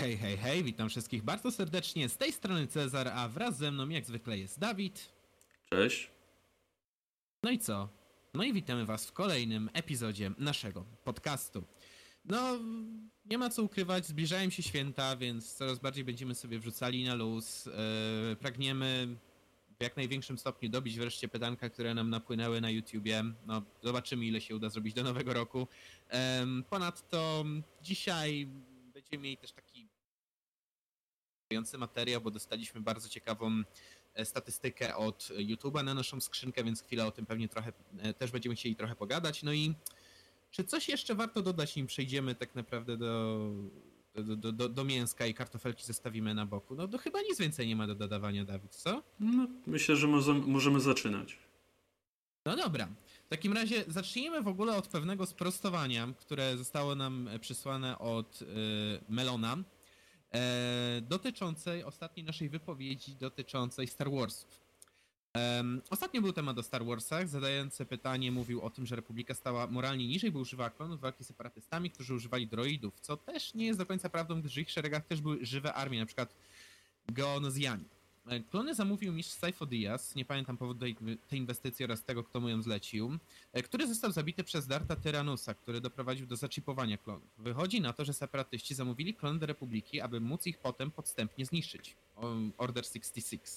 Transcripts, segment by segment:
Hej, hej, hej, witam wszystkich bardzo serdecznie. Z tej strony Cezar, a wraz ze mną jak zwykle jest Dawid. Cześć. No i co? No i witamy was w kolejnym epizodzie naszego podcastu. No, nie ma co ukrywać, zbliżają się święta, więc coraz bardziej będziemy sobie wrzucali na luz. Yy, pragniemy w jak największym stopniu dobić wreszcie pytanka, które nam napłynęły na YouTubie. No, zobaczymy ile się uda zrobić do nowego roku. Em, Ponadto dzisiaj będziemy mieli też taki interesujący materiał, bo dostaliśmy bardzo ciekawą e, statystykę od YouTube'a na naszą skrzynkę, więc chwilę o tym pewnie trochę e, też będziemy chcieli trochę pogadać. No i czy coś jeszcze warto dodać, nim przejdziemy tak naprawdę do, do, do, do, do mięska i kartofelki zostawimy na boku? No to chyba nic więcej nie ma do dodawania, Dawid, co? No, myślę, że może, możemy zaczynać. No dobra. W takim razie zacznijmy w ogóle od pewnego sprostowania, które zostało nam e, przysłane od Melona, dotyczącej ostatniej naszej wypowiedzi dotyczącej Star Warsów. Em, ostatnio był temat o Star Warsach, zadający pytanie mówił o tym, że Republika stała moralnie niżej, bo używała klonów walki z separatystami, którzy używali droidów, co też nie jest do końca prawdą, gdyż w ich szeregach też były żywe armie, na przykład Geonozjanie. Klony zamówił mistrz Saifo Diaz, nie pamiętam powodu tej, inwestycji oraz tego, kto mu ją zlecił, e, który został zabity przez Darta Tyranusa, który doprowadził do zaczipowania klonów. Wychodzi na to, że separatyści zamówili klony do Republiki, aby móc ich potem podstępnie zniszczyć. Order 66.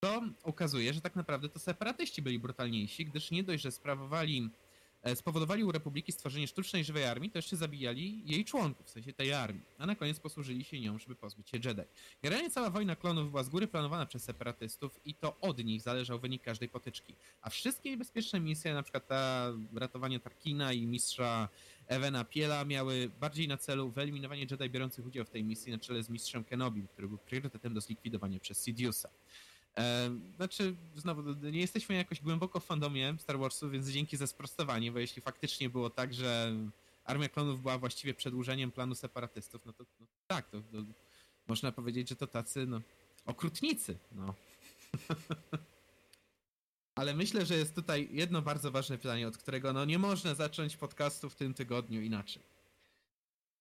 To ukazuje, że tak naprawdę to separatyści byli brutalniejsi, gdyż nie dość, że sprawowali, spowodowali u Republiki stworzenie sztucznej żywej armii, to jeszcze zabijali jej członków, w sensie tej armii, a na koniec posłużyli się nią, żeby pozbyć się Jedi. Generalnie cała wojna klonów była z góry planowana przez separatystów i to od nich zależał wynik każdej potyczki. A wszystkie niebezpieczne misje, na przykład ta ratowanie Tarkina i mistrza Evena Piela miały bardziej na celu wyeliminowanie Jedi biorących udział w tej misji na czele z mistrzem Kenobi, który był priorytetem do zlikwidowania przez Sidious'a. E, znaczy, znowu, nie jesteśmy jakoś głęboko w fandomie Star Warsu, więc dzięki za sprostowanie, bo jeśli faktycznie było tak, że Armia Klonów była właściwie przedłużeniem planu separatystów, no to, no, tak, to, to można powiedzieć, że to tacy, no, okrutnicy, no. Ale myślę, że jest tutaj jedno bardzo ważne pytanie, od którego no nie można zacząć podcastu w tym tygodniu inaczej.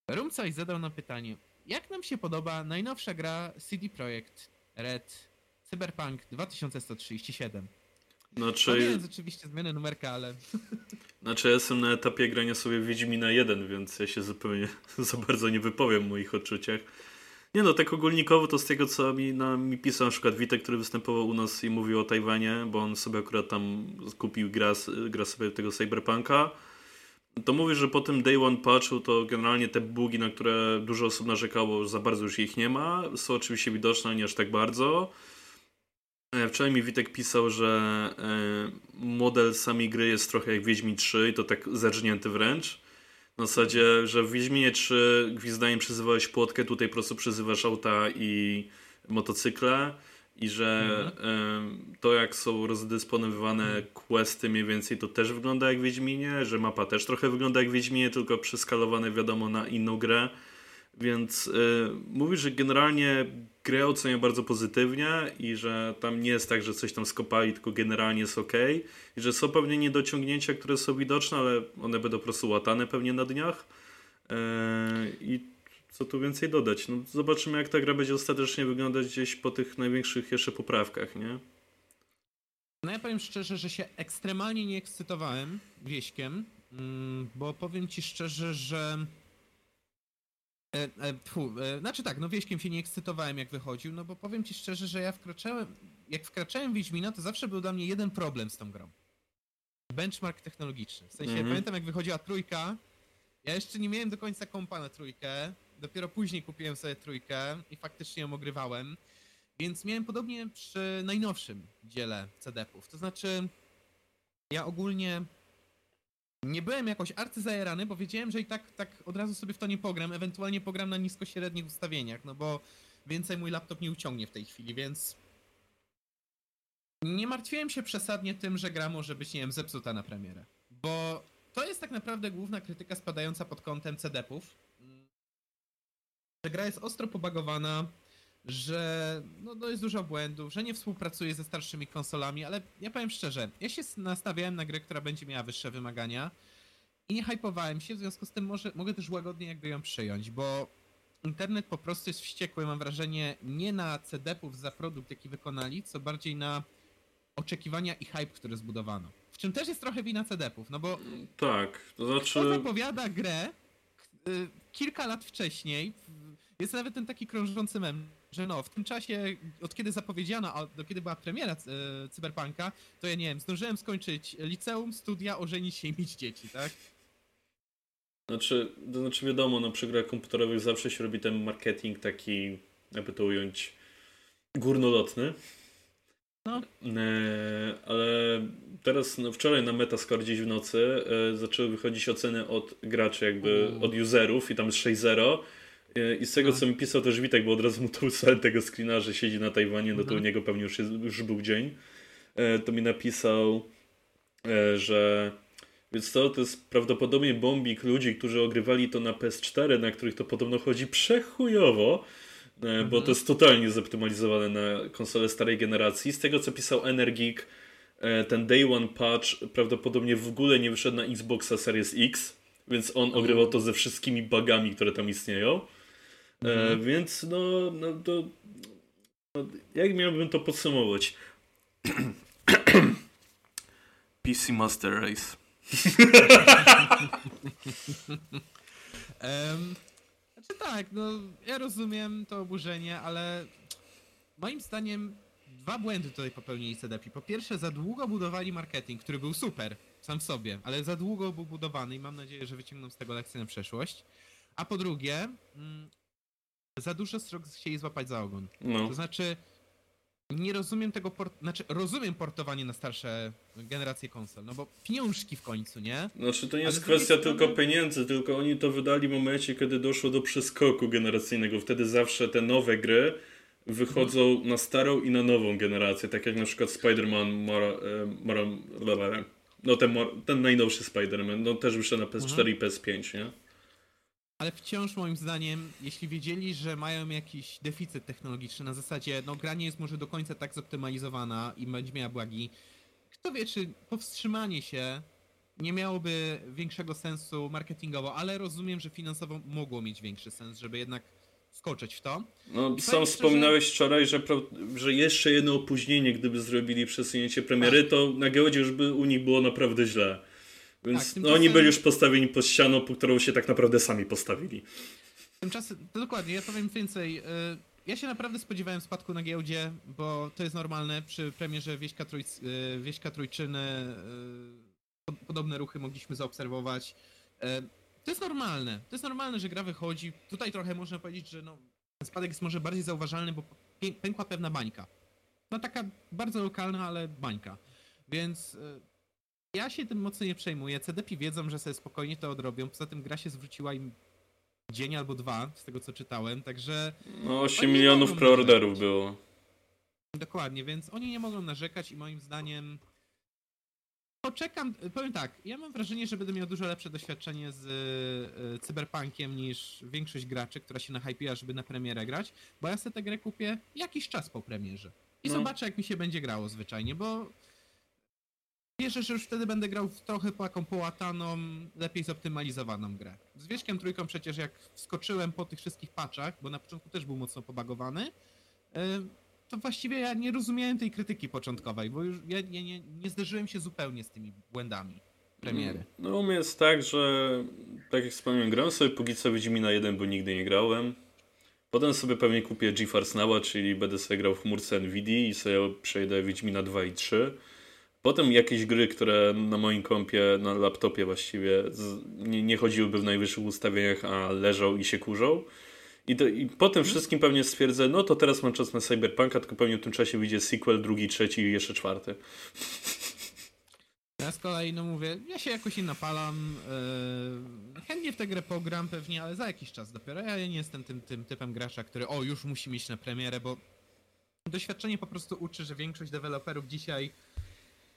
Rum coś zadał nam pytanie, jak nam się podoba najnowsza gra CD Projekt Red Cyberpunk 2137? Znaczy, Pomijając oczywiście zmianę numerka, ale znaczy ja jestem na etapie grania sobie Wiedźmina 1, więc ja się zupełnie za bardzo nie wypowiem o moich odczuciach. Nie no, tak ogólnikowo to z tego, co mi, na, mi pisał na przykład Witek, który występował u nas i mówił o Tajwanie, bo on sobie akurat tam kupił gra, gra sobie tego Cyberpunka, to mówi, że po tym Day One patchu to generalnie te bugi, na które dużo osób narzekało, za bardzo już ich nie ma. Są oczywiście widoczne, ale nie aż tak bardzo. E, Wczoraj mi Witek pisał, że e, model samej gry jest trochę jak Wiedźmin 3 i to tak zerżnięty wręcz. Na zasadzie, że w Wiedźminie 3 gwizdaniem przyzywałeś płotkę, tutaj po prostu przyzywasz auta i motocykle i że e, to jak są rozdysponowywane questy mniej więcej to też wygląda jak w Wiedźminie, że mapa też trochę wygląda jak w Wiedźminie, tylko przeskalowane wiadomo na inną grę. Więc y, mówi, że generalnie grę ocenia bardzo pozytywnie i że tam nie jest tak, że coś tam skopali, tylko generalnie jest ok. I że są pewnie niedociągnięcia, które są widoczne, ale one będą po prostu łatane pewnie na dniach. E, I co tu więcej dodać? No, zobaczymy, jak ta gra będzie ostatecznie wyglądać gdzieś po tych największych jeszcze poprawkach, nie? No ja powiem szczerze, że się ekstremalnie nie ekscytowałem wieśkiem, mm, bo powiem ci szczerze, że... E, e, tfu, e, znaczy tak, no wieśkiem się nie ekscytowałem jak wychodził, no bo powiem ci szczerze, że ja wkraczałem, jak wkraczałem w Wiedźmina, to zawsze był dla mnie jeden problem z tą grą. Benchmark technologiczny. W sensie, Mhm. pamiętam jak wychodziła trójka, ja jeszcze nie miałem do końca kompa na trójkę, dopiero później kupiłem sobie trójkę i faktycznie ją ogrywałem. Więc miałem podobnie przy najnowszym dziele CD-ów. To znaczy, ja ogólnie nie byłem jakoś arcyzajerany, bo wiedziałem, że i tak, tak od razu sobie w to nie pogram. Ewentualnie pogram na nisko-średnich ustawieniach, no bo więcej mój laptop nie uciągnie w tej chwili, więc nie martwiłem się przesadnie tym, że gra może być, nie wiem, zepsuta na premierę. Bo to jest tak naprawdę główna krytyka spadająca pod kątem CD-ów. Że gra jest ostro pobagowana, że no, no jest dużo błędów, że nie współpracuje ze starszymi konsolami, ale ja powiem szczerze, ja się nastawiałem na grę, która będzie miała wyższe wymagania i nie hypowałem się, w związku z tym może, mogę też łagodnie jakby ją przyjąć, bo internet po prostu jest wściekły, mam wrażenie, nie na CD-ów za produkt, jaki wykonali, co bardziej na oczekiwania i hype, który zbudowano. W czym też jest trochę wina CD-ów, no bo Tak, to znaczy... kto zapowiada grę y, kilka lat wcześniej, jest nawet ten taki krążący mem, że no, w tym czasie, od kiedy zapowiedziano, a do kiedy była premiera y, Cyberpunka, to ja nie wiem, zdążyłem skończyć liceum, studia, ożenić się i mieć dzieci, tak? Znaczy, to znaczy wiadomo, no przy grach komputerowych zawsze się robi ten marketing taki, jakby to ująć, górnolotny. No. E, ale teraz, no wczoraj na Metascore gdzieś w nocy e, zaczęły wychodzić oceny od graczy, jakby U. od userów i tam jest 6-0. E, I z tego, No. co mi pisał też Witek, bo od razu mu to wysłałem tego screena, że siedzi na Tajwanie, no to u Mhm. niego pewnie już, jest, już był dzień. E, to mi napisał, e, że więc to, to jest prawdopodobnie bombik ludzi, którzy ogrywali to na PS4, na których to podobno chodzi przechujowo, bo Mhm. to jest totalnie zoptymalizowane na konsole starej generacji. Z tego, co pisał Energic, e, ten Day One Patch prawdopodobnie w ogóle nie wyszedł na Xboxa Series X, więc on ogrywał to ze wszystkimi bugami, które tam istnieją. E, Mhm. więc no, no to... No, jak miałbym to podsumować? PC Master Race. Em, znaczy tak, no ja rozumiem to oburzenie, ale moim zdaniem dwa błędy tutaj popełnili CDP. Po pierwsze, za długo budowali marketing, który był super sam w sobie, ale za długo był budowany i mam nadzieję, że wyciągną z tego lekcję na przeszłość. A po drugie, mm, za dużo strok chcieli złapać za ogon. No. To znaczy, nie rozumiem tego, port... znaczy rozumiem portowanie na starsze generacje konsol, no bo pieniążki w końcu, nie? Znaczy to nie jest kwestia strony- tylko pieniędzy, tylko oni to wydali w momencie, kiedy doszło do przeskoku generacyjnego. Wtedy zawsze te nowe gry wychodzą na starą i na nową generację, tak jak na przykład Spider-Man Mara, e, Mara, no ten, ten najnowszy Spider-Man, no też wyszedł na PS4 Mhm. i PS5, nie? Ale wciąż moim zdaniem, jeśli wiedzieli, że mają jakiś deficyt technologiczny na zasadzie, no gra nie jest może do końca tak zoptymalizowana i będzie miała błagi, kto wie, czy powstrzymanie się nie miałoby większego sensu marketingowo, ale rozumiem, że finansowo mogło mieć większy sens, żeby jednak skoczyć w to. No, I sam wspominałeś wczoraj, że, że jeszcze jedno opóźnienie, gdyby zrobili przesunięcie premiery, to na giełdzie już by u nich było naprawdę źle. Więc Tak, no, tymczasem- oni byli już postawieni pod ścianą, po którą się tak naprawdę sami postawili. Tymczasem, to dokładnie, ja powiem więcej. y, Ja się naprawdę spodziewałem spadku na giełdzie, bo to jest normalne. Przy premierze Wieśka, Trójc, y, Wieśka Trójczyny y, pod- podobne ruchy mogliśmy zaobserwować. To jest normalne. To jest normalne, że gra wychodzi. Tutaj trochę można powiedzieć, że no, ten spadek jest może bardziej zauważalny, bo pę- pękła pewna bańka. No taka bardzo lokalna, ale bańka. Więc ja się tym mocno nie przejmuję. CDP wiedzą, że sobie spokojnie to odrobią. Poza tym gra się zwróciła im dzień albo dwa, z tego co czytałem, także No 8 Oni nie milionów preorderów było. dokładnie, więc oni nie mogą narzekać i moim zdaniem poczekam, powiem tak, ja mam wrażenie, że będę miał dużo lepsze doświadczenie z y, Cyberpunkiem niż większość graczy, która się nahypiła, żeby na premierę grać, bo ja sobie tę grę kupię jakiś czas po premierze i No. zobaczę jak mi się będzie grało zwyczajnie, bo wierzę, że już wtedy będę grał w trochę taką połataną, lepiej zoptymalizowaną grę. Z Wieśkiem Trójką przecież jak wskoczyłem po tych wszystkich patchach, bo na początku też był mocno pobagowany, y, to właściwie ja nie rozumiałem tej krytyki początkowej, bo już ja, ja nie, nie zderzyłem się zupełnie z tymi błędami premiery. No u mnie jest tak, że tak jak wspomniałem, grałem sobie póki co Wiedźmina 1, bo nigdy nie grałem. Potem sobie pewnie kupię GeForce Now'a, czyli będę sobie grał w chmurce NVIDII i sobie przejdę Wiedźmina 2 i 3. Potem jakieś gry, które na moim kompie, na laptopie właściwie nie, nie chodziłyby w najwyższych ustawieniach, a leżą i się kurzą. I, to, I po tym wszystkim pewnie stwierdzę, no to teraz mam czas na Cyberpunka, tylko pewnie w tym czasie wyjdzie sequel, drugi, trzeci i jeszcze czwarty. Ja z kolei, no mówię, ja się jakoś nie napalam, yy, chętnie w tę grę pogram pewnie, ale za jakiś czas dopiero. Ja nie jestem tym, tym typem gracza, który o, już musi mieć na premierę, bo doświadczenie po prostu uczy, że większość deweloperów dzisiaj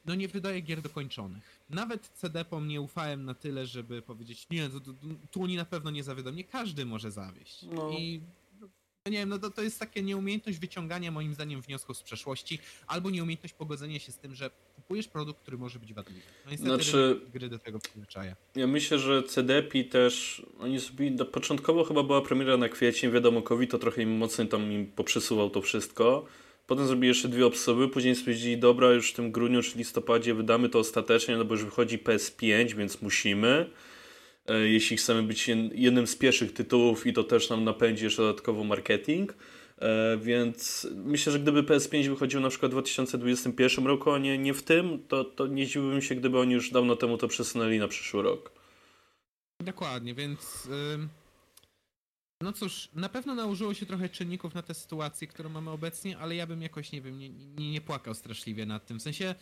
no nie wydaje gier dokończonych. Nawet CD-pom nie ufałem na tyle, żeby powiedzieć, nie, to, to, tu oni na pewno nie zawiodą. Nie każdy może zawieść. No. I no nie wiem, no to, to jest takie nieumiejętność wyciągania moim zdaniem wniosków z przeszłości, albo nieumiejętność pogodzenia się z tym, że kupujesz produkt, który może być wadliwy. No niestety Znaczy- gry do tego przyzwyczaja. Ja myślę, że CDP też, oni zrobili, no, początkowo chyba była premiera na kwiecień, wiadomo, COVID to trochę im mocno tam im poprzesuwał to wszystko. Potem zrobili jeszcze dwie osoby, później stwierdzili, dobra, już w tym grudniu czy listopadzie wydamy to ostatecznie, no bo już wychodzi PS5, więc musimy. E, Jeśli chcemy być jed- jednym z pierwszych tytułów i to też nam napędzi jeszcze dodatkowo marketing. E, Więc myślę, że gdyby PS5 wychodził na przykład w 2021 roku, a nie, nie w tym, to, to nie dziwiłbym się, gdyby oni już dawno temu to przesunęli na przyszły rok. Dokładnie, więc. No cóż, na pewno nałożyło się trochę czynników na tę sytuację, którą mamy obecnie, ale ja bym jakoś, nie wiem, nie, nie, nie płakał straszliwie nad tym. W sensie,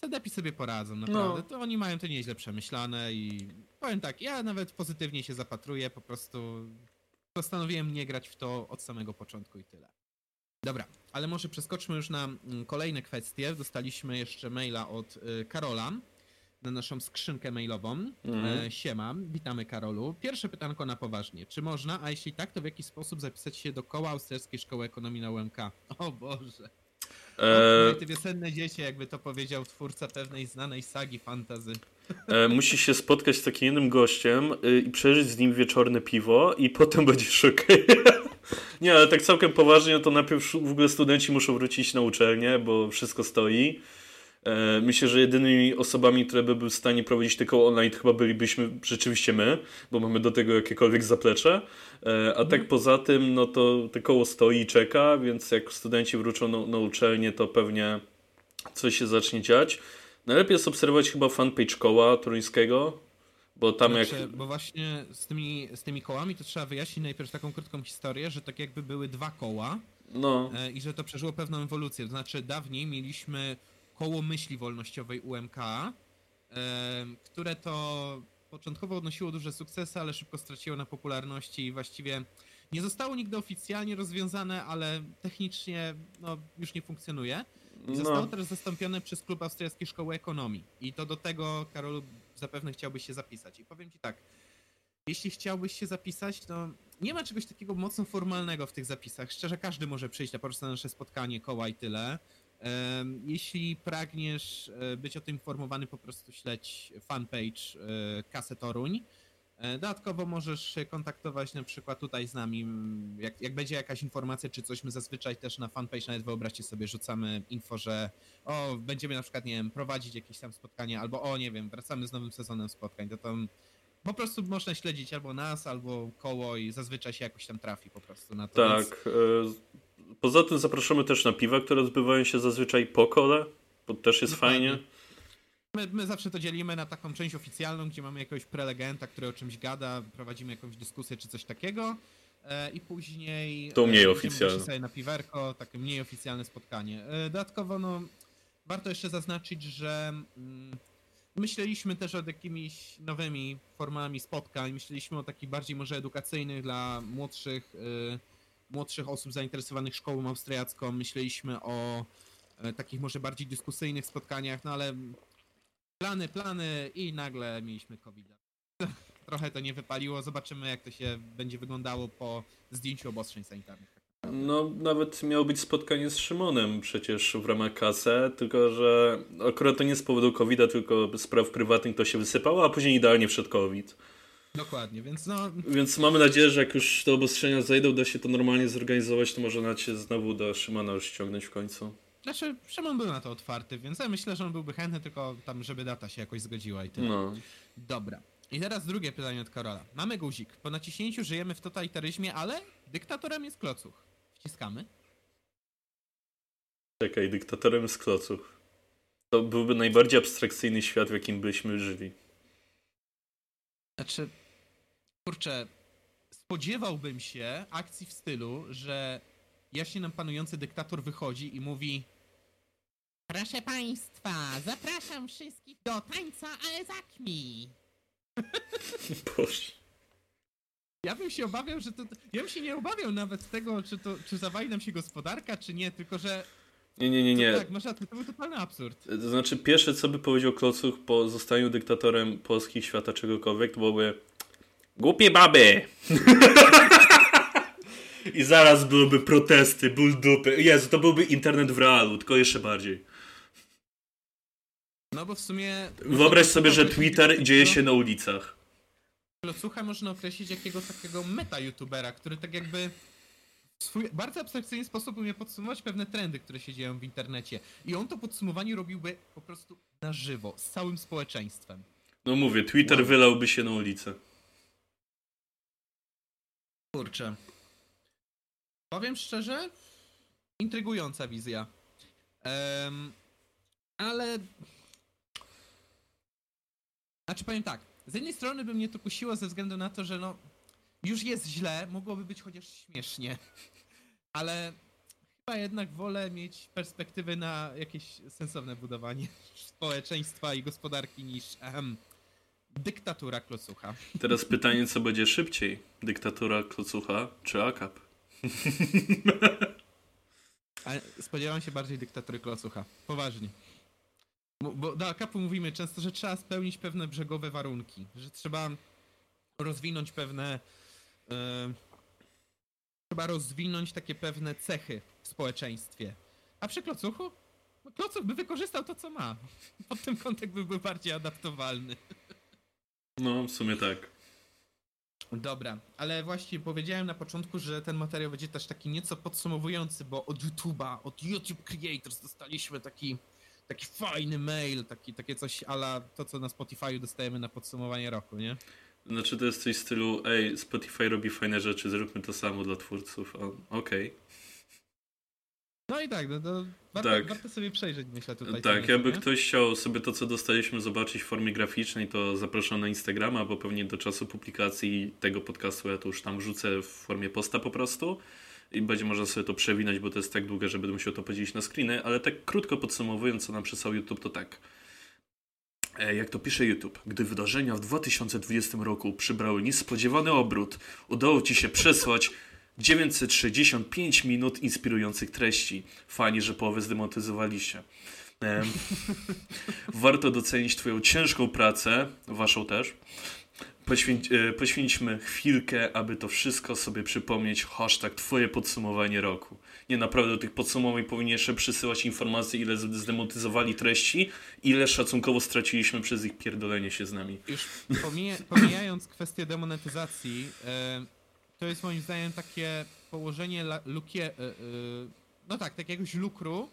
CDP sobie poradzą, naprawdę. To oni mają to nieźle przemyślane i powiem tak, ja nawet pozytywnie się zapatruję, po prostu postanowiłem nie grać w to od samego początku i tyle. Dobra, ale może przeskoczmy już na mm, kolejne kwestie. Dostaliśmy jeszcze maila od y, Karola na naszą skrzynkę mailową. Mhm. E, siema, witamy Karolu. Pierwsze pytanko na poważnie. Czy można, a jeśli tak, to w jaki sposób zapisać się do koła Austriackiej Szkoły Ekonomii na UMK? O Boże. E, E... Te wiosenne dziecię, jakby to powiedział twórca pewnej znanej sagi fantazy. e, musisz się spotkać z takim jednym gościem y, i przeżyć z nim wieczorne piwo i potem będziesz okej. nie, ale tak całkiem poważnie, no to najpierw w ogóle studenci muszą wrócić na uczelnię, bo wszystko stoi. E, Myślę, że jedynymi osobami, które by były w stanie prowadzić te koło online, chyba bylibyśmy rzeczywiście my, bo mamy do tego jakiekolwiek zaplecze. E, A tak poza tym, no to te koło stoi i czeka, więc jak studenci wrócą na, na uczelnię, to pewnie coś się zacznie dziać. Najlepiej jest obserwować chyba fanpage koła toruńskiego, bo tam jak... Znaczy, Bo właśnie z tymi, z tymi kołami to trzeba wyjaśnić najpierw taką krótką historię, że tak jakby były dwa koła No, e, i że to przeżyło pewną ewolucję. To znaczy dawniej mieliśmy koło myśli wolnościowej UMK, które to początkowo odnosiło duże sukcesy, ale szybko straciło na popularności i właściwie nie zostało nigdy oficjalnie rozwiązane, ale technicznie no, już nie funkcjonuje. I zostało no. teraz zastąpione przez Klub Austriackiej Szkoły Ekonomii. I to do tego, Karolu, zapewne chciałbyś się zapisać. I powiem ci tak, jeśli chciałbyś się zapisać, to nie ma czegoś takiego mocno formalnego w tych zapisach. Szczerze, każdy może przyjść na po prostu na nasze spotkanie, koła i tyle. Jeśli pragniesz e, być o tym informowany, po prostu śledź fanpage e, Kasę Toruń. E, Dodatkowo możesz się kontaktować na przykład tutaj z nami, jak, jak będzie jakaś informacja czy coś, my zazwyczaj też na fanpage nawet wyobraźcie sobie, rzucamy info, że o, będziemy na przykład, nie wiem, prowadzić jakieś tam spotkanie, albo o, nie wiem, wracamy z nowym sezonem spotkań, to tam po prostu można śledzić albo nas, albo koło i zazwyczaj się jakoś tam trafi po prostu na to. więc- Tak. e, Poza tym zapraszamy też na piwa, które odbywają się zazwyczaj po kole, bo też jest Dokładnie. fajnie. My, my zawsze to dzielimy na taką część oficjalną, gdzie mamy jakiegoś prelegenta, który o czymś gada, prowadzimy jakąś dyskusję czy coś takiego. E, I później. To mniej e, oficjalne. idziemy sobie na piwerko, takie mniej oficjalne spotkanie. E, dodatkowo, no, warto jeszcze zaznaczyć, że mm, myśleliśmy też o jakimiś nowymi formami spotkań. Myśleliśmy o takich bardziej może edukacyjnych dla młodszych, młodszych osób zainteresowanych szkołą austriacką. Myśleliśmy o e, takich może bardziej dyskusyjnych spotkaniach, no ale plany, plany i nagle mieliśmy covid Trochę to nie wypaliło. Zobaczymy, jak to się będzie wyglądało po zdjęciu obostrzeń sanitarnych. No, nawet miało być spotkanie z Szymonem przecież w ramach kasę, tylko że akurat to nie z powodu covid tylko spraw prywatnych to się wysypało, a później idealnie przed COVID. Dokładnie, więc no, Więc mamy nadzieję, że jak już te obostrzenia zejdą, da się to normalnie zorganizować, to może na cię znowu do Szymona już ściągnąć w końcu. znaczy Szymon był na to otwarty, więc ja myślę, że on byłby chętny, tylko tam, żeby data się jakoś zgodziła i tyle. No. Dobra. I teraz drugie pytanie od Karola. Mamy guzik. Po naciśnięciu żyjemy w totalitaryzmie, ale dyktatorem jest klocuch. Wciskamy. Czekaj, dyktatorem z kloców. To byłby najbardziej abstrakcyjny świat, w jakim byśmy żyli. Znaczy, kurczę, spodziewałbym się akcji w stylu, że jaśnie nam panujący dyktator wychodzi i mówi Proszę państwa, zapraszam wszystkich do tańca Aezakmi. Boże. Ja bym się obawiał, że to... Ja bym się nie obawiał nawet tego, czy to, czy zawali nam się gospodarka, czy nie, tylko że... Nie, nie, nie, nie. Tak, masz rację, to był totalny absurd. To znaczy, pierwsze co by powiedział Klocuch po zostaniu dyktatorem Polski, świata, czegokolwiek, to byłoby głupie baby! I zaraz byłyby protesty, ból dupy. Jezu, to byłby internet w realu, tylko jeszcze bardziej. No bo w sumie... Wyobraź sobie, że Twitter dzieje się na ulicach. Klocucha można określić jakiego takiego meta-youtubera, który tak jakby w swój bardzo abstrakcyjny sposób umie podsumować pewne trendy, które się dzieją w internecie. I on to podsumowanie robiłby po prostu na żywo, z całym społeczeństwem. No mówię, Twitter Wow. wylałby się na ulicę. Kurczę. Powiem szczerze, intrygująca wizja. Em, ale. Znaczy powiem tak. Z jednej strony by mnie to kusiło ze względu na to, że no. Już jest źle, mogłoby być chociaż śmiesznie. Ale chyba jednak wolę mieć perspektywy na jakieś sensowne budowanie społeczeństwa i gospodarki niż em, dyktatura klocucha. Teraz pytanie, co będzie szybciej? Dyktatura Klocucha czy AKAP? Ale spodziewam się bardziej dyktatury Klocucha. Poważnie. Bo, do akapu mówimy często, że trzeba spełnić pewne brzegowe warunki, że trzeba rozwinąć pewne. e, trzeba rozwinąć takie pewne cechy w społeczeństwie. A przy Klocuchu? Klocuch by wykorzystał to, co ma. Pod tym kątem by był bardziej adaptowalny. No, w sumie tak. Dobra, ale właśnie powiedziałem na początku, że ten materiał będzie też taki nieco podsumowujący, bo od YouTube'a, od YouTube Creators dostaliśmy taki, taki fajny mail, taki, takie coś ala to, co na Spotify dostajemy na podsumowanie roku, nie? Znaczy to jest coś w stylu, ej, Spotify robi fajne rzeczy, zróbmy to samo dla twórców. Okej. No i tak, no to warto, Tak. warto sobie przejrzeć, myślę, tutaj. Tak, jakby nie? ktoś chciał sobie to, co dostaliśmy, zobaczyć w formie graficznej, to zapraszam na Instagrama, bo pewnie do czasu publikacji tego podcastu ja to już tam wrzucę w formie posta po prostu i będzie można sobie to przewinąć, bo to jest tak długie, że będę musiał to podzielić na screeny, ale tak krótko podsumowując, co nam przysłał YouTube, to tak. E, Jak to pisze YouTube, gdy wydarzenia w 2020 roku przybrały niespodziewany obrót, udało Ci się przesłać 965 minut inspirujących treści. Fajnie, że połowę zdemonetyzowaliście. Em, warto docenić Twoją ciężką pracę, Waszą też. Poświęć, e, poświęćmy chwilkę, aby to wszystko sobie przypomnieć. Hashtag Twoje podsumowanie roku. Nie naprawdę do tych podsumowań powinien jeszcze przysyłać informacje, ile z- zdemonetyzowali treści, ile szacunkowo straciliśmy przez ich pierdolenie się z nami. Już pomija, pomijając kwestię demonetyzacji, e, to jest moim zdaniem takie położenie lukie, e, e, no tak, jakiegoś lukru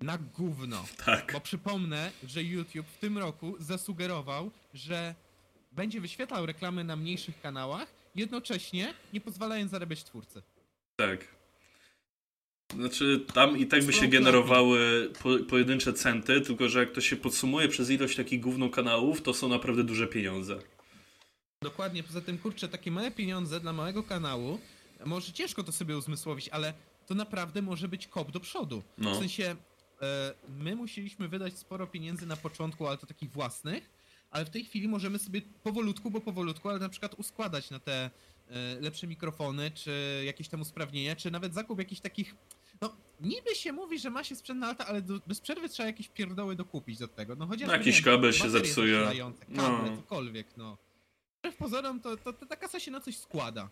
na gówno. Tak. Bo przypomnę, że YouTube w tym roku zasugerował, że będzie wyświetlał reklamy na mniejszych kanałach, jednocześnie nie pozwalając zarabiać twórcy. Tak. Znaczy, tam i tak by się generowały po, pojedyncze centy, tylko że jak to się podsumuje przez ilość takich główną kanałów, to są naprawdę duże pieniądze. Dokładnie, poza tym, kurczę, takie małe pieniądze dla małego kanału, może ciężko to sobie uzmysłowić, ale to naprawdę może być kop do przodu. No. W sensie, e, my musieliśmy wydać sporo pieniędzy na początku, ale to takich własnych, ale w tej chwili możemy sobie powolutku, bo powolutku, ale na przykład uskładać na te e, lepsze mikrofony, czy jakieś tam usprawnienia, czy nawet zakup jakichś takich, no niby się mówi, że ma się sprzęt na lata, ale do, bez przerwy trzeba jakieś pierdoły dokupić do tego, no chociaż Jakiś kabel się zepsuje. Kable, No. cokolwiek, no. Wbrew pozorom to, to, to ta kasa się na coś składa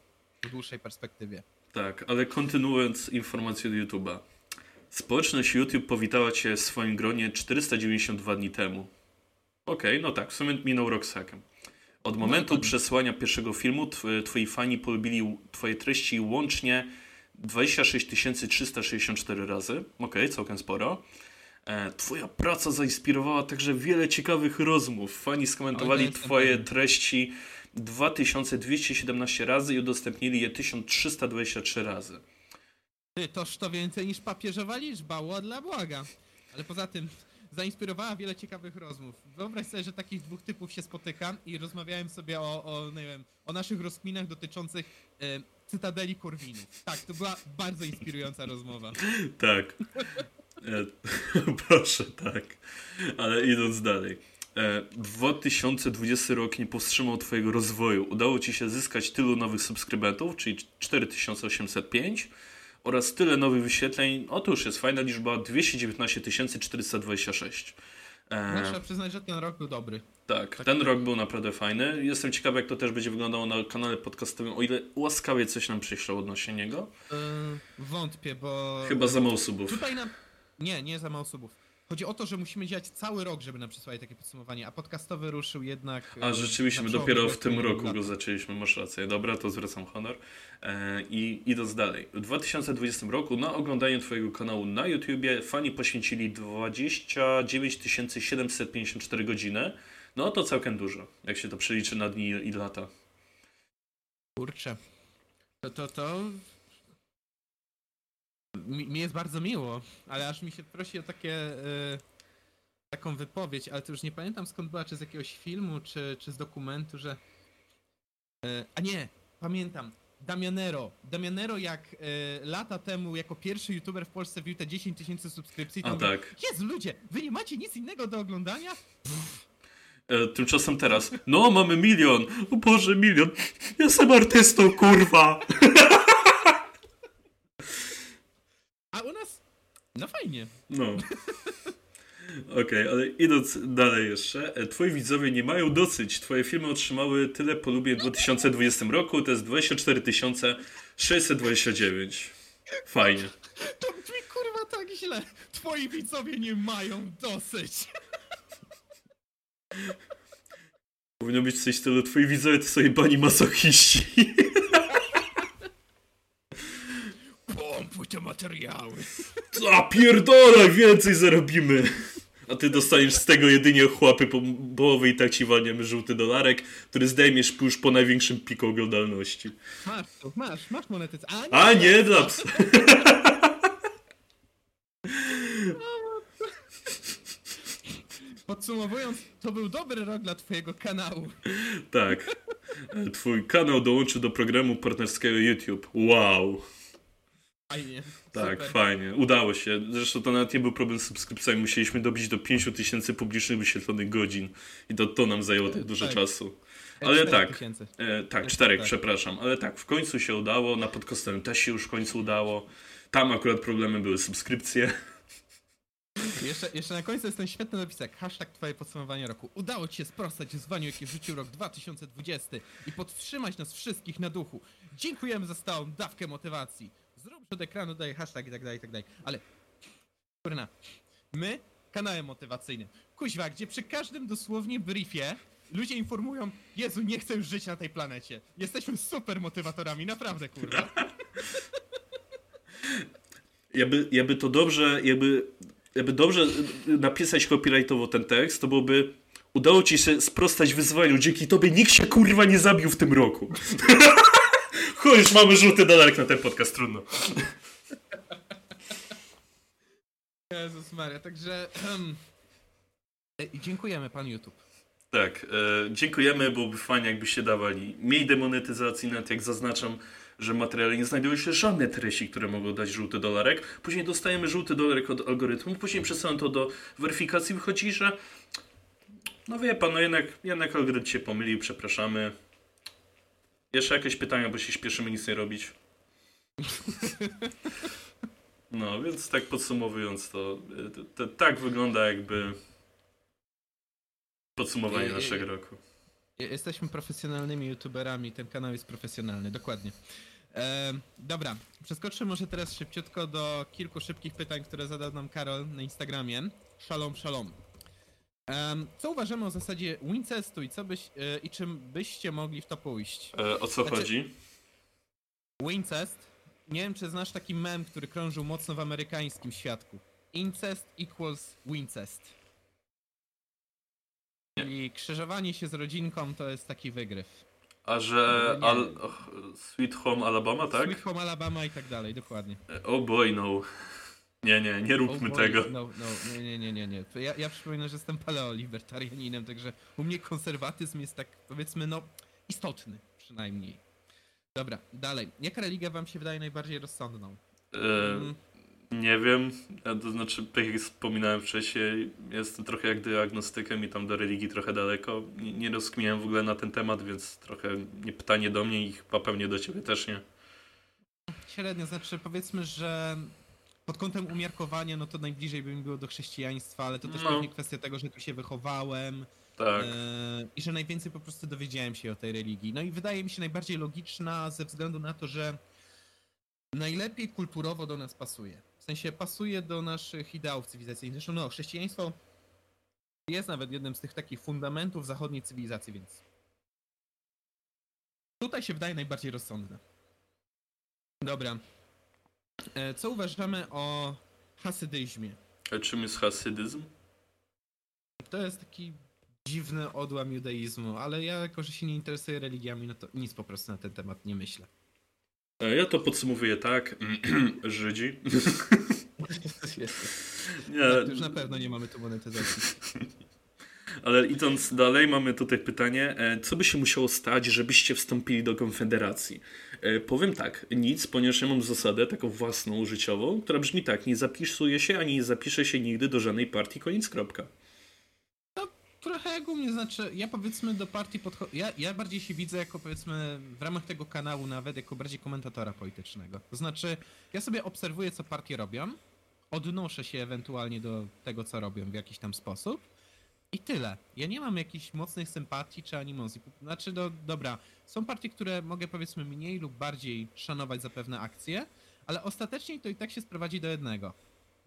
w dłuższej perspektywie. Tak, ale kontynuując informację do YouTube'a. Społeczność YouTube powitała Cię w swoim gronie 492 dni temu. Okej, no tak, w sumie minął rok z hakiem. Od momentu dokładnie. przesłania pierwszego filmu tw- Twoi fani polubili Twoje treści łącznie 26 364 razy. Okej, całkiem sporo. E, Twoja praca zainspirowała także wiele ciekawych rozmów. Fani skomentowali Twoje treści 2217 razy i udostępnili je 1323 razy. Ty, toż to więcej niż papieżowa liczba, dla błaga. Ale poza tym zainspirowała wiele ciekawych rozmów. Wyobraź sobie, że takich dwóch typów się spotykam i rozmawiałem sobie o, o nie wiem, o naszych rozkminach dotyczących e, Cytadeli Korwinów. Tak, to była bardzo inspirująca rozmowa. Tak. E, proszę, tak. Ale idąc dalej. E, 2020 rok nie powstrzymał Twojego rozwoju. Udało Ci się zyskać tylu nowych subskrybentów, czyli 4805 oraz tyle nowych wyświetleń. O, to już jest fajna liczba 219 426. E, No, trzeba przyznać, że ten rok był dobry. tak, tak. ten rok był naprawdę fajny. Jestem ciekawy, jak to też będzie wyglądało na kanale podcastowym, o ile łaskawie coś nam przyślą odnośnie niego. Yy, wątpię, bo... Chyba za mało subów. Tutaj nam... Nie, nie za mało subów. Chodzi o to, że musimy działać cały rok, żeby nam przysłali takie podsumowanie, a podcastowy ruszył jednak... A yy, rzeczywiście, my dopiero w tym roku go zaczęliśmy, masz rację. Dobra, to zwracam honor. E, I idąc dalej. W 2020 roku na oglądanie Twojego kanału na YouTubie fani poświęcili 29 754 godziny. No to całkiem dużo, jak się to przeliczy na dni i lata. Kurczę. To, to, to... Mi, mi jest bardzo miło, ale aż mi się prosi o takie... e, taką wypowiedź, ale to już nie pamiętam skąd była, czy z jakiegoś filmu, czy, czy z dokumentu, że... e, a nie, pamiętam. Damianero. Damianero jak e, lata temu jako pierwszy youtuber w Polsce wbił te 10 tysięcy subskrypcji, to A tak. Jezu ludzie, wy nie macie nic innego do oglądania? E, tymczasem teraz. No, mamy milion. O Boże, milion. Jestem artystą, kurwa. A u nas? No fajnie. No. Okej, ale idąc dalej jeszcze, e, twoi widzowie nie mają dosyć. Twoje filmy otrzymały tyle polubień w 2020 roku, to jest 24 629. Fajnie. To brzmi kurwa tak źle. Twoi widzowie nie mają dosyć. Powinno być coś w stylu, twoi widzowie to sobie bani masochiści. Te materiały. A pierdolę, więcej zarobimy. A ty dostaniesz z tego jedynie chłapy po połowy i tak ci walniemy żółty dolarek, który zdejmiesz już po największym piku oglądalności. Masz masz, masz monetyzację. A nie dla psa. Podsumowując, to był dobry rok dla twojego kanału. Tak. Twój kanał dołączy do programu partnerskiego YouTube. Wow. Fajnie. Tak, super. fajnie. Udało się. Zresztą to nawet nie był problem z subskrypcjami. Musieliśmy dobić do 5000 tysięcy publicznych wyświetlonych godzin. I to, to nam zajęło tak dużo Tak. czasu. Ale tak. E, tak, czterech, tak. przepraszam. Ale tak, w końcu się udało. Na podcastowym też się już w końcu udało. Tam akurat problemem były subskrypcje. Jeszcze, jeszcze na końcu jest ten świetny napisek. Hashtag twoje podsumowanie roku. Udało ci się sprostać wyzwaniu, jakie rzucił rok 2020 i podtrzymać nas wszystkich na duchu. Dziękujemy za stałą dawkę motywacji. Zrób przed ekranu, daj hashtag i tak dalej, i tak dalej. Ale, kurna, my kanałem motywacyjnym. Kuźwa, gdzie przy każdym dosłownie briefie ludzie informują, Jezu, nie chcę już żyć na tej planecie. Jesteśmy super motywatorami, naprawdę, kurwa. Jakby, jakby to dobrze, jakby, jakby dobrze napisać copyrightowo ten tekst, to byłoby udało ci się sprostać wyzwaniu, dzięki tobie nikt się kurwa nie zabił w tym roku. Chuj, już mamy żółty dolarek na ten podcast, trudno. Jezus Maria, także... dziękujemy, pan YouTube. Tak, e, dziękujemy, byłoby fajnie jakbyście dawali mniej demonetyzacji, nawet jak zaznaczam, że w materiale nie znajdują się żadne treści, które mogą dać żółty dolarek. Później dostajemy żółty dolarek od algorytmu, później przesyłam to do weryfikacji, wychodzi, że no wie pan, no jednak, jednak algorytm się pomylił, przepraszamy. Jeszcze jakieś pytania, bo się śpieszymy nic nie robić. No, więc tak podsumowując to, to, to tak wygląda jakby podsumowanie naszego roku. Je- Jesteśmy profesjonalnymi youtuberami, ten kanał jest profesjonalny, dokładnie. Em, dobra, przeskoczmy może teraz szybciutko do kilku szybkich pytań, które zadał nam Karol na Instagramie. Shalom, shalom. Em, co uważamy o zasadzie Wincestu i co byś, e, i czym byście mogli w to pójść? E, o co Znaczy- chodzi? Wincest, nie wiem czy znasz taki mem, który krążył mocno w amerykańskim świadku. Incest equals Wincest. Czyli krzyżowanie się z rodzinką to jest taki wygryw. A że No. Al Sweet Home Alabama, tak? Sweet Home Alabama i tak dalej, dokładnie. Oh boy, no. Nie, nie, nie róbmy Oh tego. No, no, nie, nie, nie, nie, Ja, ja przypominam, że jestem paleolibertarianinem, także u mnie konserwatyzm jest tak, powiedzmy, no, istotny przynajmniej. Dobra, dalej. Jaka religia wam się wydaje najbardziej rozsądną? E, nie wiem, a to znaczy, tak jak wspominałem wcześniej, jestem trochę jak diagnostykiem i tam do religii trochę daleko. Nie, nie rozkminiałem w ogóle na ten temat, więc trochę nie pytanie do mnie i chyba pewnie do ciebie też nie. średnio, znaczy powiedzmy, że pod kątem umiarkowania, no to najbliżej by mi było do chrześcijaństwa, ale to też No. pewnie kwestia tego, że tu się wychowałem Tak. e, i że najwięcej po prostu dowiedziałem się o tej religii. No i wydaje mi się najbardziej logiczna ze względu na to, że najlepiej kulturowo do nas pasuje. W sensie pasuje do naszych ideałów cywilizacyjnych. Zresztą no, chrześcijaństwo jest nawet jednym z tych takich fundamentów zachodniej cywilizacji, więc tutaj się wydaje najbardziej rozsądne. Dobra. E, Co uważamy o hasydyzmie? A czym jest hasydyzm? To jest taki dziwny odłam judaizmu, ale ja jako, że się nie interesuję religiami, no to nic po prostu na ten temat nie myślę. E, Ja to podsumowuję tak. Żydzi. Nie, Tak, już na pewno nie mamy tu monetyzacji. ale idąc dalej, mamy tutaj pytanie, e, co by się musiało stać, żebyście wstąpili do Konfederacji? E, Powiem tak, nic, ponieważ ja mam zasadę taką własną, życiową, która brzmi tak, nie zapisuję się, ani nie zapiszę się nigdy do żadnej partii, koniec, kropka. Trochę jak u mnie, znaczy, ja powiedzmy do partii podchodzę. Ja, ja bardziej się widzę jako powiedzmy w ramach tego kanału nawet jako bardziej komentatora politycznego. To znaczy, ja sobie obserwuję, co partie robią, odnoszę się ewentualnie do tego, co robią w jakiś tam sposób. I tyle. Ja nie mam jakichś mocnych sympatii czy animozji. Znaczy, do, dobra, są partie, które mogę powiedzmy mniej lub bardziej szanować za pewne akcje, ale ostatecznie to i tak się sprowadzi do jednego.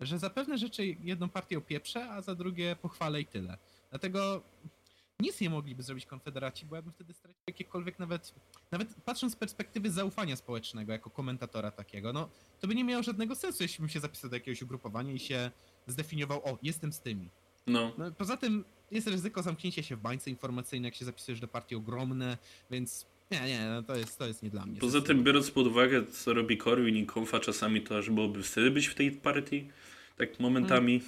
Że za pewne rzeczy jedną partię opieprzę, a za drugie pochwalę i tyle. Dlatego nic nie mogliby zrobić Konfederaci, bo ja bym wtedy stracił jakiekolwiek nawet, nawet patrząc z perspektywy zaufania społecznego, jako komentatora takiego, no to by nie miało żadnego sensu, jeśli bym się zapisał do jakiegoś ugrupowania i się zdefiniował, o, jestem z tymi. No, No, poza tym jest ryzyko zamknięcia się w bańce informacyjnej, jak się zapisujesz do partii ogromne, więc nie, nie, no to jest, to jest nie dla mnie. Poza tym, biorąc pod uwagę, co robi Korwin i Konfa czasami, to aż byłoby wtedy być w tej partii, tak momentami.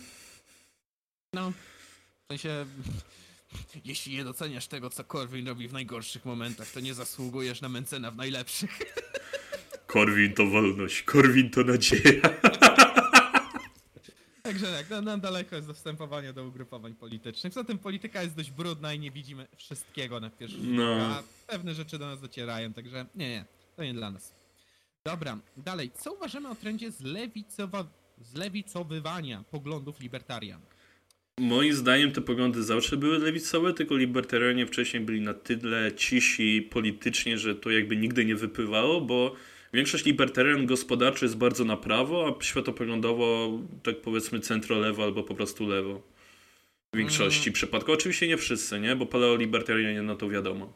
No, w sensie, jeśli nie doceniasz tego, co Corwin robi w najgorszych momentach, to nie zasługujesz na Mencena w najlepszych. Korwin to wolność, Korwin to nadzieja. Także tak, no, nam daleko jest do wstępowania do ugrupowań politycznych. Zatem polityka jest dość brudna i nie widzimy wszystkiego na pierwszy rzut No. oka, a pewne rzeczy do nas docierają, także nie, nie, to nie dla nas. Dobra, dalej. Co uważamy o trendzie zlewicowa... zlewicowywania poglądów libertarian? Moim zdaniem te poglądy zawsze były lewicowe, tylko libertarianie wcześniej byli na tyle cisi politycznie, że to jakby nigdy nie wypływało, bo większość libertarian gospodarczy jest bardzo na prawo, a światopoglądowo tak powiedzmy centro-lewo albo po prostu lewo. W większości przypadków. Oczywiście nie wszyscy, nie? Bo paleolibertarianie, no to wiadomo.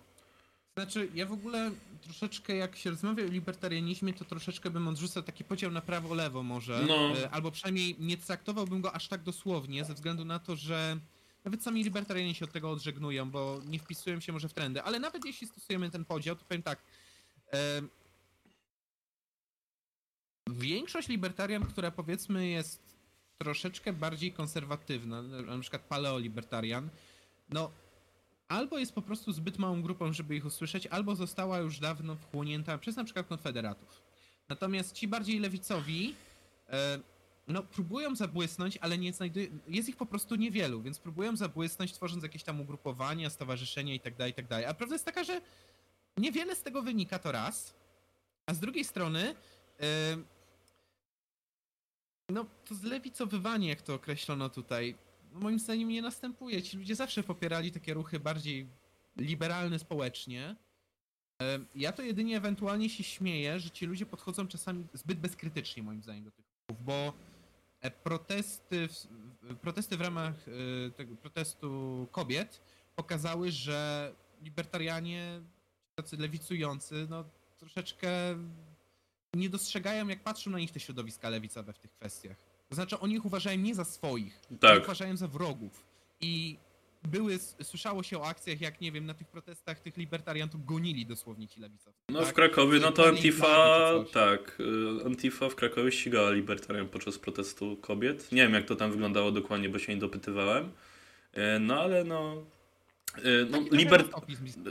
Znaczy, ja w ogóle troszeczkę, jak się rozmawia o libertarianizmie, to troszeczkę bym odrzucał taki podział na prawo-lewo może. No. E, Albo przynajmniej nie traktowałbym go aż tak dosłownie, ze względu na to, że nawet sami libertarianie się od tego odżegnują, bo nie wpisują się może w trendy. Ale nawet jeśli stosujemy ten podział, to powiem tak. Większość libertarian, która powiedzmy jest troszeczkę bardziej konserwatywna, na przykład paleolibertarian, no albo jest po prostu zbyt małą grupą, żeby ich usłyszeć, albo została już dawno wchłonięta przez na przykład konfederatów. Natomiast ci bardziej lewicowi, e, no próbują zabłysnąć, ale nie znajdują, jest ich po prostu niewielu, więc próbują zabłysnąć, tworząc jakieś tam ugrupowania, stowarzyszenia itd., itd. A prawda jest taka, że niewiele z tego wynika, to raz, a z drugiej strony, e, no to zlewicowywanie, jak to określono tutaj, moim zdaniem nie następuje. Ci ludzie zawsze popierali takie ruchy bardziej liberalne społecznie. Ja to jedynie ewentualnie się śmieję, że ci ludzie podchodzą czasami zbyt bezkrytycznie, moim zdaniem, do tych ruchów, bo e, protesty w, w- protesty w ramach e, tego protestu kobiet pokazały, że libertarianie, tacy lewicujący, no troszeczkę nie dostrzegają, jak patrzą na nich te środowiska lewicowe w tych kwestiach. To znaczy, oni ich uważają nie za swoich, Tak. ich uważają za wrogów. I były, słyszało się o akcjach, jak nie wiem, na tych protestach tych libertariantów gonili dosłownie ci lewicowcy. No tak? w Krakowie, no to Antifa, tak, y, Antifa w Krakowie ścigała libertarian podczas protestu kobiet. Nie wiem jak to tam wyglądało dokładnie, bo się nie dopytywałem. E, No ale no... e, No, liber...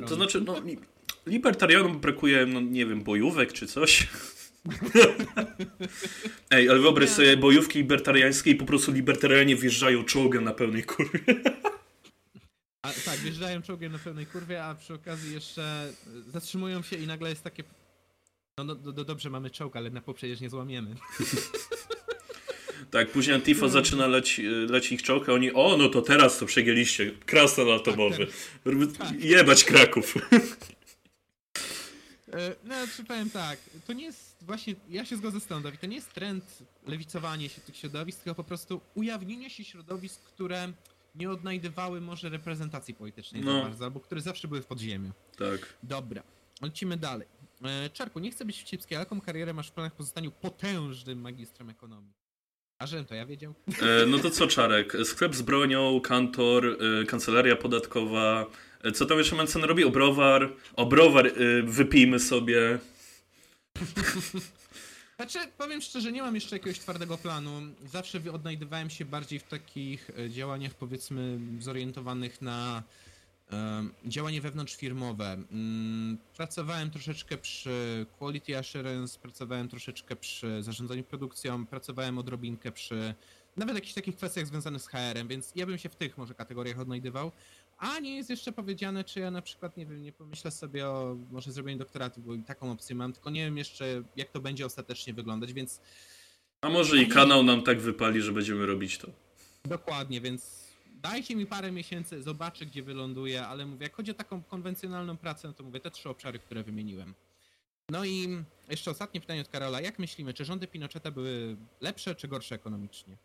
To znaczy, no, li- libertarianom brakuje, no nie wiem, bojówek czy coś. Ej, ale wyobraź Nie. sobie bojówki libertariańskie i po prostu libertarianie wjeżdżają czołgiem na pełnej kurwie. A, tak, wjeżdżają czołgiem na pełnej kurwie, a przy okazji jeszcze y, zatrzymują się i nagle jest takie... No, no do, do, dobrze, mamy czołg, ale na przecież nie złamiemy. Tak, później Antifa zaczyna leci, leci ich czołg, a oni, o, no to teraz to przegięliście, krasnal atomowy. Tak. Jebać Kraków. E, No, czy powiem tak, to nie jest właśnie, ja się zgodzę z tą, Dawid, to nie jest trend lewicowania się tych środowisk, tylko po prostu ujawnienie się środowisk, które nie odnajdywały może reprezentacji politycznej No. za bardzo, albo które zawsze były w podziemiu. Tak. Dobra, lecimy dalej. E, Czarku, nie chcę być wścibski, ale jaką karierę masz w planach po zostaniu potężnym magistrem ekonomii? Żebym to ja wiedział? E, no to co, Czarek? Sklep z bronią, kantor, e, kancelaria podatkowa. E, co tam jeszcze Mencen robi? Obrowar. Obrowar, e, wypijmy sobie. Znaczy, powiem szczerze, nie mam jeszcze jakiegoś twardego planu. Zawsze odnajdywałem się bardziej w takich działaniach, powiedzmy, zorientowanych na działanie wewnątrzfirmowe. Mm, pracowałem troszeczkę przy Quality Assurance, pracowałem troszeczkę przy zarządzaniu produkcją, pracowałem odrobinkę przy nawet jakichś takich kwestiach związanych z HR-em, więc ja bym się w tych może kategoriach odnajdywał. A nie jest jeszcze powiedziane, czy ja na przykład, nie wiem, nie pomyślę sobie o może zrobieniu doktoratu, bo i taką opcję mam, tylko nie wiem jeszcze, jak to będzie ostatecznie wyglądać, więc A może i kanał nam tak wypali, że będziemy robić to. dokładnie, więc dajcie mi parę miesięcy, zobaczę, gdzie wyląduję, ale mówię, jak chodzi o taką konwencjonalną pracę, no to mówię, te trzy obszary, które wymieniłem. No i jeszcze ostatnie pytanie od Karola. Jak myślimy, czy rządy Pinocheta były lepsze czy gorsze ekonomicznie?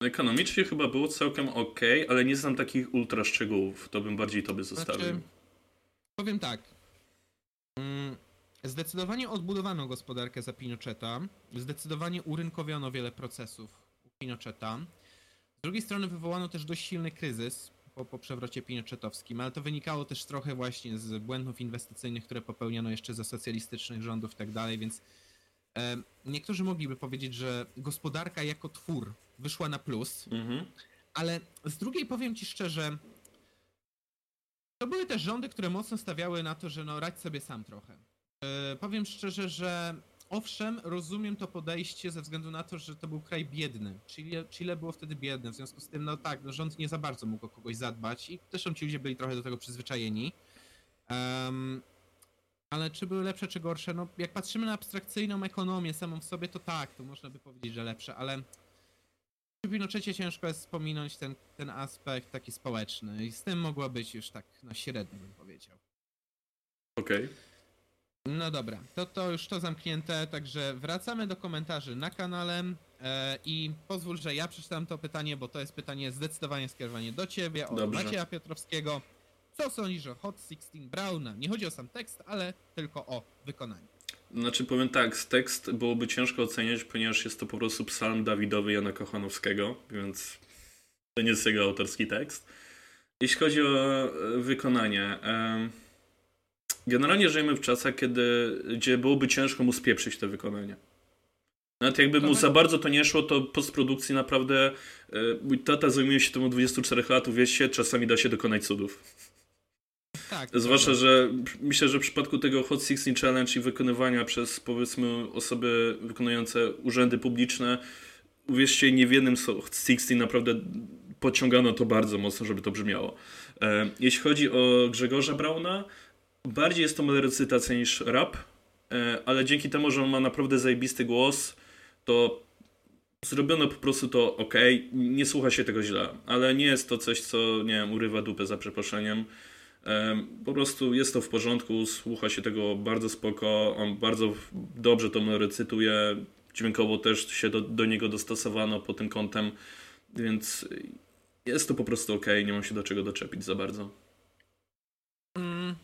Ekonomicznie chyba było całkiem ok, ale nie znam takich ultra szczegółów. To bym bardziej tobie zostawił. Znaczy, powiem tak. Mm, Zdecydowanie odbudowano gospodarkę za Pinocheta. Zdecydowanie urynkowiono wiele procesów u Pinocheta. Z drugiej strony wywołano też dość silny kryzys po, po przewrocie pinochetowskim, ale to wynikało też trochę właśnie z błędów inwestycyjnych, które popełniono jeszcze za socjalistycznych rządów i tak dalej, więc e, niektórzy mogliby powiedzieć, że gospodarka jako twór wyszła na plus, Mhm. ale z drugiej powiem ci szczerze, to były też rządy, które mocno stawiały na to, że no radź sobie sam trochę. E, powiem szczerze, że owszem, rozumiem to podejście ze względu na to, że to był kraj biedny. Chile, Chile było wtedy biedne, w związku z tym, no tak, no rząd nie za bardzo mógł o kogoś zadbać i zresztą ci ludzie byli trochę do tego przyzwyczajeni. Em, ale czy były lepsze, czy gorsze? No, jak patrzymy na abstrakcyjną ekonomię samą w sobie, to tak, to można by powiedzieć, że lepsze, ale przy Pinochecie ciężko jest wspominać ten, ten aspekt taki społeczny i z tym mogło być już tak na średnio bym powiedział. Okej. No dobra, to to już to zamknięte, także wracamy do komentarzy na kanale e, i pozwól, że ja przeczytam to pytanie, bo to jest pytanie zdecydowanie skierowane do ciebie, od Dobrze. Macieja Piotrowskiego. Co sądzisz o Hot 16 Browna? Nie chodzi o sam tekst, ale tylko o wykonanie. Znaczy powiem tak, z tekst byłoby ciężko oceniać, ponieważ jest to po prostu psalm Dawidowy Jana Kochanowskiego, więc to nie jest jego autorski tekst. Jeśli chodzi o e, wykonanie, generalnie żyjemy w czasach, kiedy, gdzie byłoby ciężko mu spieprzyć to wykonanie. Nawet jakby mu za bardzo to nie szło, to postprodukcji naprawdę e, mój tata zajmuje się tym od 24 lat, uwierzcie, czasami da się dokonać cudów. Tak. Zwłaszcza, że myślę, że w przypadku tego Hot 16 Challenge i wykonywania przez powiedzmy osoby wykonujące urzędy publiczne, uwierzcie, nie w jednym Hot 16 naprawdę pociągano to bardzo mocno, żeby to brzmiało. E, jeśli chodzi o Grzegorza Brauna, bardziej jest to recytacja niż rap, e, ale dzięki temu, że on ma naprawdę zajebisty głos, to zrobiono po prostu to ok, nie słucha się tego źle, ale nie jest to coś, co, nie wiem, urywa dupę za przeproszeniem. Em, Po prostu jest to w porządku, słucha się tego bardzo spoko, on bardzo dobrze to recytuje, dźwiękowo też się do, do niego dostosowano pod tym kątem, więc jest to po prostu ok, nie mam się do czego doczepić za bardzo. Mm,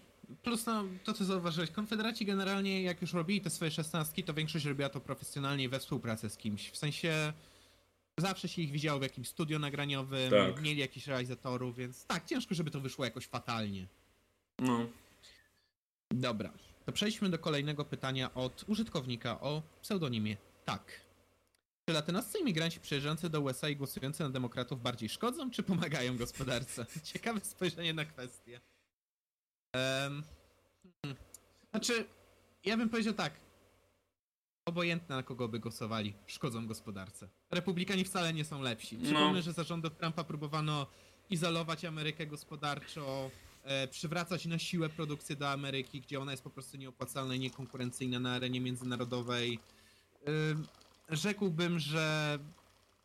Plus no, to co zauważyłeś, konfederaci generalnie jak już robili te swoje szesnastki, to większość robiła to profesjonalnie i we współpracy z kimś. W sensie zawsze się ich widziało w jakimś studio nagraniowym, Tak. mieli jakichś realizatorów, więc tak, ciężko, żeby to wyszło jakoś fatalnie. No, Dobra, to przejdźmy do kolejnego pytania od użytkownika o pseudonimie Tak. Czy latynoscy imigranci przyjeżdżający do USA i głosujący na demokratów bardziej szkodzą, czy pomagają gospodarce? Ciekawe spojrzenie na kwestię. Um, znaczy, ja bym powiedział tak. Obojętne na kogo by głosowali, szkodzą gospodarce. Republikanie wcale nie są lepsi. Przypomnę, No. że za rządów Trumpa próbowano izolować Amerykę gospodarczo, e, przywracać na siłę produkcję do Ameryki, gdzie ona jest po prostu nieopłacalna i niekonkurencyjna na arenie międzynarodowej. Ym, rzekłbym, że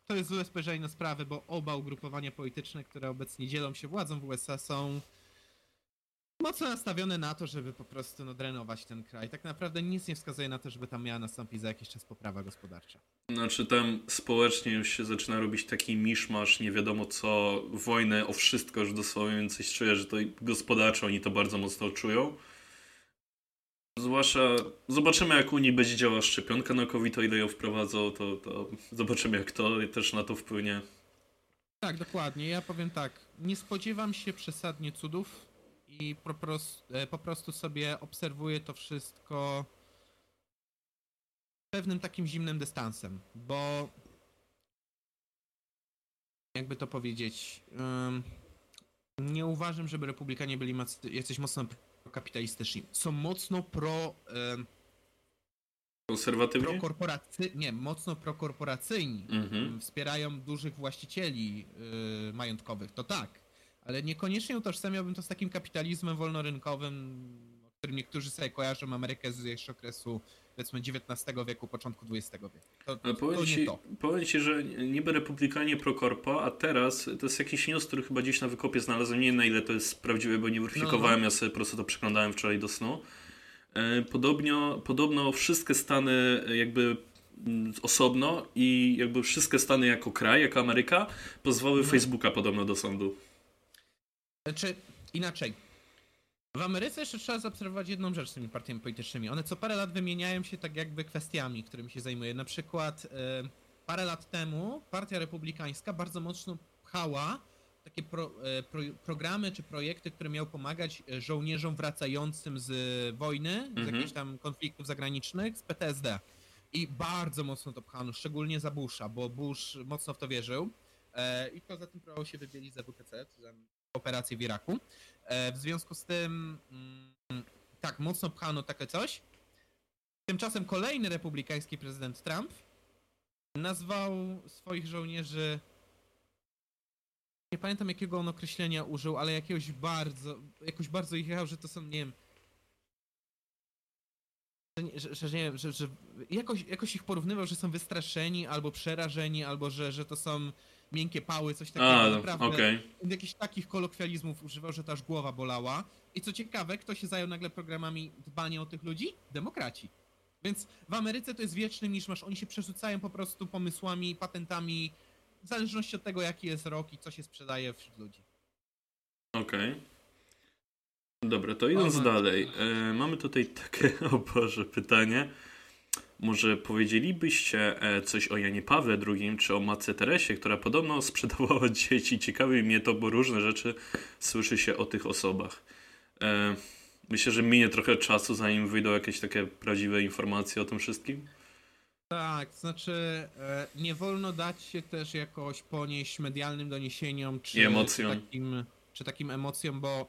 to jest złe spojrzenie na sprawę, bo oba ugrupowania polityczne, które obecnie dzielą się władzą w USA są mocno nastawione na to, żeby po prostu no, drenować ten kraj. Tak naprawdę nic nie wskazuje na to, żeby tam miała nastąpić za jakiś czas poprawa gospodarcza. Znaczy tam społecznie już się zaczyna robić taki miszmasz, nie wiadomo co, wojnę o wszystko już dosłownie, więc coś czuję, że to gospodarczo oni to bardzo mocno czują. Zwłaszcza zobaczymy jak Unii będzie działała szczepionka na COVID, o ile ją wprowadzą, to, to zobaczymy jak to też na to wpłynie. Tak, dokładnie. Ja powiem tak. Nie spodziewam się przesadnie cudów i po prostu, po prostu sobie obserwuję to wszystko pewnym takim zimnym dystansem, bo jakby to powiedzieć, nie uważam, żeby republikanie byli jacyś mocno kapitalistyczni. Są mocno pro, ym, Konserwatywnie? prokorporacy... nie, mocno prokorporacyjni. Mhm. Wspierają dużych właścicieli yy, majątkowych, to tak. Ale niekoniecznie utożsamiałbym to z takim kapitalizmem wolnorynkowym, o którym niektórzy sobie kojarzą Amerykę z jeszcze okresu powiedzmy XIX wieku, początku XX wieku. To, Ale to powiem nie ci, to. powiem ci, że niby republikanie pro-corpo, a teraz to jest jakiś news, który chyba gdzieś na wykopie znalazłem. Nie wiem na ile to jest prawdziwe, bo nie weryfikowałem, No. ja sobie po prostu to przeglądałem wczoraj do snu. E, Podobno, podobno wszystkie Stany e, jakby mm, osobno i jakby wszystkie Stany jako kraj, jako Ameryka pozwały Mhm. Facebooka podobno do sądu. Znaczy, inaczej. W Ameryce jeszcze trzeba zaobserwować jedną rzecz z tymi partiami politycznymi. One co parę lat wymieniają się tak jakby kwestiami, którymi się zajmuje. Na przykład e, parę lat temu partia republikańska bardzo mocno pchała takie pro, e, pro, programy czy projekty, które miały pomagać e, żołnierzom wracającym z wojny, z Mhm. jakichś tam konfliktów zagranicznych, z PTSD. I bardzo mocno to pchano, szczególnie za Busha, bo Bush mocno w to wierzył. I poza tym próbował się wybielić za za operację w Iraku. E, w związku z tym, mm, tak, mocno pchano takie coś. Tymczasem kolejny republikański prezydent Trump nazwał swoich żołnierzy. Nie pamiętam jakiego on określenia użył, ale jakiegoś bardzo, jakoś bardzo ich jechał, że to są, nie wiem. Że, że, że nie wiem, że, że jakoś, jakoś ich porównywał, że są wystraszeni, albo przerażeni, albo że, że to są miękkie pały, coś takiego. A, naprawdę okej. jakichś takich kolokwializmów używał, że to aż głowa bolała. I co ciekawe, kto się zajął nagle programami dbania o tych ludzi? Demokraci. Więc w Ameryce to jest wieczny miszmasz. Oni się przerzucają po prostu pomysłami, patentami, w zależności od tego, jaki jest rok i co się sprzedaje wśród ludzi. Okej. Dobra, to idąc O, no. dalej. E, mamy tutaj takie, o Boże, pytanie. Może powiedzielibyście e, coś o Janie Pawle II, czy o Matce Teresie, która podobno sprzedawała dzieci. Ciekawi mnie to, bo różne rzeczy słyszy się o tych osobach. E, myślę, że minie trochę czasu, zanim wyjdą jakieś takie prawdziwe informacje o tym wszystkim. Tak, znaczy e, nie wolno dać się też jakoś ponieść medialnym doniesieniom czy, czy, takim, czy takim emocjom, bo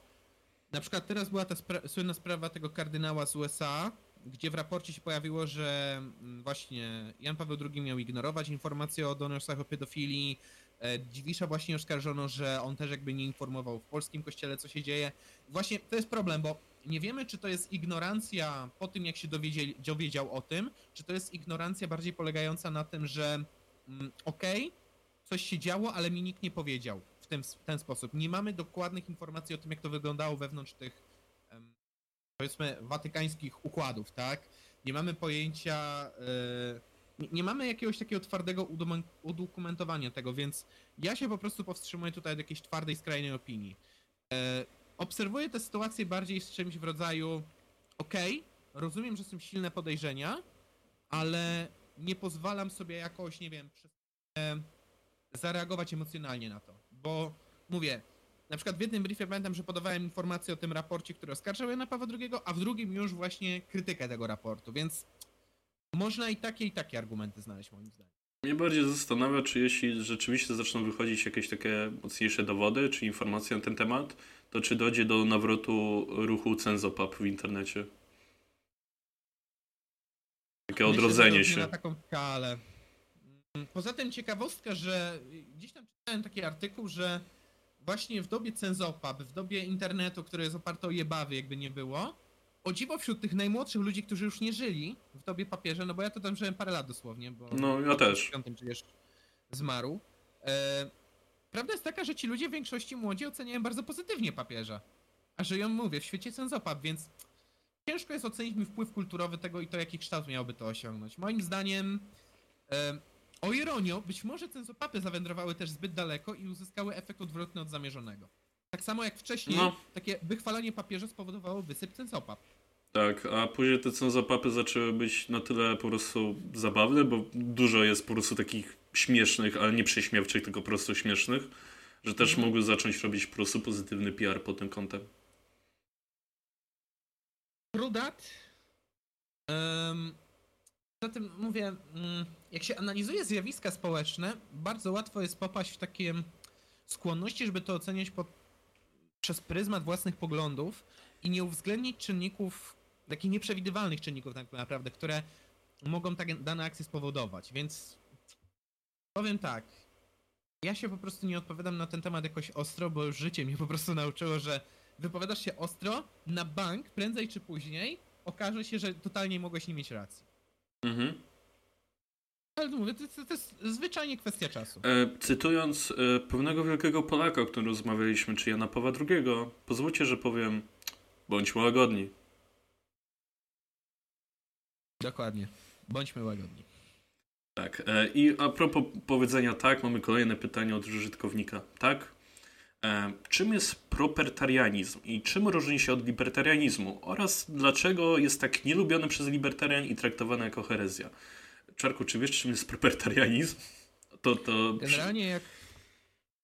na przykład teraz była ta spra- słynna sprawa tego kardynała z USA, gdzie w raporcie się pojawiło, że mm, właśnie Jan Paweł II miał ignorować informacje o donorsach o pedofilii. E, Dziwisza właśnie oskarżono, że on też jakby nie informował w polskim kościele, co się dzieje. Właśnie to jest problem, bo nie wiemy, czy to jest ignorancja po tym, jak się dowiedział o tym, czy to jest ignorancja bardziej polegająca na tym, że mm, okej, coś się działo, ale mi nikt nie powiedział w ten, w ten sposób. Nie mamy dokładnych informacji o tym, jak to wyglądało wewnątrz tych, powiedzmy, watykańskich układów, tak? Nie mamy pojęcia, e, nie, mamy jakiegoś takiego twardego udokumentowania tego, więc ja się po prostu powstrzymuję tutaj od jakiejś twardej, skrajnej opinii. E, obserwuję tę sytuację bardziej z czymś w rodzaju okej, rozumiem, że są silne podejrzenia, ale nie pozwalam sobie jakoś, nie wiem, e, zareagować emocjonalnie na to, bo mówię, na przykład w jednym briefie pamiętam, że podawałem informację o tym raporcie, który oskarżał Jana Pawła II, a w drugim już właśnie krytykę tego raportu, więc można i takie, i takie argumenty znaleźć moim zdaniem. Mnie bardziej zastanawia, czy jeśli rzeczywiście zaczną wychodzić jakieś takie mocniejsze dowody, czy informacje na ten temat, to czy dojdzie do nawrotu ruchu Cenzopap w internecie? Takie odrodzenie się. Na taką skalę. Poza tym ciekawostka, że gdzieś tam czytałem taki artykuł, że właśnie w dobie cenzopap, w dobie internetu, który jest oparty o jebawy, jakby nie było, o dziwo wśród tych najmłodszych ludzi, którzy już nie żyli w dobie papieża, no bo ja to tam żyłem parę lat dosłownie, bo No, ja też. w piątym przecież zmarł. E, prawda jest taka, że ci ludzie w większości młodzi oceniają bardzo pozytywnie papieża. A żyją, mówię, w świecie cenzopap, więc ciężko jest ocenić mi wpływ kulturowy tego i to, jaki kształt miałoby to osiągnąć. Moim zdaniem, e, o ironio, być może cenzopapy zawędrowały też zbyt daleko i uzyskały efekt odwrotny od zamierzonego. Tak samo jak wcześniej, No. takie wychwalanie papieża spowodowało wysyp cenzopap. Tak, a później te cenzopapy zaczęły być na tyle po prostu zabawne, bo dużo jest po prostu takich śmiesznych, ale nie prześmiewczych, tylko po prostu śmiesznych, że też Mhm. mogły zacząć robić po prostu pozytywny PR pod tym kątem. True that. Um, zatem mówię, mm, jak się analizuje zjawiska społeczne, bardzo łatwo jest popaść w takie skłonności, żeby to oceniać pod, przez pryzmat własnych poglądów i nie uwzględnić czynników, takich nieprzewidywalnych czynników tak naprawdę, które mogą tak, dane akcje spowodować. Więc powiem tak. Ja się po prostu nie odpowiadam na ten temat jakoś ostro, bo życie mnie po prostu nauczyło, że wypowiadasz się ostro, na bank prędzej czy później okaże się, że totalnie mogłeś nie mieć racji. Mhm. Ale mówię, to, to, to jest zwyczajnie kwestia czasu. E, cytując e, pewnego wielkiego Polaka, o którym rozmawialiśmy, czy Jana Pawła II, pozwólcie, że powiem, bądźmy łagodni. Dokładnie. Bądźmy łagodni. Tak. E, I a propos powiedzenia tak, mamy kolejne pytanie od użytkownika. Tak? E, czym jest propertarianizm i czym różni się od libertarianizmu oraz dlaczego jest tak nielubiony przez libertarian i traktowany jako herezja? Czarku, czy wiesz czym jest propertarianizm? To, to... Generalnie jak,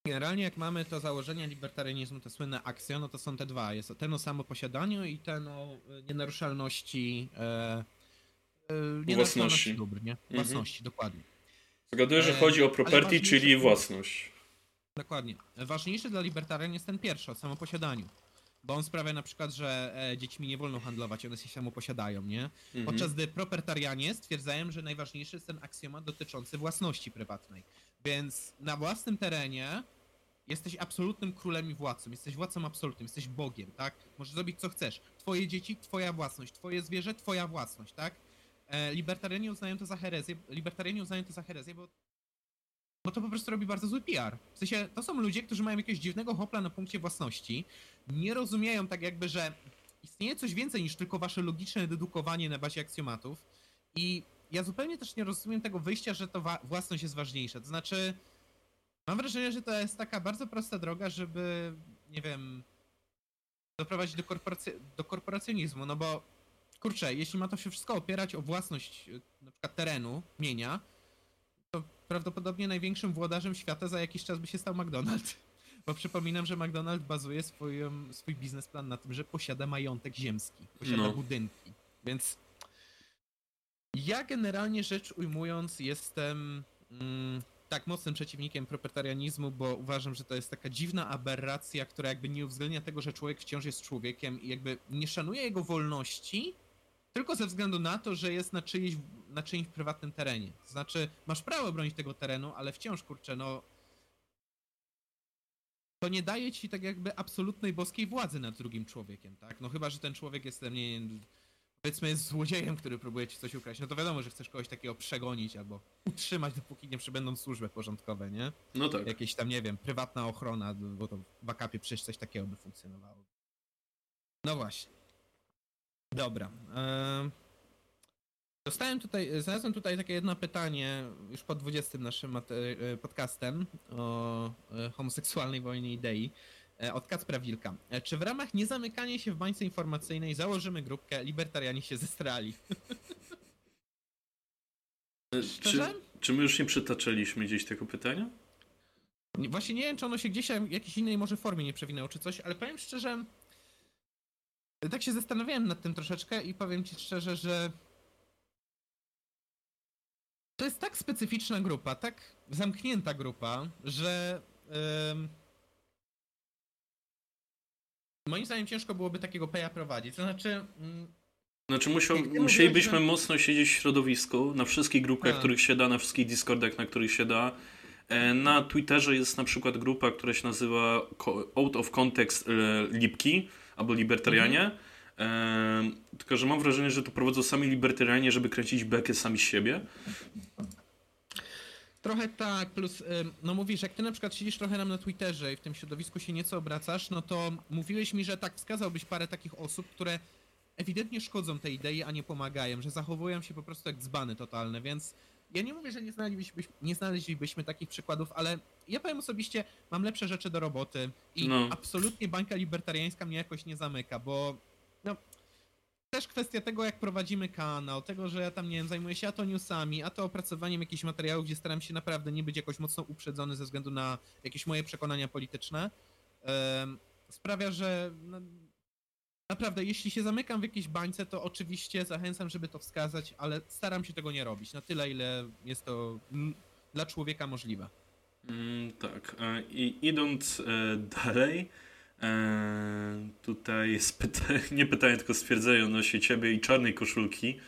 generalnie jak mamy to założenie libertarianizmu, te słynne akcje, no to są te dwa. Jest ten o samoposiadaniu i ten o e, nienaruszalności e, e, nienaruszalności Własności. dóbr, nie? Mhm. Własności, dokładnie. Zgaduję, że E, chodzi o property, czyli własność. Dokładnie. Ważniejszy dla libertarian jest ten pierwszy, o samoposiadaniu. Bo on sprawia na przykład, że e, dziećmi nie wolno handlować, one się samoposiadają, nie? Mhm. Podczas gdy propertarianie stwierdzają, że najważniejszy jest ten aksjomat dotyczący własności prywatnej. Więc na własnym terenie jesteś absolutnym królem i władcą, jesteś władcą absolutnym, jesteś Bogiem, tak? Możesz zrobić co chcesz. Twoje dzieci, twoja własność, twoje zwierzę, twoja własność, tak? E, libertarianie uznają to za herezję, libertarianie uznają to za herezję, bo bo to po prostu robi bardzo zły PR. W sensie, to są ludzie, którzy mają jakiegoś dziwnego hopla na punkcie własności, nie rozumieją tak jakby, że istnieje coś więcej niż tylko wasze logiczne dedukowanie na bazie aksjomatów i ja zupełnie też nie rozumiem tego wyjścia, że to własność jest ważniejsza. To znaczy, mam wrażenie, że to jest taka bardzo prosta droga, żeby, nie wiem, doprowadzić do, korporacy- do korporacjonizmu, no bo kurczę, jeśli ma to się wszystko opierać o własność y, na przykład terenu, mienia, to prawdopodobnie największym włodarzem świata za jakiś czas by się stał McDonald's. Bo przypominam, że McDonald's bazuje swój, swój biznesplan na tym, że posiada majątek ziemski, posiada No. budynki. Więc ja generalnie rzecz ujmując jestem mm, tak mocnym przeciwnikiem proprietarianizmu, bo uważam, że to jest taka dziwna aberracja, która jakby nie uwzględnia tego, że człowiek wciąż jest człowiekiem i jakby nie szanuje jego wolności, tylko ze względu na to, że jest na, czyjś, na czyimś prywatnym terenie. To znaczy, masz prawo bronić tego terenu, ale wciąż, kurczę, no... To nie daje ci tak jakby absolutnej boskiej władzy nad drugim człowiekiem, tak? No chyba, że ten człowiek jest, nie wiem, powiedzmy jest złodziejem, który próbuje ci coś ukraść, no to wiadomo, że chcesz kogoś takiego przegonić albo utrzymać, dopóki nie przybędą służby porządkowe, nie? No tak. Jakieś tam, nie wiem, prywatna ochrona, bo to w akapie przecież coś takiego by funkcjonowało. No właśnie. Dobra. em, Dostałem tutaj, znalazłem tutaj takie jedno pytanie już po 20 naszym e, podcastem o e, homoseksualnej wojnie idei e, od Kacpra Wilka. Czy w ramach niezamykania się w bańce informacyjnej założymy grupkę Libertariani się zestrali? Czy, czy my już nie przytaczaliśmy gdzieś tego pytania? Nie- Właśnie nie wiem, czy ono się gdzieś w jakiejś innej może formie nie przewinęło, czy coś, ale powiem szczerze, tak się zastanawiałem nad tym troszeczkę i powiem ci szczerze, że to jest tak specyficzna grupa, tak zamknięta grupa, że moim zdaniem ciężko byłoby takiego peja prowadzić. To znaczy, mm, Znaczy musiał, musielibyśmy mocno siedzieć w środowisku, na wszystkich grupkach, Tak. których się da, na wszystkich Discordach, na których się da. E, Na Twitterze jest na przykład grupa, która się nazywa Out of Context e, Lipki albo Libertarianie. Mhm. Tylko, że mam wrażenie, że to prowadzą sami libertarianie, żeby kręcić bekę sami z siebie. Trochę tak, plus, no mówisz, jak ty na przykład siedzisz trochę nam na Twitterze i w tym środowisku się nieco obracasz, no to mówiłeś mi, że tak wskazałbyś parę takich osób, które ewidentnie szkodzą tej idei, a nie pomagają, że zachowują się po prostu jak dzbany totalne, więc ja nie mówię, że nie znaleźlibyśmy, nie znaleźlibyśmy takich przykładów, ale ja powiem osobiście, mam lepsze rzeczy do roboty i No. absolutnie bańka libertariańska mnie jakoś nie zamyka, bo też kwestia tego, jak prowadzimy kanał, tego, że ja tam, nie wiem, zajmuję się a to newsami, a to opracowaniem jakichś materiałów, gdzie staram się naprawdę nie być jakoś mocno uprzedzony ze względu na jakieś moje przekonania polityczne, sprawia, że no, naprawdę, jeśli się zamykam w jakiejś bańce, to oczywiście zachęcam, żeby to wskazać, ale staram się tego nie robić, na tyle, ile jest to dla człowieka możliwe. Mm, tak. E, I idąc e, dalej, tutaj jest pyta- nie pytanie, tylko stwierdzenie odnośnie ciebie i czarnej koszulki,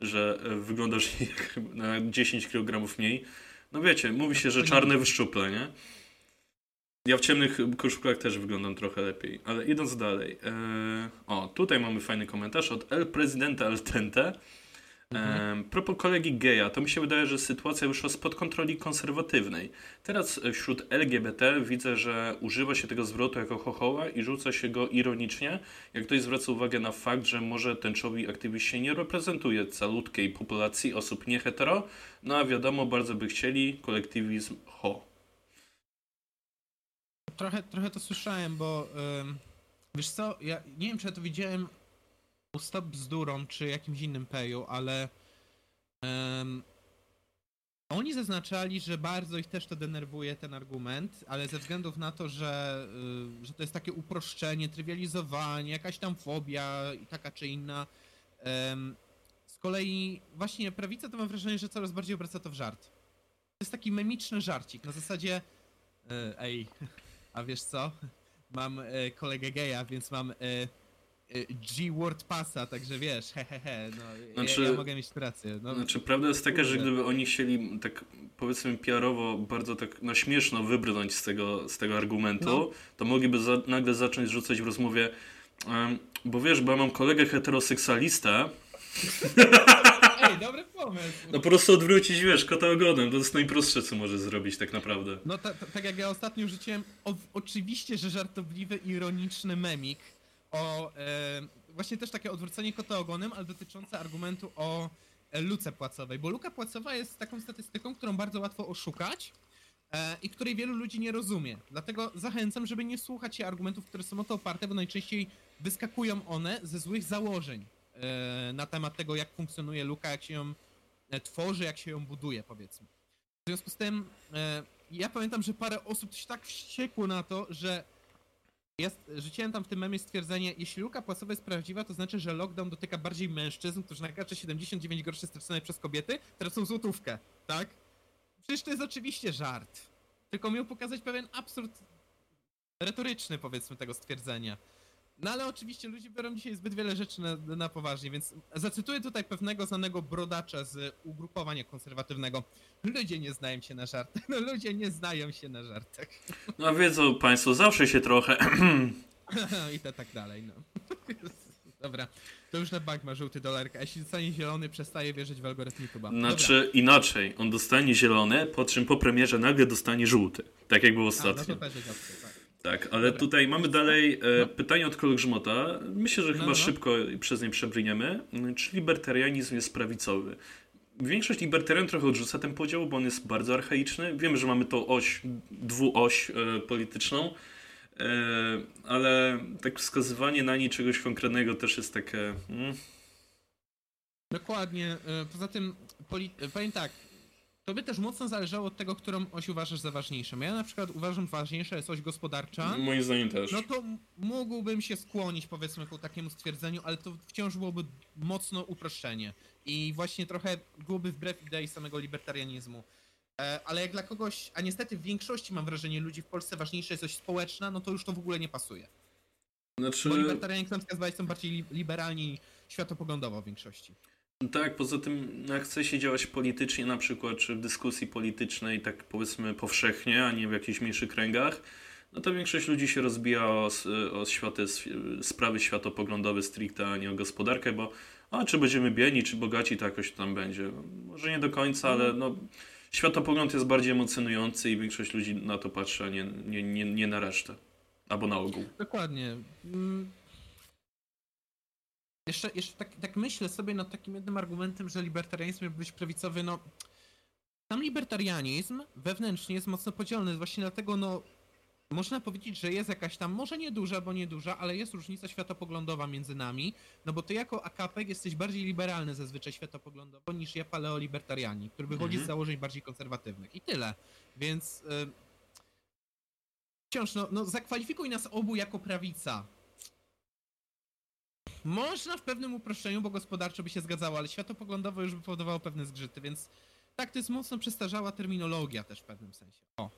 że e, wyglądasz na 10 kg mniej. No wiecie, mówi się, że czarne wyszczuple, nie? Ja w ciemnych koszulkach też wyglądam trochę lepiej, ale idąc dalej. E, o, tutaj mamy fajny komentarz od El Prezydenta El Tente. Mhm. E, propos kolegi geja, to mi się wydaje, że sytuacja wyszła spod kontroli konserwatywnej. Teraz e, wśród LGBT widzę, że używa się tego zwrotu jako chochoła i rzuca się go ironicznie, jak ktoś zwraca uwagę na fakt, że może tęczowi aktywiści nie reprezentuje calutkiej populacji osób niehetero, no a wiadomo, bardzo by chcieli kolektywizm ho. Trochę, trochę to słyszałem, bo ym, wiesz co, ja nie wiem, czy ja to widziałem Stop Bzdurą, czy jakimś innym peju, ale ym, oni zaznaczali, że bardzo ich też to denerwuje ten argument, ale ze względów na to, że, y, że to jest takie uproszczenie, trywializowanie, jakaś tam fobia i taka czy inna. Ym, z kolei właśnie prawica to mam wrażenie, że coraz bardziej obraca to w żart. To jest taki memiczny żarcik, na zasadzie y, ej, a wiesz co? Mam e, kolegę geja, więc mam e, e, G-Word Passa, także wiesz, hehehe, he, he, no Znaczy- ja, ja mogę mieć rację. No, Znaczy, prawda jest taka, że gdyby oni chcieli tak powiedzmy PR-owo bardzo tak na śmieszno wybrnąć z tego, z tego argumentu, No. to mogliby za, nagle zacząć rzucać w rozmowie em, bo wiesz, bo ja mam kolegę heteroseksualistę, Ej, dobry pomysł! no po prostu odwrócić, wiesz, kota ogonem, to jest najprostsze, co może zrobić tak naprawdę. No ta, ta, tak jak ja ostatnio rzuciłem, o, oczywiście, że żartobliwy, ironiczny memik o e, właśnie też takie odwrócenie kota ogonem, ale dotyczące argumentu o e, luce płacowej, bo luka płacowa jest taką statystyką, którą bardzo łatwo oszukać e, i której wielu ludzi nie rozumie. Dlatego zachęcam, żeby nie słuchać się argumentów, które są o to oparte, bo najczęściej wyskakują one ze złych założeń na temat tego, jak funkcjonuje luka, jak się ją tworzy, jak się ją buduje, powiedzmy. W związku z tym, ja pamiętam, że parę osób się tak wściekło na to, że jest, rzuciłem tam w tym memie stwierdzenie, jeśli luka płacowa jest prawdziwa, to znaczy, że lockdown dotyka bardziej mężczyzn, którzy na karcie 79 groszy stracone przez kobiety, tracą złotówkę, tak? Przecież to jest oczywiście żart. Tylko miał pokazać pewien absurd retoryczny, powiedzmy, tego stwierdzenia. No ale oczywiście ludzie biorą dzisiaj zbyt wiele rzeczy na, na poważnie, więc zacytuję tutaj pewnego znanego brodacza z ugrupowania konserwatywnego. Ludzie nie znają się na żartach. No ludzie nie znają się na żartach. No wiedzą państwo, zawsze się trochę... I to tak dalej, no. Dobra, to już na bank ma żółty dolarka. a Jeśli zostanie zielony, przestaje wierzyć w algorytm YouTube'a. Dobra. Znaczy inaczej, on dostanie zielone, po czym po premierze nagle dostanie żółty. Tak jak było A, no to ostatnio. też jest opcja, tak. Tak, ale Dobra. tutaj mamy dalej No. pytanie od kolegi Grzmota. Myślę, że No, chyba no. szybko przez nie przebrniemy. Czy libertarianizm jest prawicowy? Większość libertarian trochę odrzuca ten podział, bo on jest bardzo archaiczny. Wiemy, że mamy tą oś, dwuoś e, polityczną, e, ale tak wskazywanie na niej czegoś konkretnego też jest takie... Mm, Dokładnie. Poza tym, poli- powiem tak, to by też mocno zależało od tego, którą oś uważasz za ważniejszą. Ja na przykład uważam, ważniejsza jest oś gospodarcza. moim zdaniem też. No to mógłbym się skłonić, powiedzmy, ku takiemu stwierdzeniu, ale to wciąż byłoby mocno uproszczenie. I właśnie trochę byłoby wbrew idei samego libertarianizmu. E, ale jak dla kogoś, a niestety w większości mam wrażenie ludzi w Polsce ważniejsza jest oś społeczna, no to już to w ogóle nie pasuje. Znaczy... Bo libertarianie, chcą wskazywać, są bardziej li- liberalni światopoglądowo w większości. Tak, poza tym jak chce się działać politycznie na przykład, czy w dyskusji politycznej tak powiedzmy powszechnie, a nie w jakichś mniejszych kręgach, no to większość ludzi się rozbija o, o światy, sprawy światopoglądowe stricte, a nie o gospodarkę, bo a czy będziemy biedni, czy bogaci, to jakoś tam będzie. Może nie do końca, ale no, światopogląd jest bardziej emocjonujący i większość ludzi na to patrzy, a nie, nie, nie, nie na resztę. Albo na ogół. Dokładnie. Jeszcze, jeszcze tak, tak myślę sobie nad takim jednym argumentem, że libertarianizm miał być prawicowy, no... Sam libertarianizm wewnętrznie jest mocno podzielony, właśnie dlatego, no... Można powiedzieć, że jest jakaś tam, może nie duża, bo nie duża, ale jest różnica światopoglądowa między nami, no bo ty jako AKP jesteś bardziej liberalny zazwyczaj światopoglądowo niż ja paleolibertarianin, który wychodzi Mhm. z założeń bardziej konserwatywnych. I tyle. Więc... Y wciąż, no, no zakwalifikuj nas obu jako prawica. Można w pewnym uproszczeniu, bo gospodarczo by się zgadzało, ale światopoglądowo już by powodowało pewne zgrzyty, więc tak, to jest mocno przestarzała terminologia też w pewnym sensie. O.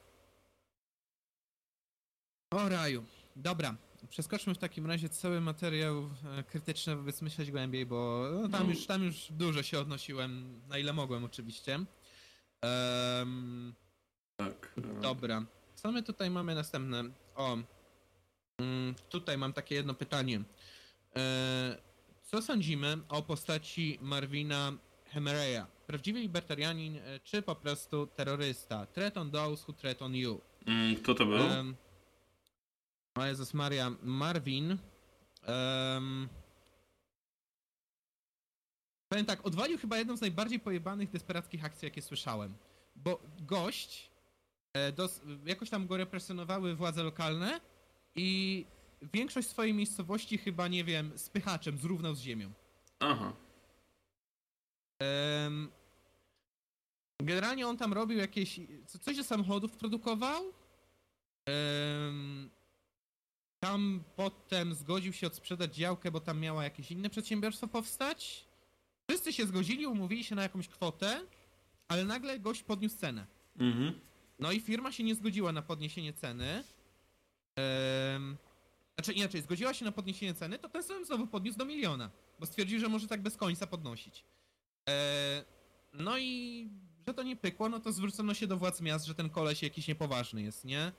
O raju. Dobra. Przeskoczmy w takim razie cały materiał e, krytyczny wobec myśleć głębiej, bo no, tam, No. już, tam już dużo się odnosiłem, na ile mogłem oczywiście. Ehm, Tak. Dobra. Co my tutaj mamy następne? O. Mm, tutaj mam takie jedno pytanie. E, co sądzimy o postaci Marvina Hemereya? Prawdziwy libertarianin, e, czy po prostu terrorysta? Threat on those who threat on you. Mm, Kto to był? Em, o Jezus Maria, Marvin. Um, powiem tak, odwalił chyba jedną z najbardziej pojebanych desperackich akcji, jakie słyszałem. Bo gość, e, dos, jakoś tam go represjonowały władze lokalne i większość swojej miejscowości chyba, nie wiem, spychaczem zrównał z ziemią. Aha. Generalnie on tam robił jakieś. co- Coś ze samochodów produkował. Tam potem zgodził się odsprzedać działkę, bo tam miała jakieś inne przedsiębiorstwo powstać. Wszyscy się zgodzili, umówili się na jakąś kwotę, ale nagle gość podniósł cenę. Mhm. No i firma się nie zgodziła na podniesienie ceny. Znaczy inaczej, zgodziła się na podniesienie ceny, to ten sam znowu podniósł do miliona, bo stwierdził, że może tak bez końca podnosić. Eee, no i że to nie pykło, no to zwrócono się do władz miast, że ten koleś jakiś niepoważny jest, nie?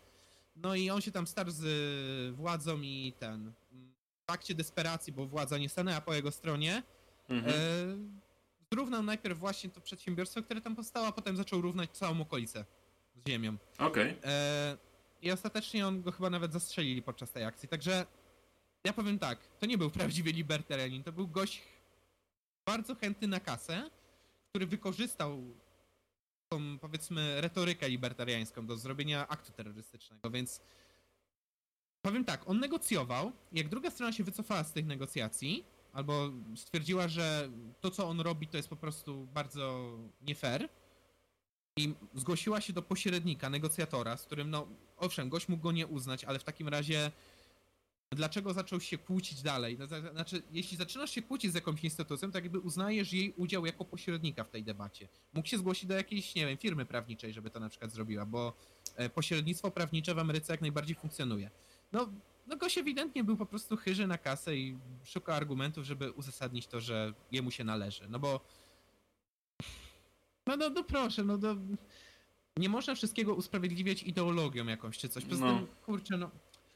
No i on się tam starł z władzą i ten. W akcie desperacji, bo władza nie stanęła po jego stronie, Mhm. E, zrównał najpierw właśnie to przedsiębiorstwo, które tam powstało, a potem zaczął równać całą okolicę z ziemią. Okej. E, I ostatecznie on go chyba nawet zastrzelili podczas tej akcji. Także ja powiem tak, to nie był prawdziwy libertarianin, to był gość bardzo chętny na kasę, który wykorzystał tą powiedzmy retorykę libertariańską do zrobienia aktu terrorystycznego, więc powiem tak, on negocjował, jak druga strona się wycofała z tych negocjacji, albo stwierdziła, że to co on robi to jest po prostu bardzo nie fair i zgłosiła się do pośrednika, negocjatora, z którym no owszem, gość mógł go nie uznać, ale w takim razie dlaczego zaczął się kłócić dalej? No, Znaczy, jeśli zaczynasz się kłócić z jakąś instytucją, to jakby uznajesz jej udział jako pośrednika w tej debacie. Mógł się zgłosić do jakiejś, nie wiem, firmy prawniczej, żeby to na przykład zrobiła, bo e, pośrednictwo prawnicze w Ameryce jak najbardziej funkcjonuje. No, no gość ewidentnie był po prostu chyży na kasę i szukał argumentów, żeby uzasadnić to, że jemu się należy. No bo no, no, no proszę, no, no nie można wszystkiego usprawiedliwiać ideologią jakąś czy coś. Poza No. tym, kurczę, no,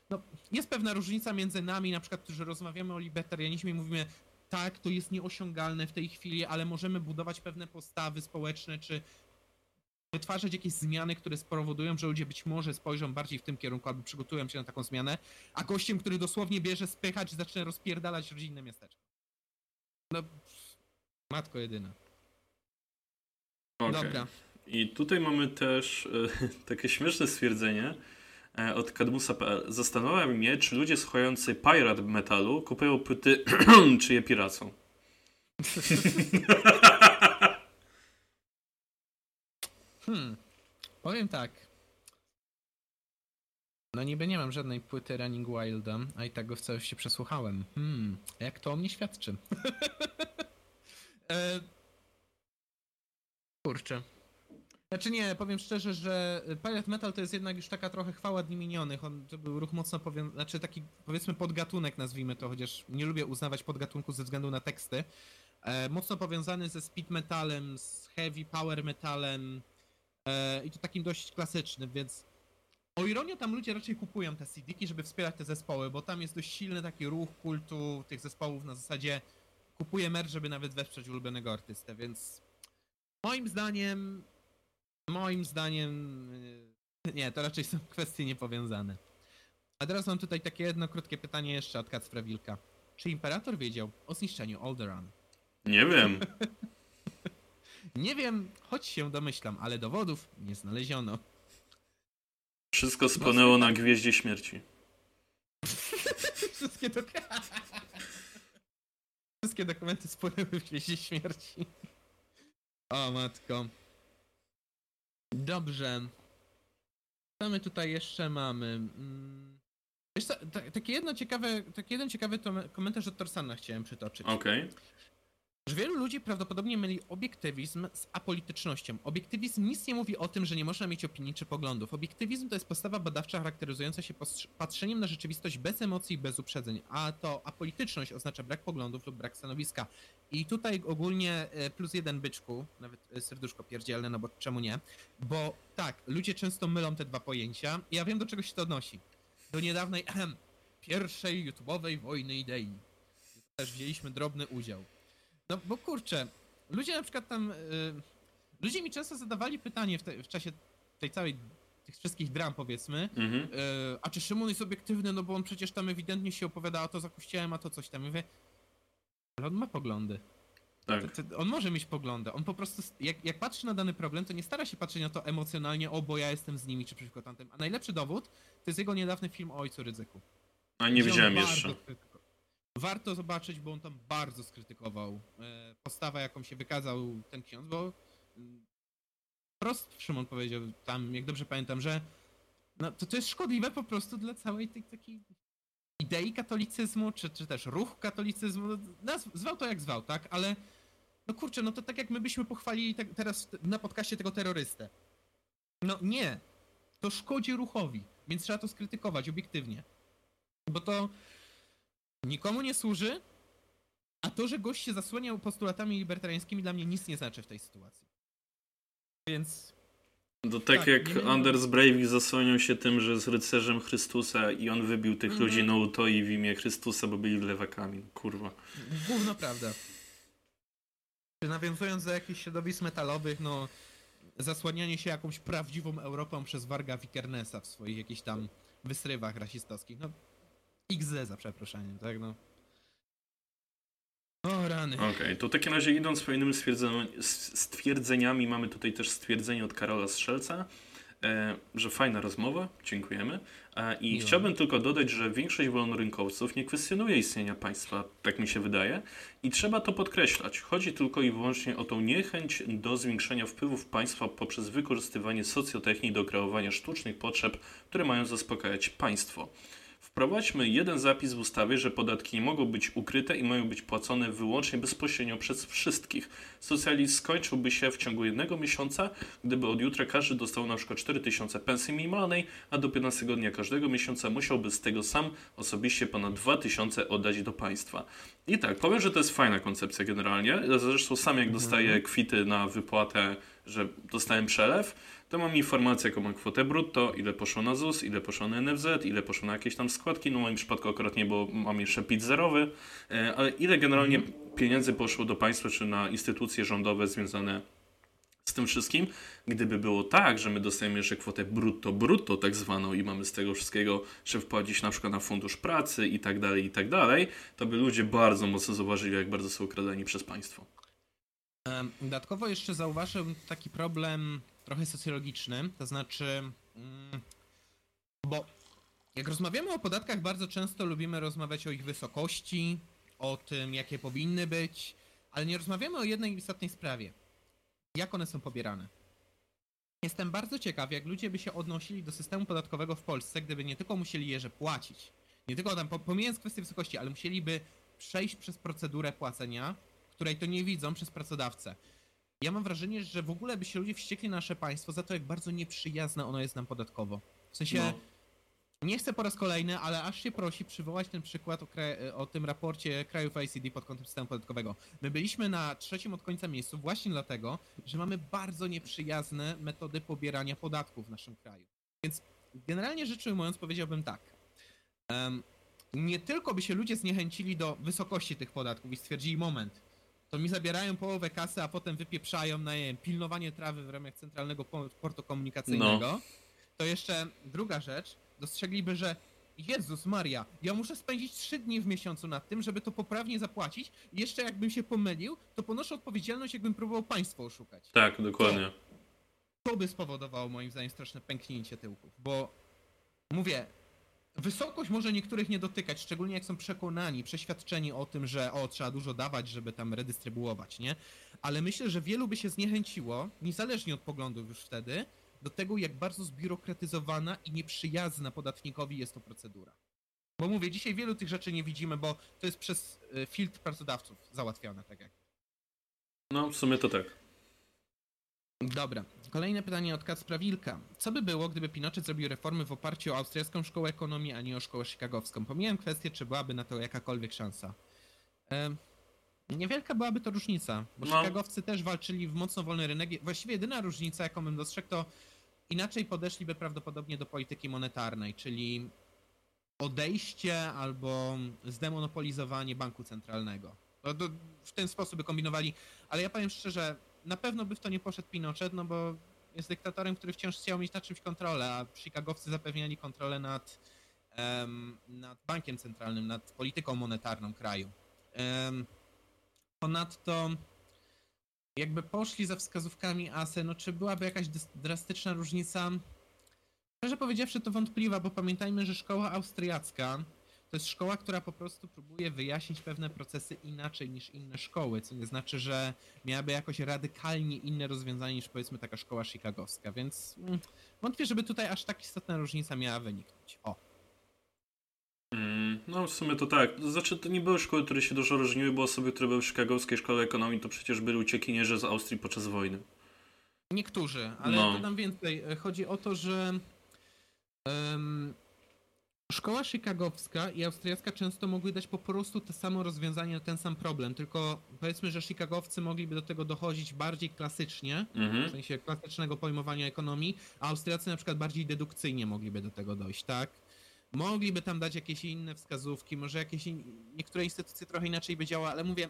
no jest pewna różnica między nami, na przykład, którzy rozmawiamy o libertarianizmie i mówimy, tak, to jest nieosiągalne w tej chwili, ale możemy budować pewne postawy społeczne, czy wytwarzać jakieś zmiany, które spowodują, że ludzie być może spojrzą bardziej w tym kierunku, albo przygotują się na taką zmianę, a gościem, który dosłownie bierze spychacz i zaczyna rozpierdalać rodzinne miasteczko. No, matko jedyna. Okej. Dobra. I tutaj mamy też e, takie śmieszne stwierdzenie e, od kadmusa.pl. Zastanawia mnie, czy ludzie słuchający pirate metalu kupują płyty, czy je piracą. Hmm. Powiem tak. No niby nie mam żadnej płyty Running Wilda, a i tak go w całości przesłuchałem. Hmm. Jak to o mnie świadczy? e... Kurczę. Znaczy nie, powiem szczerze, że Pirate Metal to jest jednak już taka trochę chwała dni minionych. On to był ruch mocno powią... znaczy taki powiedzmy podgatunek nazwijmy to, chociaż nie lubię uznawać podgatunku ze względu na teksty. E, mocno powiązany ze speed metalem, z heavy power metalem e, i to takim dość klasycznym, więc O ironio tam ludzie raczej kupują te CD-ki, żeby wspierać te zespoły, bo tam jest dość silny taki ruch kultu tych zespołów na zasadzie kupuję merch, żeby nawet wesprzeć ulubionego artystę, więc moim zdaniem moim zdaniem yy, nie, to raczej są kwestie niepowiązane. A teraz mam tutaj takie jedno krótkie pytanie jeszcze od Kacpra Wilka. Czy Imperator wiedział o zniszczeniu Alderaan? Nie wiem. Nie wiem, choć się domyślam, ale dowodów nie znaleziono. Wszystko spłonęło na Gwieździe Śmierci. Wszystkie, dok- Wszystkie dokumenty spłynęły w Gwieździe Śmierci. O matko. Dobrze. Co my tutaj jeszcze mamy? Mm. Wiesz co, ta, taki, jedno ciekawe, taki jeden ciekawy komentarz od Torsana chciałem przytoczyć. Okej. Że wielu ludzi prawdopodobnie myli obiektywizm z apolitycznością. Obiektywizm nic nie mówi o tym, że nie można mieć opinii czy poglądów. Obiektywizm to jest postawa badawcza charakteryzująca się patrzeniem na rzeczywistość bez emocji i bez uprzedzeń, a to apolityczność oznacza brak poglądów lub brak stanowiska. I tutaj ogólnie e, plus jeden byczku, nawet e, serduszko pierdzielne, no bo czemu nie? Bo tak, ludzie często mylą te dwa pojęcia ja wiem do czego się to odnosi. Do niedawnej ehem, pierwszej YouTube'owej wojny idei. Też wzięliśmy drobny udział. No bo kurczę, ludzie na przykład tam. Y, ludzie mi często zadawali pytanie w, te, w czasie tej całej. tych wszystkich dram powiedzmy. Mhm. Y, a czy Szymon jest obiektywny, no bo on przecież tam ewidentnie się opowiada, a to za kościołem, a to coś tam. I mówię, ale on ma poglądy. Tak. To, to, on może mieć poglądy. On po prostu, jak, jak patrzy na dany problem, to nie stara się patrzeć na to emocjonalnie, o bo ja jestem z nimi, czy przeciwko tamtym. A najlepszy dowód to jest jego niedawny film o ojcu Rydzyku. A nie widziałem jeszcze. Warto zobaczyć, bo on tam bardzo skrytykował e, postawę, jaką się wykazał ten ksiądz, bo mm, wprost Szymon powiedział tam, jak dobrze pamiętam, że no, to, to jest szkodliwe po prostu dla całej tej takiej idei katolicyzmu, czy, czy też ruchu katolicyzmu, no, zwał to jak zwał, tak, ale no kurczę, no to tak jak my byśmy pochwalili te, teraz na podcaście tego terrorystę. No nie, to szkodzi ruchowi, więc trzeba to skrytykować obiektywnie. Bo to nikomu nie służy, a to, że gość się zasłaniał postulatami libertariańskimi dla mnie nic nie znaczy w tej sytuacji. Więc To tak, Tak, jak wiem, Anders Breivik zasłonił się tym, że jest rycerzem Chrystusa i on wybił tych Mhm. ludzi na utoi w imię Chrystusa, bo byli lewakami. Kurwa. gówno prawda. Czy nawiązując do jakichś środowisk metalowych, no zasłanianie się jakąś prawdziwą Europą przez Warga Wikernesa w swoich jakichś tam wysrywach rasistowskich, no XZ za przeproszeniem, tak no. O rany. Okej, to w takim razie idąc swoimi stwierdzeniami, stwierdzeniami, mamy tutaj też stwierdzenie od Karola Strzelca, e, że fajna rozmowa, dziękujemy. E, I Miło. chciałbym tylko dodać, że większość wolnorynkowców nie kwestionuje istnienia państwa, tak mi się wydaje, i trzeba to podkreślać. Chodzi tylko i wyłącznie o tą niechęć do zwiększenia wpływów państwa poprzez wykorzystywanie socjotechnii do kreowania sztucznych potrzeb, które mają zaspokajać państwo. Wprowadźmy jeden zapis w ustawie, że podatki nie mogą być ukryte i mają być płacone wyłącznie bezpośrednio przez wszystkich. Socjalizm skończyłby się w ciągu jednego miesiąca, gdyby od jutra każdy dostał na przykład 4000 pensji minimalnej, a do 15 dnia każdego miesiąca musiałby z tego sam osobiście ponad 2000 oddać do państwa. I tak, powiem, że to jest fajna koncepcja generalnie. Zresztą sam jak dostaję kwity na wypłatę, że dostałem przelew, to mam informację, jaką mam kwotę brutto, ile poszło na ZUS, ile poszło na NFZ, ile poszło na jakieś tam składki. No w moim przypadku akurat nie, bo mam jeszcze PIT zerowy, e, ale ile generalnie pieniędzy poszło do państwa czy na instytucje rządowe związane z tym wszystkim. Gdyby było tak, że my dostajemy jeszcze kwotę brutto, brutto tak zwaną i mamy z tego wszystkiego jeszcze wpłacić na przykład na fundusz pracy i tak dalej, i tak dalej, to by ludzie bardzo mocno zauważyli, jak bardzo są okradani przez państwo. Dodatkowo jeszcze zauważyłem taki problem trochę socjologiczny, to znaczy, mm, bo jak rozmawiamy o podatkach, bardzo często lubimy rozmawiać o ich wysokości, o tym, jakie powinny być, ale nie rozmawiamy o jednej istotnej sprawie. Jak one są pobierane. Jestem bardzo ciekaw, jak ludzie by się odnosili do systemu podatkowego w Polsce, gdyby nie tylko musieli je płacić, nie tylko tam, po- pomijając kwestię wysokości, ale musieliby przejść przez procedurę płacenia, której to nie widzą przez pracodawcę. Ja mam wrażenie, że w ogóle by się ludzie wściekli na nasze państwo za to, jak bardzo nieprzyjazne ono jest nam podatkowo. W sensie, No. nie chcę po raz kolejny, ale aż się prosi przywołać ten przykład o, kra- o tym raporcie krajów OECD pod kątem systemu podatkowego. My byliśmy na trzecim od końca miejscu właśnie dlatego, że mamy bardzo nieprzyjazne metody pobierania podatków w naszym kraju. Więc generalnie rzecz ujmując powiedziałbym tak. Em, nie tylko by się ludzie zniechęcili do wysokości tych podatków i stwierdzili, moment, to mi zabierają połowę kasy, a potem wypieprzają na nie wiem, pilnowanie trawy w ramach centralnego po- portu komunikacyjnego. To jeszcze druga rzecz, dostrzegliby, że Jezus Maria, ja muszę spędzić trzy dni w miesiącu nad tym, żeby to poprawnie zapłacić i jeszcze jakbym się pomylił, to ponoszę odpowiedzialność, jakbym próbował państwo oszukać. Tak, dokładnie. To by spowodowało moim zdaniem straszne pęknięcie tyłków, bo mówię, wysokość może niektórych nie dotykać, szczególnie jak są przekonani, przeświadczeni o tym, że o, trzeba dużo dawać, żeby tam redystrybuować, nie? Ale myślę, że wielu by się zniechęciło, niezależnie od poglądów już wtedy, do tego, jak bardzo zbiurokratyzowana i nieprzyjazna podatnikowi jest to procedura. Bo mówię, dzisiaj wielu tych rzeczy nie widzimy, bo to jest przez y, filtr pracodawców załatwiane, tak jak No, w sumie to tak. Dobra, kolejne pytanie od Kacpra Wilka. Co by było, gdyby Pinochet zrobił reformy w oparciu o austriacką szkołę ekonomii, a nie o szkołę chicagowską? Pomijam kwestię, czy byłaby na to jakakolwiek szansa. Em, niewielka byłaby to różnica, bo No. chicagowcy też walczyli w mocno wolny rynek. Właściwie jedyna różnica, jaką bym dostrzegł, to inaczej podeszliby prawdopodobnie do polityki monetarnej, czyli odejście albo zdemonopolizowanie banku centralnego. No, to w ten sposób by kombinowali, ale ja powiem szczerze, na pewno by w to nie poszedł Pinochet, no bo jest dyktatorem, który wciąż chciał mieć nad czymś kontrolę, a Chicagowcy zapewniali kontrolę nad, em, nad bankiem centralnym, nad polityką monetarną kraju. Em, ponadto jakby poszli za wskazówkami ASE, no czy byłaby jakaś drastyczna różnica? Szczerze powiedziawszy to wątpliwa, bo pamiętajmy, że szkoła austriacka to jest szkoła, która po prostu próbuje wyjaśnić pewne procesy inaczej niż inne szkoły, co nie znaczy, że miałaby jakoś radykalnie inne rozwiązanie niż powiedzmy taka szkoła chicagowska, więc mm, wątpię, żeby tutaj aż tak istotna różnica miała wyniknąć. O, Mm, No, w sumie to tak. Znaczy, to nie były szkoły, które się dużo różniły, bo osoby, które były w chicagowskiej szkole ekonomii, to przecież byli uciekinierzy z Austrii podczas wojny. niektórzy, ale No. dodam więcej. Chodzi o to, że em, szkoła chicagowska i austriacka często mogły dać po prostu te samo rozwiązanie na ten sam problem, tylko powiedzmy, że chicagowcy mogliby do tego dochodzić bardziej klasycznie, w Mhm. sensie klasycznego pojmowania ekonomii, a Austriacy na przykład bardziej dedukcyjnie mogliby do tego dojść, tak? Mogliby tam dać jakieś inne wskazówki, może jakieś in... niektóre instytucje trochę inaczej by działały, ale mówię,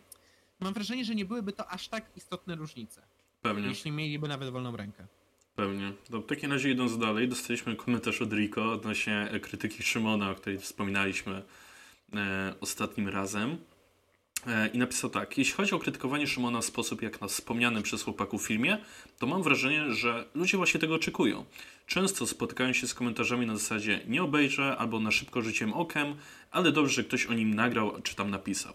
mam wrażenie, że nie byłyby to aż tak istotne różnice, Pewnie, jeśli mieliby nawet wolną rękę. Pewnie. To w takim razie idąc dalej, dostaliśmy komentarz od Rico odnośnie e, krytyki Szymona, o której wspominaliśmy e, ostatnim razem. E, I napisał tak. Jeśli chodzi o krytykowanie Szymona w sposób jak na wspomnianym przez chłopaków filmie, to mam wrażenie, że ludzie właśnie tego oczekują. Często spotykają się z komentarzami na zasadzie nie obejrzę albo na szybko rzuciłem okiem, ale dobrze, że ktoś o nim nagrał czy tam napisał.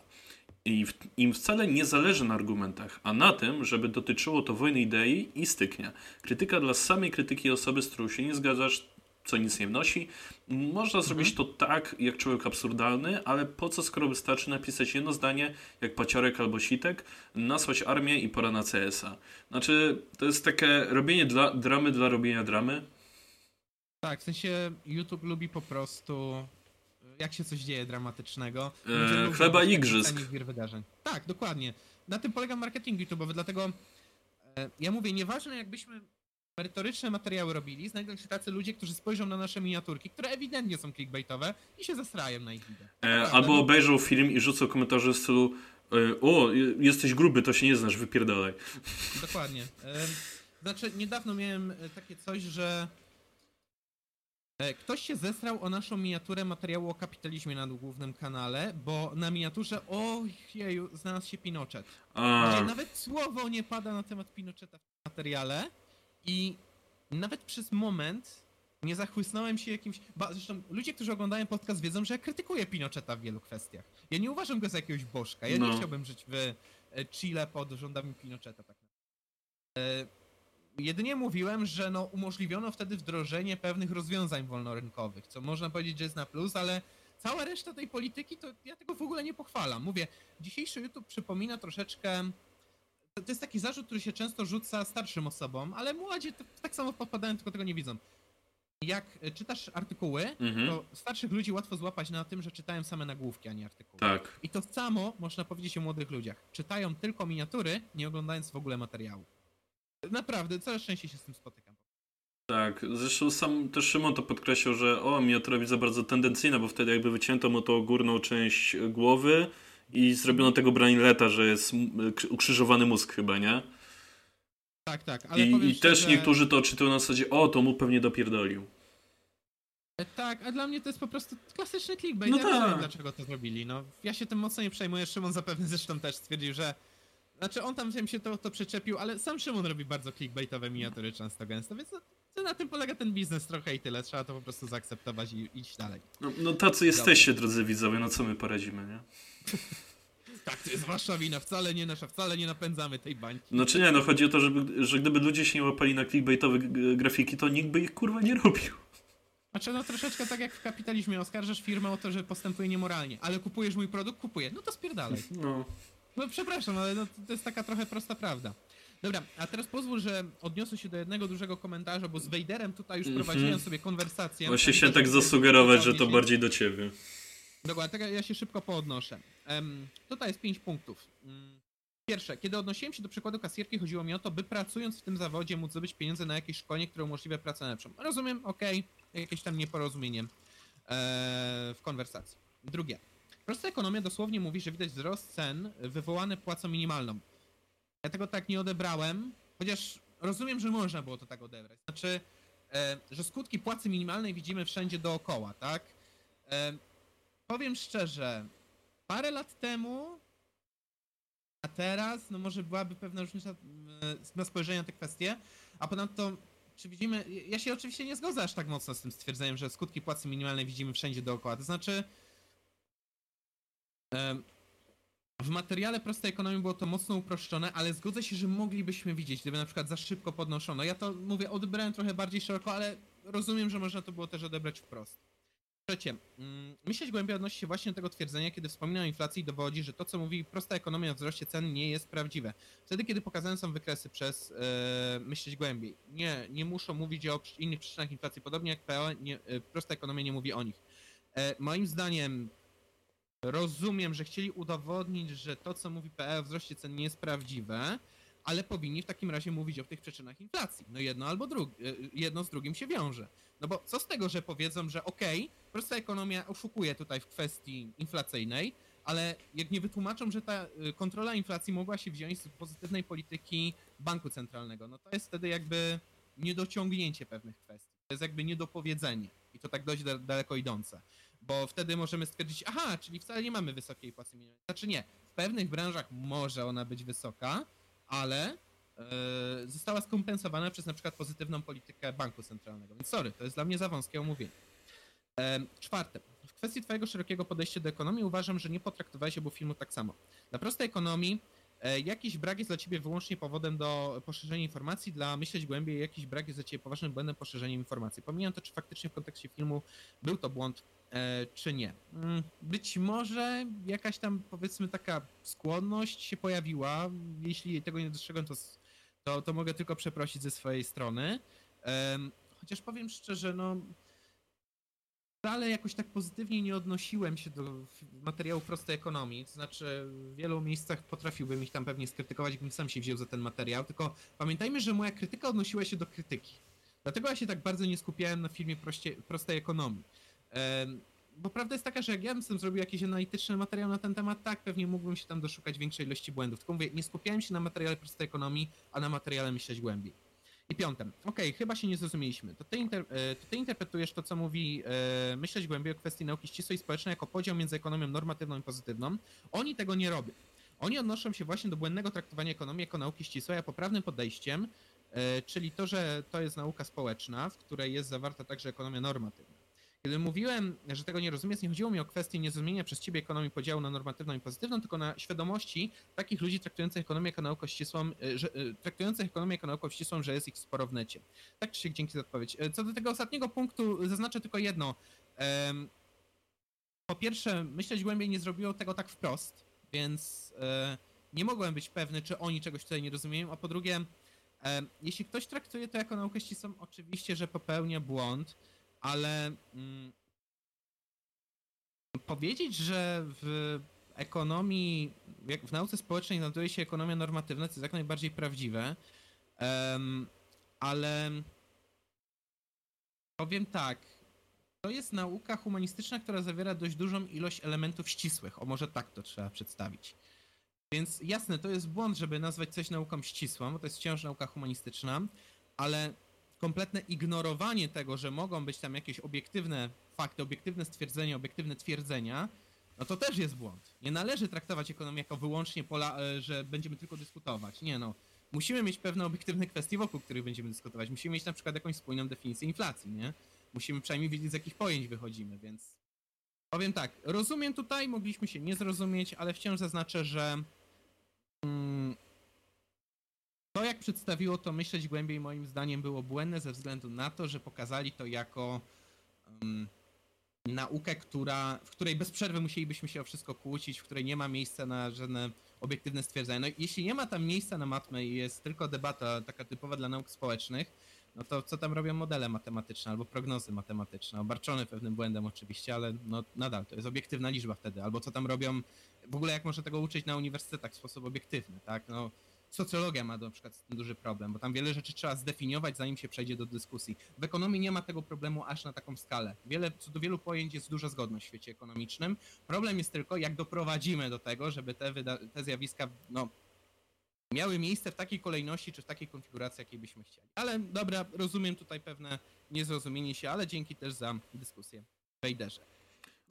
I w, im wcale nie zależy na argumentach, a na tym, żeby dotyczyło to wojny idei i styknia. Krytyka dla samej krytyki osoby, z którą się nie zgadzasz, co nic nie wnosi. Można zrobić to tak, jak człowiek absurdalny, ale po co, skoro wystarczy napisać jedno zdanie, jak paciorek albo sitek, nasłać armię i pora na CS-a. Znaczy, to jest takie robienie dla, dramy dla robienia dramy. Tak, w sensie YouTube lubi po prostu, jak się coś dzieje dramatycznego. E, lubią chleba igrzysk. wydarzeń. Tak, dokładnie. Na tym polega marketing YouTube'owy, dlatego e, ja mówię, nieważne jakbyśmy merytoryczne materiały robili, znajdą się tacy ludzie, którzy spojrzą na nasze miniaturki, które ewidentnie są clickbaitowe i się zastrają na ich wideo. E, albo obejrzą film i rzucą komentarze w stylu e, o, je- jesteś gruby, to się nie znasz, wypierdalaj. Dokładnie. E, Znaczy, niedawno miałem e, takie coś, że ktoś się zesrał o naszą miniaturę materiału o kapitalizmie na głównym kanale, bo na miniaturze, ojeju, znalazł się Pinochet. A, Gdzie nawet słowo nie pada na temat Pinocheta w tym materiale i nawet przez moment nie zachłysnąłem się jakimś... Ba, zresztą ludzie, którzy oglądają podcast wiedzą, że ja krytykuję Pinocheta w wielu kwestiach. Ja nie uważam go za jakiegoś bożka. Ja nie No. chciałbym żyć w e, Chile pod rządami Pinocheta tak naprawdę. Jedynie mówiłem, że no umożliwiono wtedy wdrożenie pewnych rozwiązań wolnorynkowych, co można powiedzieć, że jest na plus, ale cała reszta tej polityki to ja tego w ogóle nie pochwalam. Mówię, dzisiejszy YouTube przypomina troszeczkę to, jest taki zarzut, który się często rzuca starszym osobom, ale młodzi to, tak samo podpadają, tylko tego nie widzą. Jak e, czytasz artykuły, Mhm. to starszych ludzi łatwo złapać na tym, że czytają same nagłówki, a nie artykuły. tak. I to samo można powiedzieć o młodych ludziach. Czytają tylko miniatury, nie oglądając w ogóle materiału. Naprawdę, coraz częściej się z tym spotykam. Tak, zresztą sam też Szymon to podkreślał, że o, miniatura widza bardzo tendencyjna, bo wtedy jakby wycięto mu tą górną część głowy i zrobiono tego Brainleta, że jest ukrzyżowany mózg chyba, nie? Tak, tak, ale I, i też niektórzy to odczytują na zasadzie, o, to mu pewnie dopierdolił. Tak, a dla mnie to jest po prostu klasyczny clickbait. No ja tak. rozumiem, dlaczego to zrobili. No, ja się tym mocno nie przejmuję. Szymon zapewne zresztą też stwierdził, że. Znaczy, on tam wiem się to, to przyczepił, ale sam Szymon robi bardzo clickbaitowe miniatury często gęsto, więc no, to na tym polega ten biznes trochę i tyle. Trzeba to po prostu zaakceptować i iść dalej. No, no tacy jesteście, drodzy widzowie, no co my poradzimy, nie? Tak, to jest wasza wina, wcale nie nasza, wcale nie napędzamy tej bańki. No czy nie, no chodzi o to, żeby, że gdyby ludzie się nie łapali na clickbaitowe g- grafiki, to nikt by ich kurwa nie robił. Znaczy, no troszeczkę tak jak w kapitalizmie, oskarżasz firmę o to, że postępuje niemoralnie, ale kupujesz mój produkt, kupuję, no to spierdalaj. No. No przepraszam, ale no, to jest taka trochę prosta prawda. Dobra, a teraz pozwól, że odniosę się do jednego dużego komentarza, bo z Wejderem tutaj już Mhm. prowadziłem sobie konwersację. Właśnie też tak się zasugerować, że to bardziej do ciebie. Dokładnie, tak ja się szybko poodnoszę. Em, tutaj jest pięć punktów. Mm, Pierwsze, kiedy odnosiłem się do przykładu kasjerki, chodziło mi o to, by pracując w tym zawodzie móc zdobyć pieniądze na jakieś szkolenie, które umożliwia pracę lepszą. Rozumiem, okej, jakieś tam nieporozumienie e, w konwersacji. Drugie, prosta ekonomia dosłownie mówi, że widać wzrost cen wywołany płacą minimalną. Ja tego tak nie odebrałem, chociaż rozumiem, że można było to tak odebrać. Znaczy, e, że skutki płacy minimalnej widzimy wszędzie dookoła, tak? E, powiem szczerze, parę lat temu, a teraz, no może byłaby pewna różnica e, na spojrzenie na tę kwestię, a ponadto, czy widzimy, ja się oczywiście nie zgodzę aż tak mocno z tym stwierdzeniem, że skutki płacy minimalnej widzimy wszędzie dookoła, to znaczy w materiale prostej ekonomii było to mocno uproszczone, ale zgodzę się, że moglibyśmy widzieć, gdyby na przykład za szybko podnoszono. Ja to mówię, odebrałem trochę bardziej szeroko, ale rozumiem, że można to było też odebrać wprost. Trzecie, mm, myśleć głębiej odnosi się właśnie do tego twierdzenia, kiedy wspomina o inflacji i dowodzi, że to, co mówi prosta ekonomia o wzroście cen nie jest prawdziwe. Wtedy, kiedy pokazane są wykresy przez e, myśleć głębiej. Nie, nie muszą mówić o innych przyczynach inflacji, podobnie jak PO, nie, e, prosta ekonomia nie mówi o nich. E, moim zdaniem rozumiem, że chcieli udowodnić, że to, co mówi PE o wzroście cen nie jest prawdziwe, ale powinni w takim razie mówić o tych przyczynach inflacji. No jedno albo drugie, jedno z drugim się wiąże. No bo co z tego, że powiedzą, że okej, prosta ekonomia oszukuje tutaj w kwestii inflacyjnej, ale jak nie wytłumaczą, że ta y, kontrola inflacji mogła się wziąć z pozytywnej polityki banku centralnego, no to jest wtedy jakby niedociągnięcie pewnych kwestii. To jest jakby niedopowiedzenie. I to tak dość da- daleko idące. Bo wtedy możemy stwierdzić, aha, czyli wcale nie mamy wysokiej płacy minimalnej. Znaczy nie, w pewnych branżach może ona być wysoka, ale e, została skompensowana przez na przykład pozytywną politykę banku centralnego. Więc sorry, to jest dla mnie za wąskie omówienie. E, czwarte. W kwestii twojego szerokiego podejścia do ekonomii uważam, że nie potraktowałeś obu filmów tak samo. Dla prostej ekonomii e, jakiś brak jest dla ciebie wyłącznie powodem do poszerzenia informacji, dla myśleć głębiej jakiś brak jest dla ciebie poważnym błędem poszerzenia informacji. Pomijam to, czy faktycznie w kontekście filmu był to błąd, czy nie. Mm, Być może jakaś tam powiedzmy taka skłonność się pojawiła. Jeśli tego nie dostrzegłem, to, to, to mogę tylko przeprosić ze swojej strony. Chociaż powiem szczerze, no wcale jakoś tak pozytywnie nie odnosiłem się do materiału prostej ekonomii. To znaczy, w wielu miejscach potrafiłbym ich tam pewnie skrytykować, gdybym sam się wziął za ten materiał. Tylko pamiętajmy, że moja krytyka odnosiła się do krytyki. Dlatego ja się tak bardzo nie skupiałem na filmie proście, prostej ekonomii. Bo prawda jest taka, że jak ja bym sobie zrobił jakiś analityczny materiał na ten temat, tak, pewnie mógłbym się tam doszukać większej ilości błędów. Tylko mówię, nie skupiałem się na materiale prostej ekonomii, a na materiale myśleć głębiej. I piąte. Okej, chyba się nie zrozumieliśmy. To ty, inter, e, to ty interpretujesz to, co mówi e, myśleć głębiej o kwestii nauki ścisłej społecznej jako podział między ekonomią normatywną i pozytywną. Oni tego nie robią. Oni odnoszą się właśnie do błędnego traktowania ekonomii jako nauki ścisłej, a poprawnym podejściem, e, czyli to, że to jest nauka społeczna, w której jest zawarta także ekonomia normatywna. Kiedy mówiłem, że tego nie rozumiesz, nie chodziło mi o kwestię niezrozumienia przez ciebie ekonomii podziału na normatywną i pozytywną, tylko na świadomości takich ludzi traktujących ekonomię jako naukę ścisłą, e, że, e, traktujących ekonomię jako naukę ścisłą, że jest ich sporo w necie. Tak czy siak, dzięki za odpowiedź. E, Co do tego ostatniego punktu, zaznaczę tylko jedno. Po pierwsze, myśleć głębiej nie zrobiło tego tak wprost, więc nie mogłem być pewny, czy oni czegoś tutaj nie rozumieją, a po drugie, jeśli ktoś traktuje to jako naukę ścisłą, oczywiście, że popełnia błąd, ale mm, powiedzieć, że w ekonomii, w nauce społecznej znajduje się ekonomia normatywna, to jest jak najbardziej prawdziwe, em, ale Powiem tak. To jest nauka humanistyczna, która zawiera dość dużą ilość elementów ścisłych. O może tak to trzeba przedstawić. Więc jasne, to jest błąd, żeby nazwać coś nauką ścisłą, bo to jest wciąż nauka humanistyczna, ale kompletne ignorowanie tego, że mogą być tam jakieś obiektywne fakty, obiektywne stwierdzenia, obiektywne twierdzenia, no to też jest błąd. Nie należy traktować ekonomii jako wyłącznie pola, e, że będziemy tylko dyskutować. Nie no. Musimy mieć pewne obiektywne kwestie, wokół których będziemy dyskutować. Musimy mieć na przykład jakąś spójną definicję inflacji, nie? Musimy przynajmniej wiedzieć, z jakich pojęć wychodzimy, więc... Powiem tak, rozumiem tutaj, mogliśmy się nie zrozumieć, ale wciąż zaznaczę, że mm, to jak przedstawiło to myśleć głębiej moim zdaniem było błędne ze względu na to, że pokazali to jako um, naukę, która, w której bez przerwy musielibyśmy się o wszystko kłócić, w której nie ma miejsca na żadne obiektywne stwierdzenia. No jeśli nie ma tam miejsca na matmę i jest tylko debata taka typowa dla nauk społecznych, no to co tam robią modele matematyczne albo prognozy matematyczne, obarczone pewnym błędem oczywiście, ale no nadal to jest obiektywna liczba wtedy, albo co tam robią, w ogóle jak można tego uczyć na uniwersytetach w sposób obiektywny, tak, no socjologia ma na przykład z tym duży problem, bo tam wiele rzeczy trzeba zdefiniować, zanim się przejdzie do dyskusji. W ekonomii nie ma tego problemu aż na taką skalę. Wiele, co do wielu pojęć jest duża zgodność w świecie ekonomicznym. Problem jest tylko, jak doprowadzimy do tego, żeby te, te zjawiska, no, miały miejsce w takiej kolejności czy w takiej konfiguracji, jakiej byśmy chcieli. Ale dobra, rozumiem tutaj pewne niezrozumienie się, ale dzięki też za dyskusję Wejderze.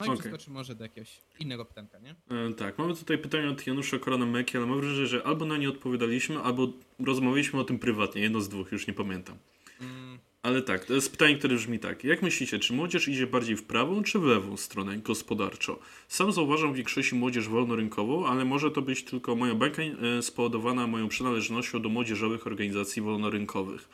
No i okay. przeskoczymy może do jakiegoś innego pytanka, nie? E, tak, mamy tutaj pytanie od Janusza Korona-Meki, ale mam wrażenie, że albo na nie odpowiadaliśmy, albo rozmawialiśmy o tym prywatnie, jedno z dwóch, już nie pamiętam. Mm. Ale tak, to jest pytanie, które brzmi tak. Jak myślicie, czy młodzież idzie bardziej w prawą czy w lewą stronę gospodarczo? Sam zauważam w większości młodzież wolnorynkową, ale może to być tylko moja bańka e, spowodowana moją przynależnością do młodzieżowych organizacji wolnorynkowych.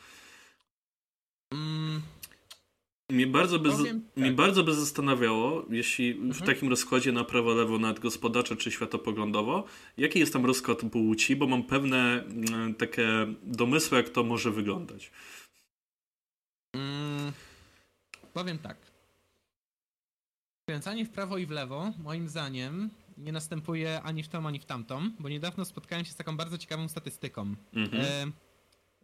Mnie bardzo, by, Powiem, tak. mnie bardzo by zastanawiało, jeśli mhm. w takim rozkładzie na prawo-lewo, nawet gospodarczo czy światopoglądowo, jaki jest tam rozkład płci, bo mam pewne mm, takie domysły, jak to może wyglądać. Mm, powiem tak. Kręcanie w prawo i w lewo, moim zdaniem, nie następuje ani w tą, ani w tamtą, bo niedawno spotkałem się z taką bardzo ciekawą statystyką. Mhm. E,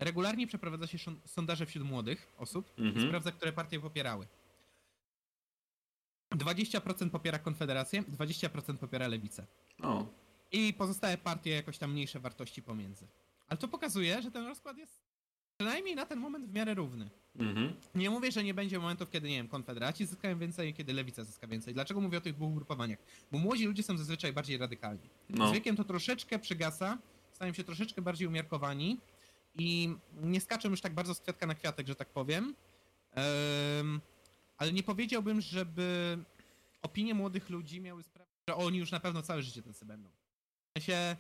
regularnie przeprowadza się sondaże wśród młodych osób mhm. i sprawdza, które partie popierały. 20% popiera Konfederację, 20% popiera Lewicę. O. I pozostałe partie jakoś tam mniejsze wartości pomiędzy. Ale to pokazuje, że ten rozkład jest przynajmniej na ten moment w miarę równy. Mhm. Nie mówię, że nie będzie momentów, kiedy, nie wiem, konfederaci zyskają więcej, kiedy lewica zyska więcej. Dlaczego mówię o tych dwóch grupowaniach? Bo młodzi ludzie są zazwyczaj bardziej radykalni. No. Z wiekiem to troszeczkę przygasa, stają się troszeczkę bardziej umiarkowani i nie skaczą już tak bardzo z kwiatka na kwiatek, że tak powiem. Ale nie powiedziałbym, żeby opinie młodych ludzi miały sprawę, że oni już na pewno całe życie tacy będą. W sensie,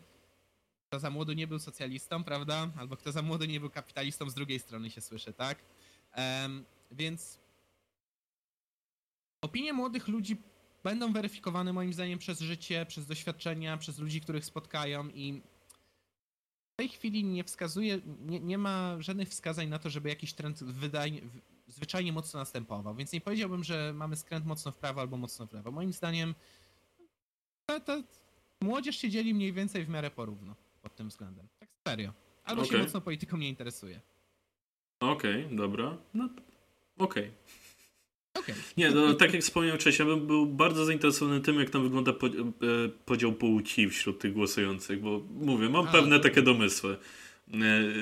kto za młodu nie był socjalistą, prawda? Albo kto za młodu nie był kapitalistą, z drugiej strony się słyszy, tak? Więc opinie młodych ludzi będą weryfikowane moim zdaniem przez życie, przez doświadczenia, przez ludzi, których spotkają i tej chwili nie wskazuje, nie, nie ma żadnych wskazań na to, żeby jakiś trend wydajnie, zwyczajnie mocno następował, więc nie powiedziałbym, że mamy skręt mocno w prawo albo mocno w lewo. Moim zdaniem ta, ta młodzież się dzieli mniej więcej w miarę porówno pod tym względem. Tak serio. Albo okay. się mocno polityką nie interesuje. Okej, okay, dobra. No, okej. Okay. Okay. Nie, no, tak jak wspomniałem wcześniej, ja bym był bardzo zainteresowany tym, jak tam wygląda e, podział płci wśród tych głosujących, bo mówię, mam A, pewne takie domysły, e,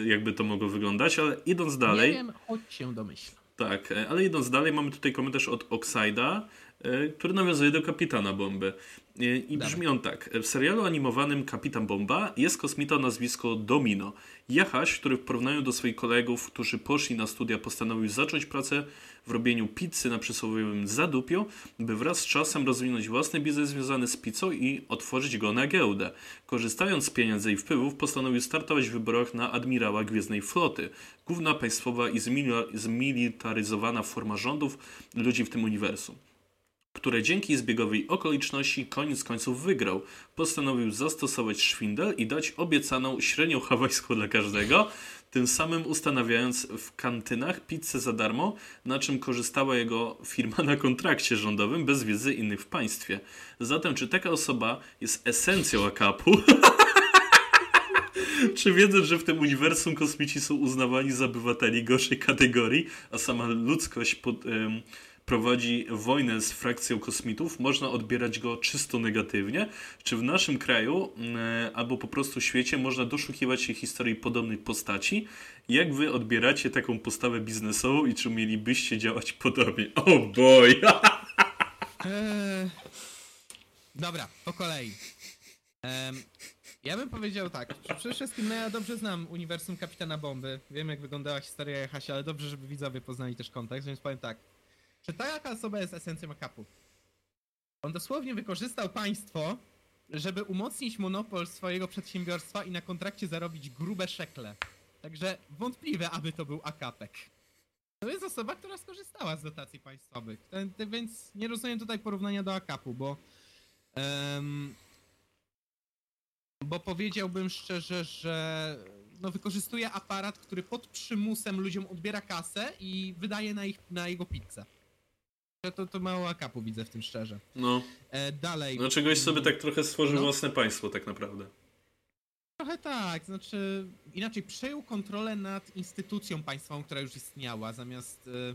jakby to mogło wyglądać, ale idąc dalej... Nie wiem, choć się domyślam. Tak, e, ale idąc dalej, mamy tutaj komentarz od Oxida, który nawiązuje do Kapitana Bomby. I brzmi on tak. W serialu animowanym Kapitan Bomba jest kosmita nazwisko Domino. Jachaś, który w porównaniu do swoich kolegów, którzy poszli na studia, postanowił zacząć pracę w robieniu pizzy na przysłowiowym zadupiu, by wraz z czasem rozwinąć własny biznes związany z pizzą i otworzyć go na giełdę. Korzystając z pieniędzy i wpływów, postanowił startować w wyborach na admirała Gwiezdnej Floty, główna państwowa i zmilitaryzowana forma rządów ludzi w tym uniwersum które dzięki zbiegowej okoliczności koniec końców wygrał. Postanowił zastosować szwindel i dać obiecaną średnią hawajską dla każdego, tym samym ustanawiając w kantynach pizzę za darmo, na czym korzystała jego firma na kontrakcie rządowym bez wiedzy innych w państwie. Zatem czy taka osoba jest esencją AKP-u? Czy wiedząc, że w tym uniwersum kosmici są uznawani za obywateli gorszej kategorii, a sama ludzkość pod, em, prowadzi wojnę z frakcją kosmitów, można odbierać go czysto negatywnie? Czy w naszym kraju e, albo po prostu świecie można doszukiwać się historii podobnych postaci? Jak wy odbieracie taką postawę biznesową i czy mielibyście działać podobnie? Oh boy! Eee, dobra, po kolei. Em, ja bym powiedział tak. Przede wszystkim no ja dobrze znam uniwersum Kapitana Bomby. Wiem jak wyglądała historia Jahasia, ale dobrze, żeby widzowie poznali też kontekst, więc powiem tak. Czy taka osoba jest esencją akapu? On dosłownie wykorzystał państwo, żeby umocnić monopol swojego przedsiębiorstwa i na kontrakcie zarobić grube szekle. Także wątpliwe, aby to był akapek. To jest osoba, która skorzystała z dotacji państwowych. Ten, ten, więc nie rozumiem tutaj porównania do akapu, bo. em, bo powiedziałbym szczerze, że no, wykorzystuje aparat, który pod przymusem ludziom odbiera kasę i wydaje na, ich, na jego pizzę. To, to mało akapu widzę w tym szczerze. No, E, dalej. no czegoś sobie tak trochę stworzył No. własne państwo tak naprawdę. Trochę tak, znaczy inaczej przejął kontrolę nad instytucją państwową, która już istniała, zamiast e,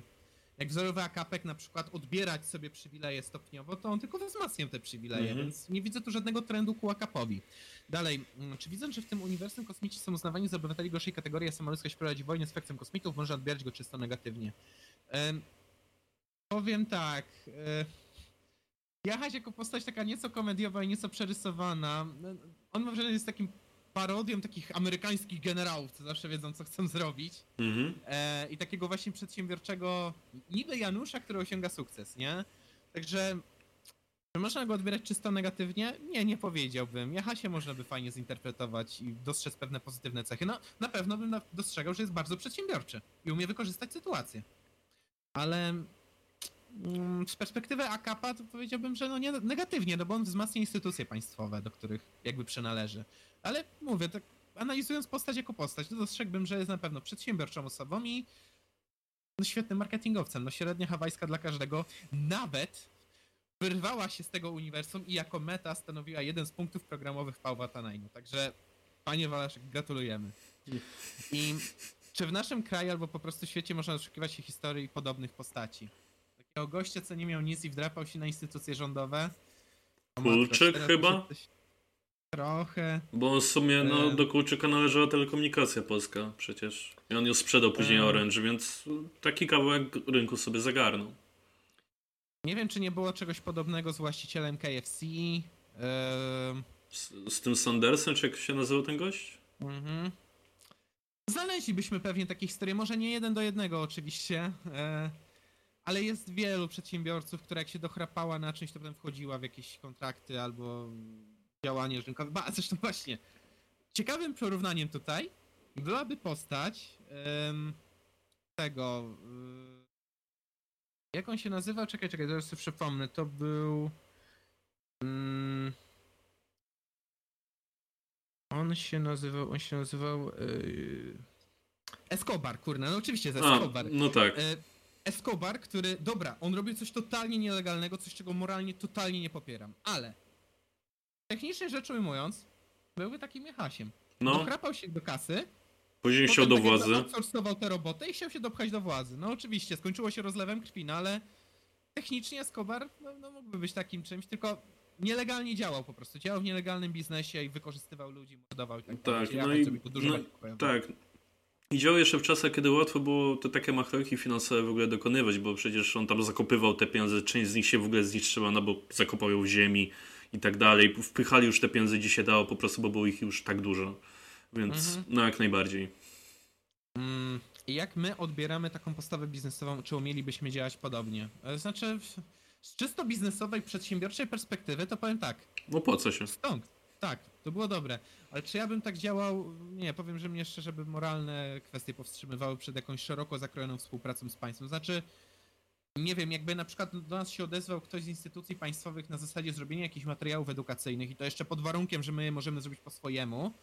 jak wzorowy akapek na przykład odbierać sobie przywileje stopniowo, to on tylko wzmacnia te przywileje, Mhm. więc nie widzę tu żadnego trendu ku akapowi. Dalej, mm, czy widząc, że w tym uniwersum kosmici są uznawani za obywateli gorszej kategorii, a sama ludzkość prowadzi wojnę z frakcją kosmitów, może odbierać go czysto negatywnie? Em, powiem tak... E, Jachaś jako postać taka nieco komediowa i nieco przerysowana. no, On może jest takim parodią takich amerykańskich generałów, co zawsze wiedzą, co chcą zrobić. Mhm. E, I takiego właśnie przedsiębiorczego, niby Janusza, który osiąga sukces, nie? Także, czy można go odbierać czysto negatywnie? Nie, nie powiedziałbym. Jachasie można by fajnie zinterpretować i dostrzec pewne pozytywne cechy. No, na pewno bym dostrzegał, że jest bardzo przedsiębiorczy i umie wykorzystać sytuację. Ale z perspektywy AKP to powiedziałbym, że no nie, negatywnie, no bo on wzmacnia instytucje państwowe, do których jakby przynależy. Ale mówię, tak analizując postać jako postać, to dostrzegłbym, że jest na pewno przedsiębiorczą osobą i no, świetnym marketingowcem. No średnia hawajska dla każdego. Nawet wyrwała się z tego uniwersum i jako meta stanowiła jeden z punktów programowych Pałwatanajnu. Także panie Walaszek, gratulujemy. I czy w naszym kraju albo po prostu świecie można doszukiwać się historii podobnych postaci? Takiego gościa, co nie miał nic i wdrapał się na instytucje rządowe? Kulczyk chyba? coś- Trochę. Bo w sumie no, do Kulczyka należała telekomunikacja polska przecież. I on ją sprzedał później. Orange, więc taki kawałek rynku sobie zagarnął. Nie wiem, czy nie było czegoś podobnego z właścicielem KFC. Z, z tym Sandersem, czy jak się nazywał ten gość? mhm. Znaleźlibyśmy pewnie takie historie, może nie jeden do jednego oczywiście, e, ale jest wielu przedsiębiorców, które jak się dochrapała na czymś, to potem wchodziła w jakieś kontrakty albo działanie rynkowe. Ba, zresztą właśnie, ciekawym porównaniem tutaj byłaby postać em, tego... y, jak on się nazywał? Czekaj, czekaj, zaraz sobie przypomnę. To był... Mm, on się nazywał, on się nazywał... Yy... Escobar, kurna, no oczywiście jest A, Escobar. no tak. E, Escobar, który, dobra, on robił coś totalnie nielegalnego, coś czego moralnie totalnie nie popieram, ale technicznie rzecz ujmując, byłby takim jechasiem. No, Dochrapał się do kasy, później chciał do władzy. outsourcował tę robotę i chciał się dopchać do władzy. No oczywiście, skończyło się rozlewem krwi, no ale technicznie Escobar no, no mógłby być takim czymś, tylko nielegalnie działał po prostu. Działał w nielegalnym biznesie i wykorzystywał ludzi, mordował i tak dalej. Tak, no i no, tak. I działał jeszcze w czasach, kiedy łatwo było te takie machlojki finansowe w ogóle dokonywać, bo przecież on tam zakopywał te pieniądze, część z nich się w ogóle zniszczyła, no bo zakopał ją w ziemi i tak dalej. Wpychali już te pieniądze, gdzie się dało po prostu, bo było ich już tak dużo. Więc Mhm. no jak najbardziej. Mm, jak my odbieramy taką postawę biznesową, czy umielibyśmy działać podobnie? E, Znaczy, z czysto biznesowej, przedsiębiorczej perspektywy, to powiem tak, No po co się? stąd, tak, to było dobre. Ale czy ja bym tak działał? Nie, powiem, że mnie szczerze by moralne kwestie powstrzymywały przed jakąś szeroko zakrojoną współpracą z państwem. Znaczy, nie wiem, jakby na przykład do nas się odezwał ktoś z instytucji państwowych na zasadzie zrobienia jakichś materiałów edukacyjnych i to jeszcze pod warunkiem, że my je możemy zrobić po swojemu.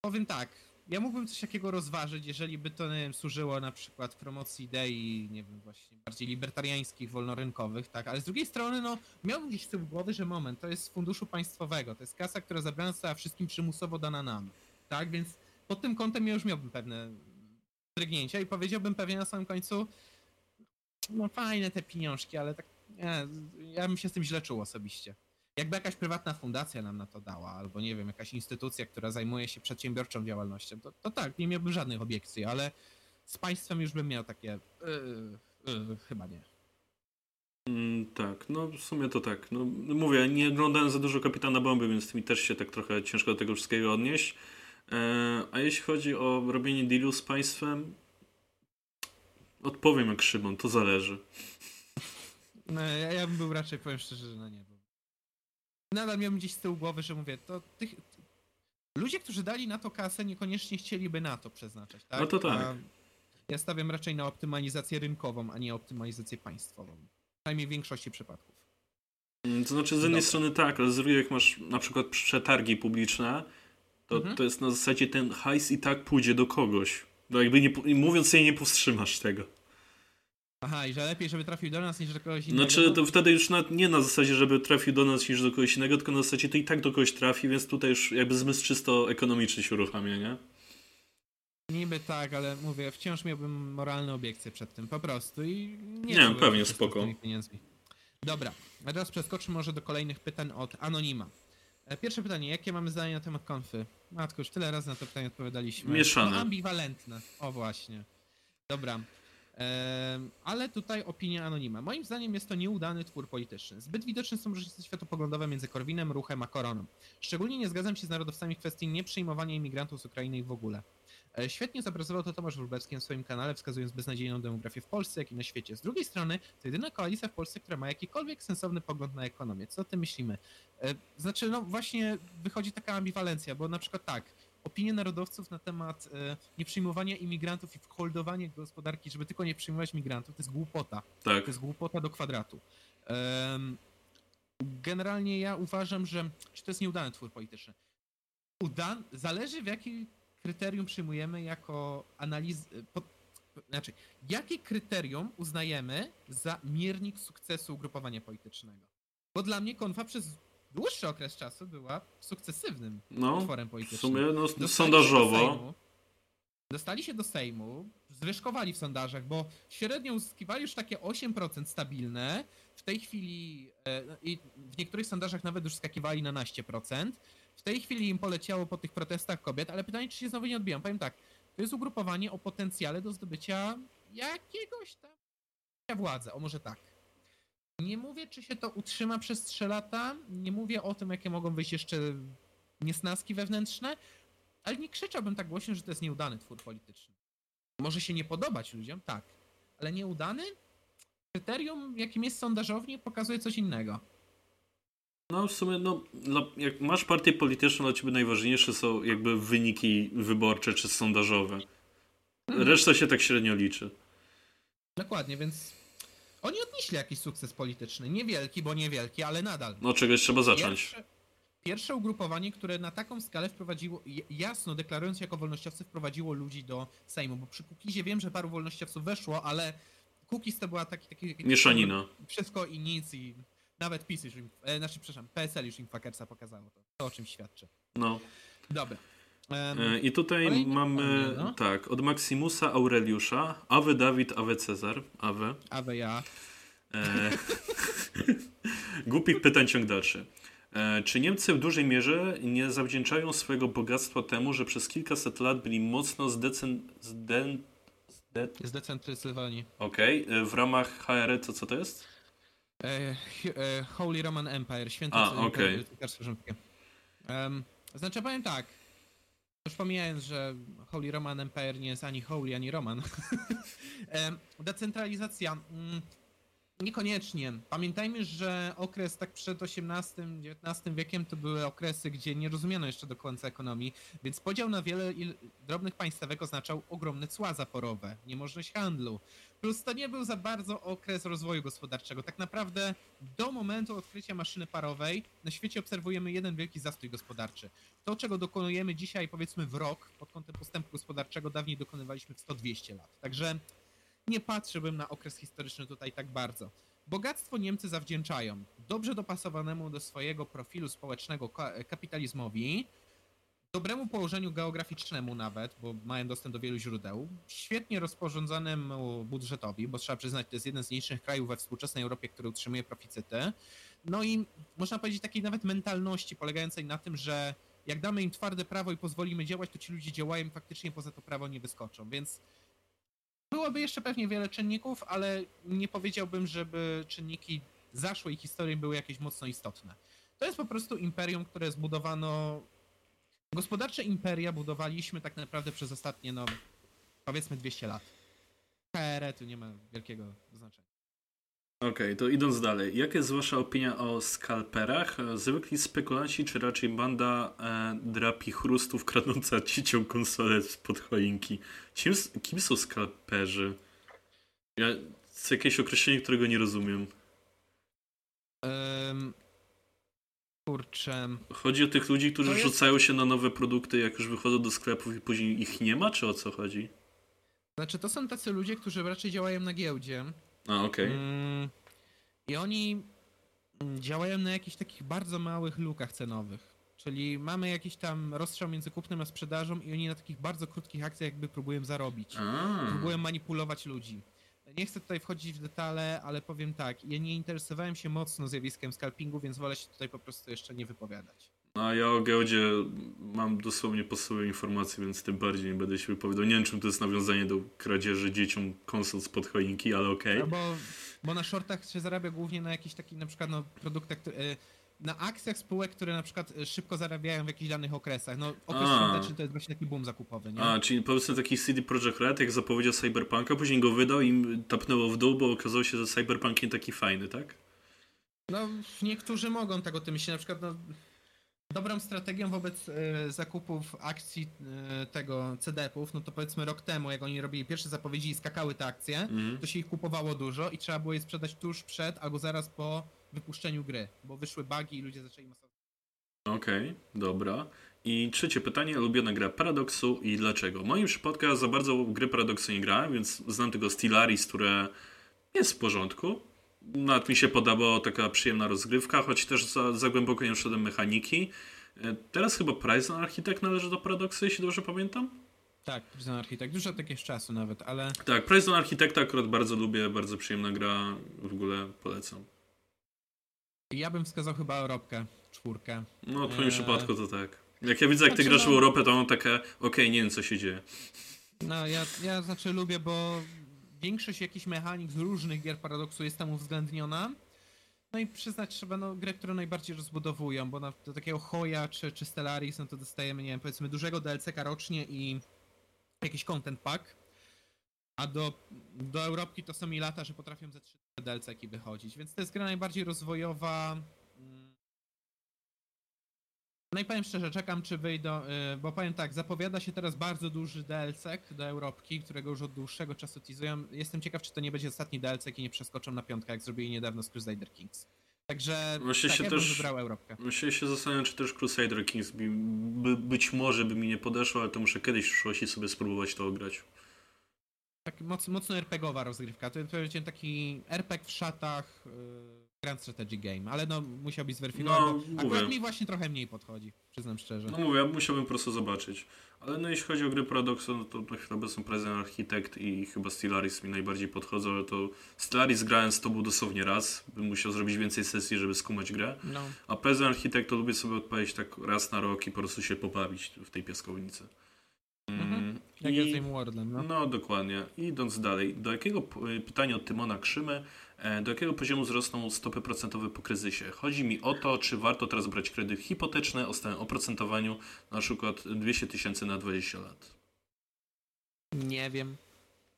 Powiem tak, ja mógłbym coś takiego rozważyć, jeżeli by to, nie wiem, służyło na przykład promocji idei, nie wiem, właśnie bardziej libertariańskich, wolnorynkowych, tak, ale z drugiej strony, no, miałbym gdzieś tyłu głowy, że moment, to jest z funduszu państwowego, to jest kasa, która zabrana została wszystkim przymusowo dana nam. tak? Więc pod tym kątem ja już miałbym pewne drgnięcia i powiedziałbym pewnie na samym końcu, no fajne te pieniążki, ale tak nie, ja bym się z tym źle czuł osobiście. Jakby jakaś prywatna fundacja nam na to dała, albo nie wiem, jakaś instytucja, która zajmuje się przedsiębiorczą działalnością, to, to tak, nie miałbym żadnych obiekcji, ale z państwem już bym miał takie, yy, yy, chyba nie. Mm, tak, no w sumie to tak. No, mówię, nie oglądałem za dużo Kapitana Bomby, więc mi też się tak trochę ciężko do tego wszystkiego odnieść. E, a jeśli chodzi o robienie dealu z państwem, odpowiem jak Szymon, to zależy. No, ja, ja bym był raczej, powiem szczerze, że na nie. Nadal miałbym gdzieś z tyłu głowy, że mówię, to tych... Ludzie, którzy dali na to kasę, niekoniecznie chcieliby na to przeznaczać, tak? No to tak. A ja stawiam raczej na optymalizację rynkową, a nie optymalizację państwową. Przynajmniej w większości przypadków. Mm, To znaczy, z jednej strony tak, ale z drugiej, jak masz na przykład przetargi publiczne, to, Mhm. to jest na zasadzie ten hajs i tak pójdzie do kogoś. No jakby nie, mówiąc sobie, nie powstrzymasz tego. Aha, i że lepiej, żeby trafił do nas niż do kogoś innego. Znaczy, to wtedy już na, nie na zasadzie, żeby trafił do nas niż do kogoś innego, tylko na zasadzie to i tak do kogoś trafi, więc tutaj już jakby zmysł czysto ekonomiczny się uruchamia, nie? Niby tak, ale mówię, wciąż miałbym moralne obiekcje przed tym, po prostu i nie Nie, pewnie, spoko. Dobra, a teraz przeskoczmy może do kolejnych pytań od Anonima. E, Pierwsze pytanie, jakie mamy zdanie na temat konfy? Matko, już tyle razy na to pytanie odpowiadaliśmy. Mieszane. No, ambiwalentne, o właśnie. Dobra. Ale tutaj opinia Anonima. Moim zdaniem jest to nieudany twór polityczny. Zbyt widoczne są różnice światopoglądowe między Korwinem, Ruchem a Koroną. Szczególnie nie zgadzam się z narodowcami w kwestii nieprzyjmowania imigrantów z Ukrainy w ogóle. E, Świetnie zobrazował to Tomasz Wróblewski na swoim kanale, wskazując beznadziejną demografię w Polsce, jak i na świecie. Z drugiej strony, to jedyna koalicja w Polsce, która ma jakikolwiek sensowny pogląd na ekonomię. Co o tym myślimy? E, Znaczy, no właśnie wychodzi taka ambiwalencja, bo na przykład tak, opinie narodowców na temat e, nieprzyjmowania imigrantów i wholdowania gospodarki, żeby tylko nie przyjmować migrantów, to jest głupota. Tak. To jest głupota do kwadratu. Generalnie ja uważam, że czy to jest nieudany twór polityczny. Udan, zależy w jakim kryterium przyjmujemy jako analiz... Po, znaczy, jakie kryterium uznajemy za miernik sukcesu ugrupowania politycznego? Bo dla mnie konfa przez dłuższy okres czasu była sukcesywnym No, utworem w politycznym. sumie no, Dostali się do sondażowo. Sejmu, Dostali się do Sejmu, zwyżkowali w sondażach, bo średnio uzyskiwali już takie 8% stabilne. W tej chwili e, no i w niektórych sondażach nawet już skakiwali na 12%. W tej chwili im poleciało po tych protestach kobiet, ale pytanie, czy się znowu nie odbiją. Powiem tak, to jest ugrupowanie o potencjale do zdobycia jakiegoś tam władzy, o może tak. Nie mówię, czy się to utrzyma przez 3 lata, nie mówię o tym, jakie mogą wyjść jeszcze niesnaski wewnętrzne, ale nie krzyczałbym tak głośno, że to jest nieudany twór polityczny. Może się nie podobać ludziom, tak, ale nieudany? Kryterium, jakim jest sondażownie, pokazuje coś innego. No w sumie, no, dla- jak masz partię polityczną, dla ciebie najważniejsze są jakby wyniki wyborcze czy sondażowe. Mhm. Reszta się tak średnio liczy. Dokładnie, więc oni odnieśli jakiś sukces polityczny. Niewielki, bo niewielki, ale nadal. No czegoś trzeba zacząć. Pierwsze, pierwsze ugrupowanie, które na taką skalę wprowadziło, jasno deklarując się jako wolnościowcy, wprowadziło ludzi do Sejmu, bo przy Kukizie wiem, że paru wolnościowców weszło, ale Kukiz to była taki, taki, taki Mieszanina. wszystko i nic i nawet PiS już im, e, znaczy przepraszam, PSL już im fakersa pokazało to, to o czym świadczy. No. Dobra. E, I tutaj Kolejne mamy, no. tak, od Maximusa Aureliusza, Awe Dawid, Awe Cezar, Awe. Awe ja. E, głupich pytań ciąg dalszy. E, czy Niemcy w dużej mierze nie zawdzięczają swojego bogactwa temu, że przez kilkaset lat byli mocno zdecen... Zden... Zde... Zdecentralizowani. Okej, e, w ramach HR to co to jest? E, e, Holy Roman Empire, święte A, okej. Rzymskie. Em, znaczy powiem tak, już pomijając, że Holy Roman Empire nie jest ani Holy, ani Roman. Decentralizacja. Niekoniecznie. Pamiętajmy, że okres tak przed XVIII-XIX wiekiem to były okresy, gdzie nie rozumiano jeszcze do końca ekonomii, więc podział na wiele drobnych państwek oznaczał ogromne cła zaporowe, niemożność handlu. Plus to nie był za bardzo okres rozwoju gospodarczego. Tak naprawdę do momentu odkrycia maszyny parowej na świecie obserwujemy jeden wielki zastój gospodarczy. To, czego dokonujemy dzisiaj, powiedzmy w rok, pod kątem postępu gospodarczego, dawniej dokonywaliśmy w 100-200 lat. Także nie patrzyłbym na okres historyczny tutaj tak bardzo. Bogactwo Niemcy zawdzięczają dobrze dopasowanemu do swojego profilu społecznego ka- kapitalizmowi, dobremu położeniu geograficznemu nawet, bo mają dostęp do wielu źródeł, świetnie rozporządzonemu budżetowi, bo trzeba przyznać, to jest jeden z nielicznych krajów we współczesnej Europie, który utrzymuje proficyty. No i można powiedzieć takiej nawet mentalności polegającej na tym, że jak damy im twarde prawo i pozwolimy działać, to ci ludzie działają faktycznie poza to prawo nie wyskoczą, więc byłoby jeszcze pewnie wiele czynników, ale nie powiedziałbym, żeby czynniki zaszłej historii były jakieś mocno istotne. To jest po prostu imperium, które zbudowano. Gospodarcze imperia budowaliśmy tak naprawdę przez ostatnie, no powiedzmy 200 lat. KR tu nie ma wielkiego znaczenia. Okej, to idąc dalej. Jaka jest wasza opinia o skalperach? Zwykli spekulanci, czy raczej banda e, drapi chrustów kradnąca cicią konsolę spod choinki? Kim, kim są skalperzy? Ja, to jest jakieś określenie, którego nie rozumiem. Um, kurczę. Chodzi o tych ludzi, którzy To jest- rzucają się na nowe produkty, jak już wychodzą do sklepów i później ich nie ma, czy o co chodzi? Znaczy, to są tacy ludzie, którzy raczej działają na giełdzie. A, okej. Mm, I oni mm, działają na jakichś takich bardzo małych lukach cenowych. Czyli mamy jakiś tam rozstrzał między kupnem a sprzedażą i oni na takich bardzo krótkich akcjach jakby próbują zarobić. A, Próbują manipulować ludzi. Nie chcę tutaj wchodzić w detale, ale powiem tak, ja nie interesowałem się mocno zjawiskiem scalpingu, więc wolę się tutaj po prostu jeszcze nie wypowiadać. A ja o giełdzie mam dosłownie podstawowe informacje, więc tym bardziej nie będę się wypowiadał. Nie wiem, czym to jest nawiązanie do kradzieży dzieciom konsol spod choinki, ale okej. No bo, bo na shortach się zarabia głównie na jakichś takich na przykład no, produktach, e, na akcjach spółek, które na przykład e, szybko zarabiają w jakichś danych okresach. No okres świąteczny to jest właśnie taki boom zakupowy, nie? A, czyli powiedzmy taki CD Projekt Red, jak zapowiedział Cyberpunka, później go wydał i tapnęło w dół, bo okazało się, że Cyberpunk nie taki fajny, tak? No niektórzy mogą tak o tym myśleć, na przykład no, dobrą strategią wobec e, zakupów akcji e, tego CDP-ów, no to powiedzmy rok temu, jak oni robili pierwsze zapowiedzi i skakały te akcje, Mhm. to się ich kupowało dużo i trzeba było je sprzedać tuż przed albo zaraz po wypuszczeniu gry, bo wyszły bugi i ludzie zaczęli masowo Okej, dobra. I trzecie pytanie, ulubiona gra Paradoxu i dlaczego? W moim przypadku ja za bardzo gry Paradoxu nie grałem, więc znam tylko Stellaris, które jest w porządku. Nawet mi się podobała taka przyjemna rozgrywka, choć też za, za głęboko nie wszedłem mechaniki. E, Teraz chyba Prison Architect należy do Paradoxu, jeśli dobrze pamiętam. Tak, Prison Architect, dużo takiego czasu nawet, ale Tak, Prison Architecta akurat bardzo lubię, bardzo przyjemna gra, w ogóle polecam. ja bym wskazał chyba Europkę, czwórkę. No, w twoim Eee. przypadku to tak. Jak ja widzę, jak ty Znaczy, grasz w no- Europę, to mam takie, okej, nie wiem co się dzieje. No ja, ja znaczy lubię, bo większość jakichś mechanik z różnych gier Paradoksu jest tam uwzględniona. No i przyznać trzeba, no grę, którą najbardziej rozbudowują, bo na, do takiego Hoya czy, czy Stellaris, no to dostajemy, nie wiem, powiedzmy dużego DLC-ka rocznie i jakiś content pack. A do, do Europki to są mi lata, że potrafią ze trzy DLC-ki wychodzić, więc to jest gra najbardziej rozwojowa. No i powiem szczerze, czekam czy wyjdą, y, bo powiem tak, zapowiada się teraz bardzo duży DLC do Europki, którego już od dłuższego czasu teasują. Jestem ciekaw, czy to nie będzie ostatni DLC i nie przeskoczą na piątkę, jak zrobili niedawno z Crusader Kings. Także Właśnie tak, się ja też- wybrał Europkę. Myślę się zastanawiam, czy też Crusader Kings by, by, być może by mi nie podeszło, ale to muszę kiedyś w przyszłości sobie spróbować to ograć. Tak moc, mocno RPGowa rozgrywka. To jest taki RPG w szatach, y, Grand Strategy Game, ale no musiałbyś zweryfikować, No, bo mówię. akurat mi właśnie trochę mniej podchodzi, przyznam szczerze. No mówię, ja musiałbym po prostu zobaczyć. Ale no jeśli chodzi o gry Paradoxu, no to, to chyba obecnie Prison Architect i chyba Stellaris mi najbardziej podchodzą, ale to Stellaris grałem z tobą dosłownie raz, bym musiał zrobić więcej sesji, żeby skumać grę. No. A Prison Architect to lubię sobie odpalić tak raz na rok i po prostu się pobawić w tej piaskownicy. Mm, Jak i- tym Wordlem, no. No dokładnie. Idąc dalej, do jakiego p- pytanie od Tymona Krzymy, e, do jakiego poziomu wzrosną stopy procentowe po kryzysie? Chodzi mi o to, czy warto teraz brać kredyt hipoteczny o stałym oprocentowaniu, na przykład 200 tysięcy na 20 lat. Nie wiem.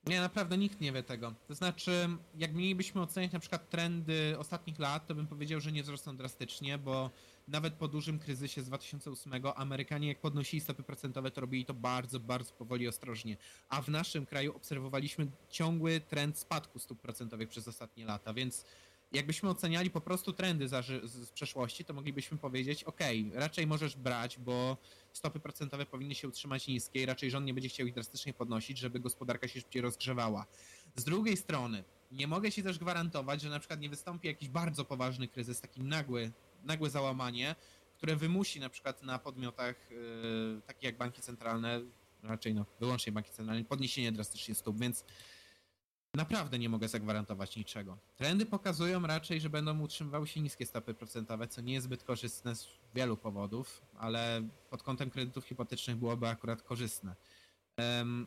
Nie, naprawdę nikt nie wie tego. To znaczy, jak mielibyśmy oceniać na przykład trendy ostatnich lat, to bym powiedział, że nie wzrosną drastycznie, bo nawet po dużym kryzysie z 2008 Amerykanie jak podnosili stopy procentowe, to robili to bardzo, bardzo powoli, ostrożnie. A w naszym kraju obserwowaliśmy ciągły trend spadku stóp procentowych przez ostatnie lata, więc jakbyśmy oceniali po prostu trendy z przeszłości, to moglibyśmy powiedzieć, ok, raczej możesz brać, bo stopy procentowe powinny się utrzymać niskie i raczej rząd nie będzie chciał ich drastycznie podnosić, żeby gospodarka się szybciej rozgrzewała. Z drugiej strony, nie mogę ci też gwarantować, że na przykład nie wystąpi jakiś bardzo poważny kryzys, taki nagły, nagłe załamanie, które wymusi na przykład na podmiotach yy, takich jak banki centralne, raczej no, wyłącznie banki centralne, podniesienie drastycznie stóp, więc naprawdę nie mogę zagwarantować niczego. Trendy pokazują raczej, że będą utrzymywały się niskie stopy procentowe, co nie jest zbyt korzystne z wielu powodów, ale pod kątem kredytów hipotecznych byłoby akurat korzystne. Em,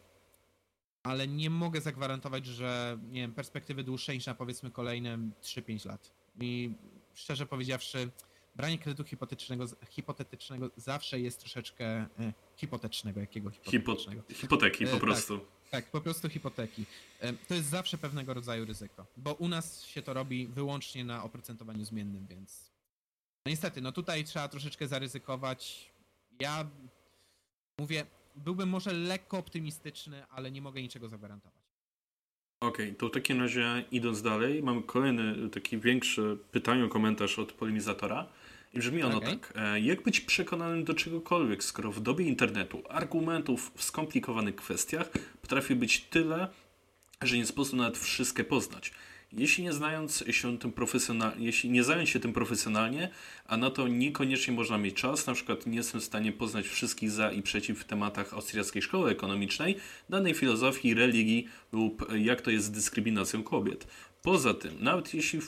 ale nie mogę zagwarantować, że nie wiem, perspektywy dłuższe niż na powiedzmy kolejne 3-5 lat. I szczerze powiedziawszy, branie kredytu hipotecznego, hipotetycznego zawsze jest troszeczkę e, hipotecznego, jakiego Hipo, hipotecznego. hipoteki E, po tak. prostu. Tak, po prostu hipoteki. E, To jest zawsze pewnego rodzaju ryzyko, bo u nas się to robi wyłącznie na oprocentowaniu zmiennym, więc no niestety, no tutaj trzeba troszeczkę zaryzykować. Ja mówię, byłbym może lekko optymistyczny, ale nie mogę niczego zagwarantować. Okej, to w takim razie idąc dalej, mamy kolejny taki większy pytanie, komentarz od polemizatora. I brzmi ono Okej. tak. E, Jak być przekonanym do czegokolwiek, skoro w dobie internetu argumentów w skomplikowanych kwestiach potrafi być tyle, że nie sposób nawet wszystkie poznać. Jeśli nie znając się tym profesjonalnie, jeśli nie zająć się tym profesjonalnie, a na to niekoniecznie można mieć czas, na przykład nie jestem w stanie poznać wszystkich za i przeciw w tematach austriackiej szkoły ekonomicznej, danej filozofii, religii lub jak to jest z dyskryminacją kobiet. Poza tym, nawet jeśli y,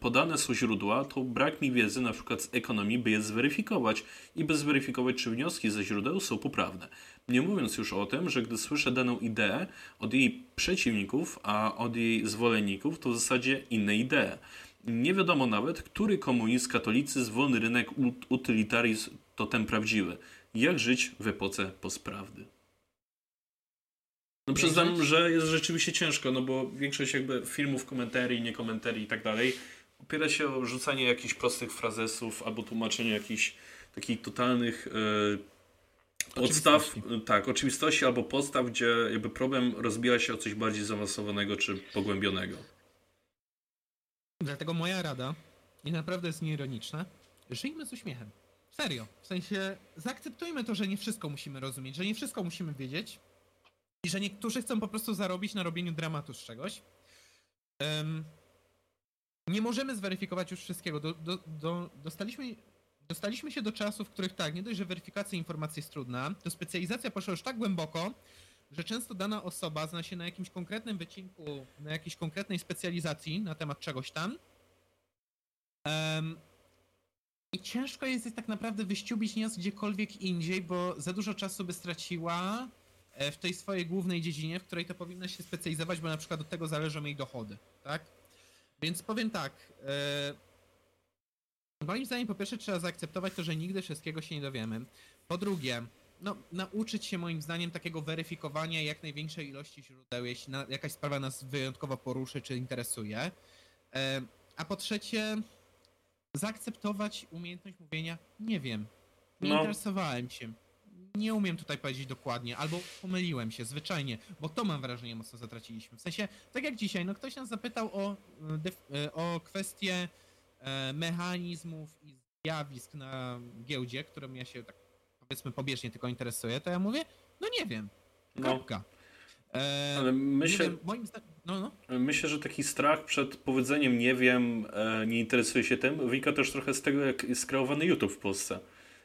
podane są źródła, to brak mi wiedzy na przykład z ekonomii, by je zweryfikować i by zweryfikować, czy wnioski ze źródeł są poprawne. Nie mówiąc już o tym, że gdy słyszę daną ideę od jej przeciwników, a od jej zwolenników, to w zasadzie inne idee. Nie wiadomo nawet, który komunizm, katolicyzm, wolny rynek, ut- utylitaryzm to ten prawdziwy. Jak żyć w epoce postprawdy? No przyznam, że jest rzeczywiście ciężko, no bo większość jakby filmów, komentarii, nie komentarii i tak dalej opiera się o rzucanie jakichś prostych frazesów albo tłumaczenie jakichś takich totalnych e, podstaw, Oczywistości. tak, oczywistości albo podstaw, gdzie jakby problem rozbija się o coś bardziej zaawansowanego czy pogłębionego. Dlatego moja rada, i naprawdę jest nieironiczna, żyjmy z uśmiechem. Serio. W sensie zaakceptujmy to, że nie wszystko musimy rozumieć, że nie wszystko musimy wiedzieć i że niektórzy chcą po prostu zarobić na robieniu dramatu z czegoś. Em, nie możemy zweryfikować już wszystkiego. Do, do, do, dostaliśmy, dostaliśmy się do czasów, w których tak, nie dość, że weryfikacja informacji jest trudna, to specjalizacja poszła już tak głęboko, że często dana osoba zna się na jakimś konkretnym wycinku, na jakiejś konkretnej specjalizacji na temat czegoś tam. Em, I ciężko jest tak naprawdę wyściubić nas gdziekolwiek indziej, bo za dużo czasu by straciła w tej swojej głównej dziedzinie, w której to powinna się specjalizować, bo na przykład od tego zależą jej dochody, tak? Więc powiem tak. E, moim zdaniem po pierwsze trzeba zaakceptować to, że nigdy wszystkiego się nie dowiemy. Po drugie, no, nauczyć się moim zdaniem takiego weryfikowania jak największej ilości źródeł, jeśli na, jakaś sprawa nas wyjątkowo poruszy czy interesuje. E, a po trzecie, zaakceptować umiejętność mówienia nie wiem, nie No. interesowałem się, nie umiem tutaj powiedzieć dokładnie, albo pomyliłem się zwyczajnie, bo to mam wrażenie mocno zatraciliśmy. W sensie, tak jak dzisiaj, no ktoś nas zapytał o, e, e, o kwestię e, mechanizmów i zjawisk na giełdzie, którym ja się tak powiedzmy pobieżnie tylko interesuję, to ja mówię, no nie wiem, No, kropka. E, ale myślę, wiem, moim zdaniem, no, no, myślę, że taki strach przed powiedzeniem nie wiem, e, nie interesuje się tym, wynika też trochę z tego, jak jest kreowany YouTube w Polsce.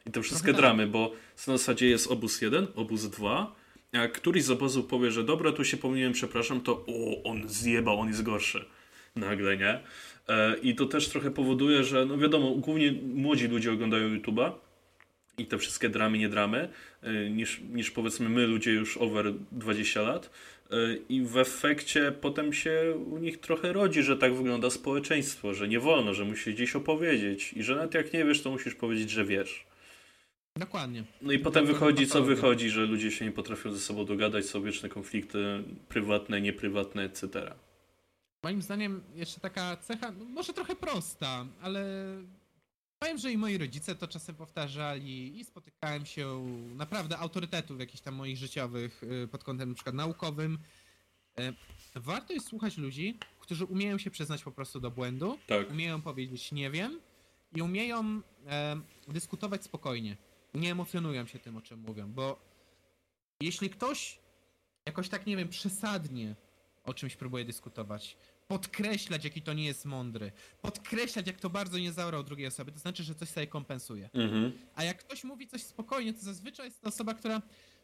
I te wszystkie tak. dramy, bo w zasadzie jest obóz 1, obóz 2. Jak któryś z obozów powie, że dobra, tu się pomyliłem, przepraszam, to o, on zjebał, on jest gorszy. Nagle, nie? E, I to też trochę powoduje, że no wiadomo, głównie młodzi ludzie oglądają YouTube'a i te wszystkie dramy, nie dramy, e, niż, niż powiedzmy my, ludzie już over 20 lat. E, I w efekcie potem się u nich trochę rodzi, że tak wygląda społeczeństwo, że nie wolno, że musisz gdzieś opowiedzieć i że nawet jak nie wiesz, to musisz powiedzieć, że wiesz. Dokładnie. No i potem wychodzi, co wychodzi, że ludzie się nie potrafią ze sobą dogadać, są wieczne konflikty prywatne, nieprywatne, etc. Moim zdaniem jeszcze taka cecha, no może trochę prosta, ale powiem, że i moi rodzice to czasem powtarzali i spotykałem się naprawdę autorytetów jakichś tam moich życiowych y, pod kątem na przykład naukowym. E, Warto jest słuchać ludzi, którzy umieją się przyznać po prostu do błędu, Tak. umieją powiedzieć nie wiem i umieją e, dyskutować spokojnie. Nie emocjonują się tym, o czym mówią, bo jeśli ktoś jakoś tak, nie wiem, przesadnie o czymś próbuje dyskutować, podkreślać, jaki to nie jest mądry, podkreślać, jak to bardzo nie zaorał drugiej osoby, to znaczy, że coś sobie kompensuje. Mhm. A jak ktoś mówi coś spokojnie, to zazwyczaj jest to osoba, która,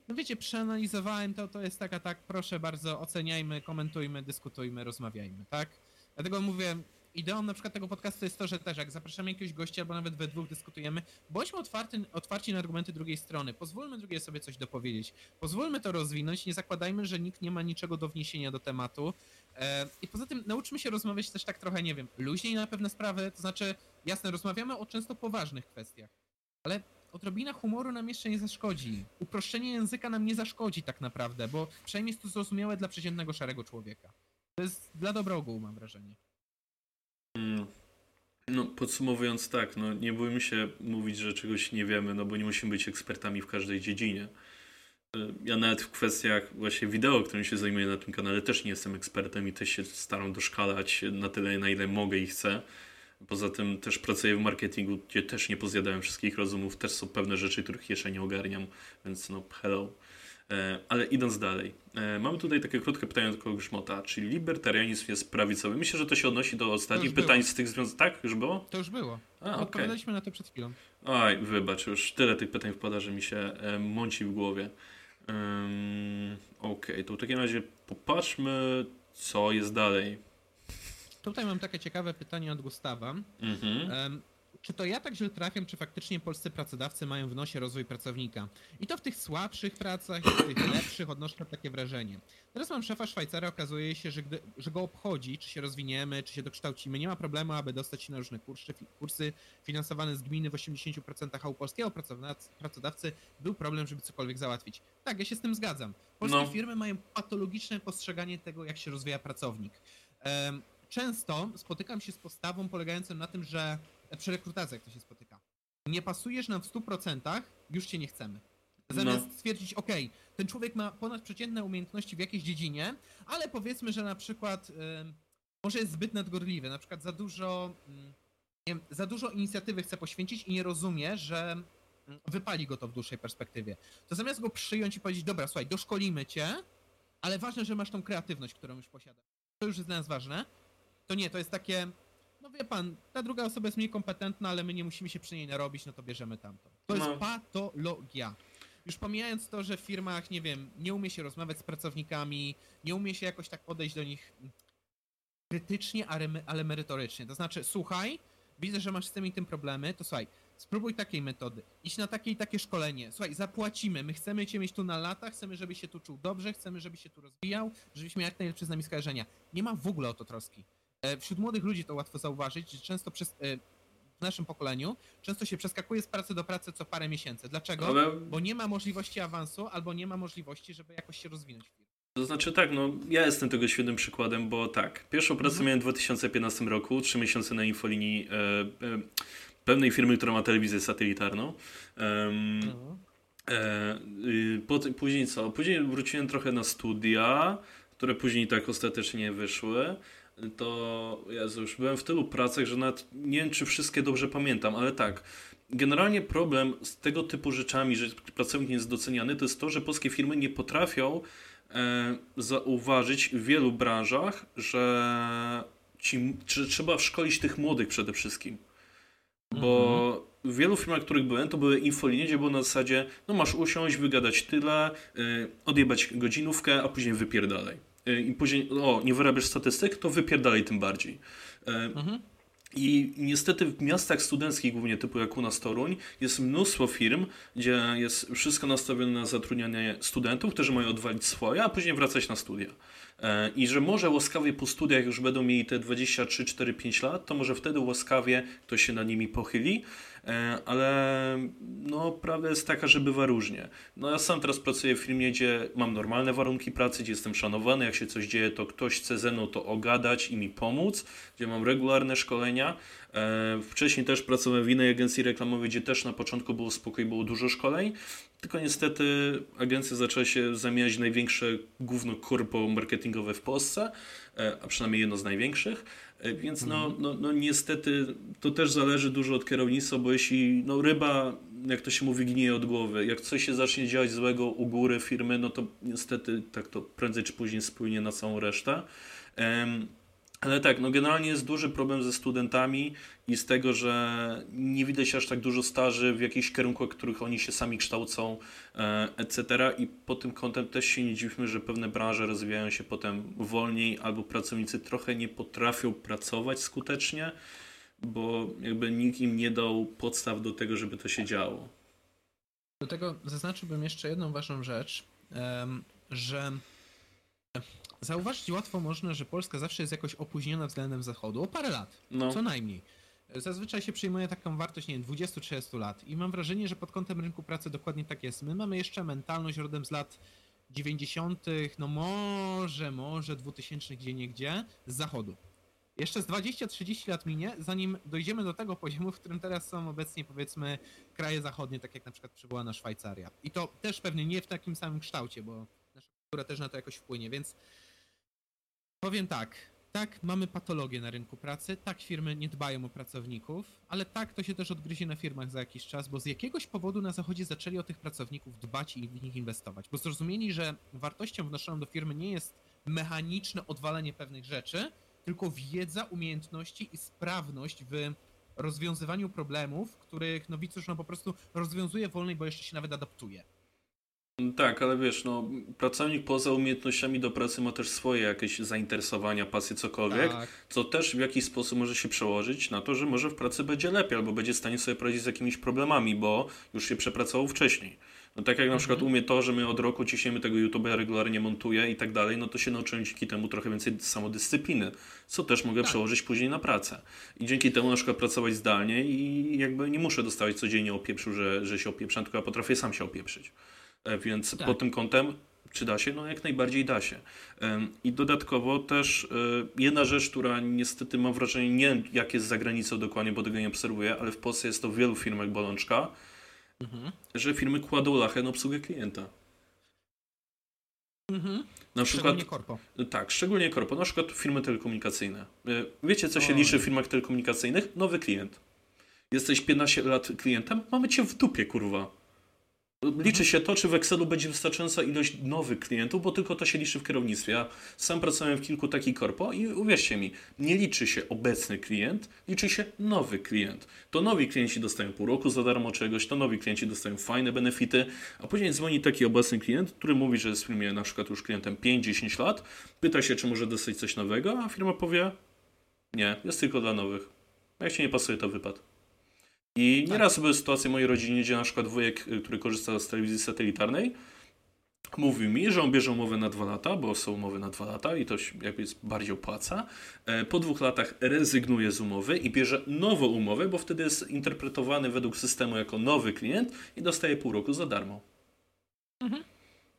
no wiecie, przeanalizowałem to, to jest taka, tak, proszę bardzo, oceniajmy, komentujmy, dyskutujmy, rozmawiajmy, tak? Dlatego mówię, ideą na przykład tego podcastu jest to, że też jak zapraszamy jakiegoś gościa, albo nawet we dwóch dyskutujemy, bądźmy otwarty, otwarci na argumenty drugiej strony, pozwólmy drugiej sobie coś dopowiedzieć, pozwólmy to rozwinąć, nie zakładajmy, że nikt nie ma niczego do wniesienia do tematu. E, I poza tym nauczmy się rozmawiać też tak trochę, nie wiem, luźniej na pewne sprawy, to znaczy, jasne, rozmawiamy o często poważnych kwestiach, ale odrobina humoru nam jeszcze nie zaszkodzi. Uproszczenie języka nam nie zaszkodzi tak naprawdę, bo przynajmniej jest to zrozumiałe dla przeciętnego szarego człowieka. To jest dla dobra ogółu, mam wrażenie. No, podsumowując tak, no nie bójmy się mówić, że czegoś nie wiemy, no bo nie musimy być ekspertami w każdej dziedzinie. Y, Ja nawet w kwestiach właśnie wideo, którym się zajmuję na tym kanale, też nie jestem ekspertem i też się staram doszkalać na tyle, na ile mogę i chcę. Poza tym też pracuję w marketingu, gdzie też nie pozjadałem wszystkich rozumów, też są pewne rzeczy, których jeszcze nie ogarniam, więc no hello. E, Ale idąc dalej, e, mamy tutaj takie krótkie pytanie kogoś Grzmota, czy libertarianizm jest prawicowy? Myślę, że to się odnosi do ostatnich już było. pytań z tych związanych. Tak? Już było? To już było. A. Odpowiadaliśmy na to przed chwilą. Oj, wybacz, już tyle tych pytań wpada, że mi się e, mąci w głowie. Ym, Okej, to w takim razie popatrzmy, co jest dalej. Tutaj mam takie ciekawe pytanie od Gustawa. Mhm. Em, czy to ja tak źle trafiam, czy faktycznie polscy pracodawcy mają w nosie rozwój pracownika? I to w tych słabszych pracach, i w tych lepszych odnoszę takie wrażenie. Teraz mam szefa Szwajcara, okazuje się, że, gdy, że go obchodzi, czy się rozwiniemy, czy się dokształcimy. Nie ma problemu, aby dostać się na różne kursy, kursy finansowane z gminy w 80%, a u polskiego pracodawcy był problem, żeby cokolwiek załatwić. Tak, ja się z tym zgadzam. Polskie No. firmy mają patologiczne postrzeganie tego, jak się rozwija pracownik. Em, często spotykam się z postawą polegającą na tym, że przy rekrutacjach to się spotyka. Nie pasujesz nam w 100%, już cię nie chcemy. Zamiast No. stwierdzić, ok, ten człowiek ma ponadprzeciętne umiejętności w jakiejś dziedzinie, ale powiedzmy, że na przykład ym, może jest zbyt nadgorliwy, na przykład za dużo, wiem, za dużo inicjatywy chce poświęcić i nie rozumie, że ym, wypali go to w dłuższej perspektywie. To zamiast go przyjąć i powiedzieć, dobra, słuchaj, doszkolimy cię, ale ważne, że masz tą kreatywność, którą już posiadasz. To już jest dla nas ważne. To nie, to jest takie, no wie pan, ta druga osoba jest mniej kompetentna, ale my nie musimy się przy niej narobić, no to bierzemy tamtą. To No. jest patologia. Już pomijając to, że w firmach, nie wiem, nie umie się rozmawiać z pracownikami, nie umie się jakoś tak podejść do nich krytycznie, ale merytorycznie. To znaczy, słuchaj, widzę, że masz z tym i tym problemy, to słuchaj, spróbuj takiej metody. Idź na takie i takie szkolenie. Słuchaj, zapłacimy. My chcemy cię mieć tu na lata, chcemy, żebyś się tu czuł dobrze, chcemy, żebyś się tu rozwijał, żebyś miał jak najlepsze z nami skojarzenia. Nie ma w ogóle o to troski. E, Wśród młodych ludzi to łatwo zauważyć, że często przez, e, w naszym pokoleniu często się przeskakuje z pracy do pracy co parę miesięcy. Dlaczego? Ale Bo nie ma możliwości awansu albo nie ma możliwości, żeby jakoś się rozwinąć to znaczy tak, no ja jestem tego świetnym przykładem, bo tak, pierwszą pracę Mhm. miałem w 2015 roku, trzy miesiące na infolinii e, e, pewnej firmy, która ma telewizję satelitarną. Em, E, y, pot- później co? Później wróciłem trochę na studia, które później tak ostatecznie wyszły. To Jezu, już byłem w tylu pracach, że nawet nie wiem, czy wszystkie dobrze pamiętam, ale tak. Generalnie problem z tego typu rzeczami, że pracownik nie jest doceniany, to jest to, że polskie firmy nie potrafią e, zauważyć w wielu branżach, że ci, czy, trzeba szkolić tych młodych przede wszystkim. Bo w wielu firmach, w których byłem, to były infolinie, gdzie było na zasadzie, no masz usiąść, wygadać tyle, y, odjebać godzinówkę, a później wypierdalaj. Y, I później, o, nie wyrabiasz statystyk, to wypierdalaj tym bardziej. Y, Mhm. I niestety w miastach studenckich, głównie typu jak u nas Toruń, jest mnóstwo firm, gdzie jest wszystko nastawione na zatrudnianie studentów, którzy mają odwalić swoje, a później wracać na studia. E, I że może łaskawie po studiach już będą mieli te 23, 4, 5 lat, to może wtedy łaskawie ktoś się nad nimi pochyli, E, ale no prawda jest taka, że bywa różnie. No ja sam teraz pracuję w firmie, gdzie mam normalne warunki pracy, gdzie jestem szanowany, jak się coś dzieje, to ktoś chce ze mną to ogadać i mi pomóc, gdzie mam regularne szkolenia. E, Wcześniej też pracowałem w innej agencji reklamowej, gdzie też na początku było spokój, było dużo szkoleń, tylko niestety agencja zaczęła się zamieniać w największe gówno korpo marketingowe w Polsce, e, a przynajmniej jedno z największych. E, Więc no, no, no niestety to też zależy dużo od kierownictwa, bo jeśli no, ryba jak to się mówi, gnije od głowy. Jak coś się zacznie działać złego u góry firmy, no to niestety tak to prędzej czy później spłynie na całą resztę. Ale tak, no generalnie jest duży problem ze studentami i z tego, że nie widać aż tak dużo staży w jakichś kierunkach, w których oni się sami kształcą, e, etc. I pod tym kątem też się nie dziwmy, że pewne branże rozwijają się potem wolniej, albo pracownicy trochę nie potrafią pracować skutecznie, bo jakby nikt im nie dał podstaw do tego, żeby to się działo. Do tego zaznaczyłbym jeszcze jedną ważną rzecz, że zauważyć łatwo można, że Polska zawsze jest jakoś opóźniona względem Zachodu o parę lat, No. co najmniej. Zazwyczaj się przyjmuje taką wartość, nie wiem, 20-30 lat i mam wrażenie, że pod kątem rynku pracy dokładnie tak jest. My mamy jeszcze mentalność rodem z lat 90., no może, może 2000 gdzie niegdzie, z Zachodu. Jeszcze z 20-30 lat minie, zanim dojdziemy do tego poziomu, w którym teraz są obecnie powiedzmy kraje zachodnie, tak jak na przykład przywołana Szwajcaria. I to też pewnie nie w takim samym kształcie, bo nasza kultura też na to jakoś wpłynie, więc powiem tak. Tak, mamy patologię na rynku pracy, tak firmy nie dbają o pracowników, ale tak to się też odgryzie na firmach za jakiś czas, bo z jakiegoś powodu na zachodzie zaczęli o tych pracowników dbać i w nich inwestować, bo zrozumieli, że wartością wnoszoną do firmy nie jest mechaniczne odwalenie pewnych rzeczy, tylko wiedza, umiejętności i sprawność w rozwiązywaniu problemów, których no widz już no po prostu rozwiązuje wolniej, bo jeszcze się nawet adaptuje. Tak, ale wiesz, no, pracownik poza umiejętnościami do pracy ma też swoje jakieś zainteresowania, pasje, cokolwiek, Tak. co też w jakiś sposób może się przełożyć na to, że może w pracy będzie lepiej, albo będzie w stanie sobie poradzić z jakimiś problemami, bo już się przepracował wcześniej. No tak jak na przykład u mnie to, że my od roku ciśniemy tego YouTube'a, regularnie montuję i tak dalej, no to się nauczyłem dzięki temu trochę więcej samodyscypliny, co też mogę Tak. przełożyć później na pracę. I dzięki temu na przykład pracować zdalnie i jakby nie muszę dostawać codziennie opieprzu, że, że się opieprzam, tylko ja potrafię sam się opieprzyć. E, Więc Tak. pod tym kątem, czy da się? No jak najbardziej da się. I dodatkowo też e, jedna rzecz, która niestety mam wrażenie, nie wiem jak jest za granicą dokładnie, bo tego nie obserwuję, ale w Polsce jest to w wielu firmach bolączka, Mhm. że firmy kładą lachę na obsługę klienta. Mhm. Na przykład, Szczególnie korpo. tak, szczególnie korpo, na przykład firmy telekomunikacyjne. E, Wiecie, co się Oj. liczy w firmach telekomunikacyjnych? Nowy klient. Jesteś 15 lat klientem, mamy cię w dupie, kurwa. Liczy się to, czy w Excelu będzie wystarczająca ilość nowych klientów, bo tylko to się liczy w kierownictwie. Ja sam pracowałem w kilku takich korpo i uwierzcie mi, nie liczy się obecny klient, liczy się nowy klient. To nowi klienci dostają pół roku za darmo czegoś, to nowi klienci dostają fajne benefity, a później dzwoni taki obecny klient, który mówi, że jest w firmie na przykład już klientem 5-10 lat, pyta się, czy może dostać coś nowego, a firma powie, nie, jest tylko dla nowych. Jak ci nie pasuje, to wypad. I Tak. nieraz były sytuacje w mojej rodzinie, gdzie na przykład wujek, y, który korzysta z telewizji satelitarnej, mówił mi, że on bierze umowę na dwa lata, bo są umowy na dwa lata i to się jakby jest bardziej opłaca. E, Po dwóch latach rezygnuje z umowy i bierze nową umowę, bo wtedy jest interpretowany według systemu jako nowy klient i dostaje pół roku za darmo.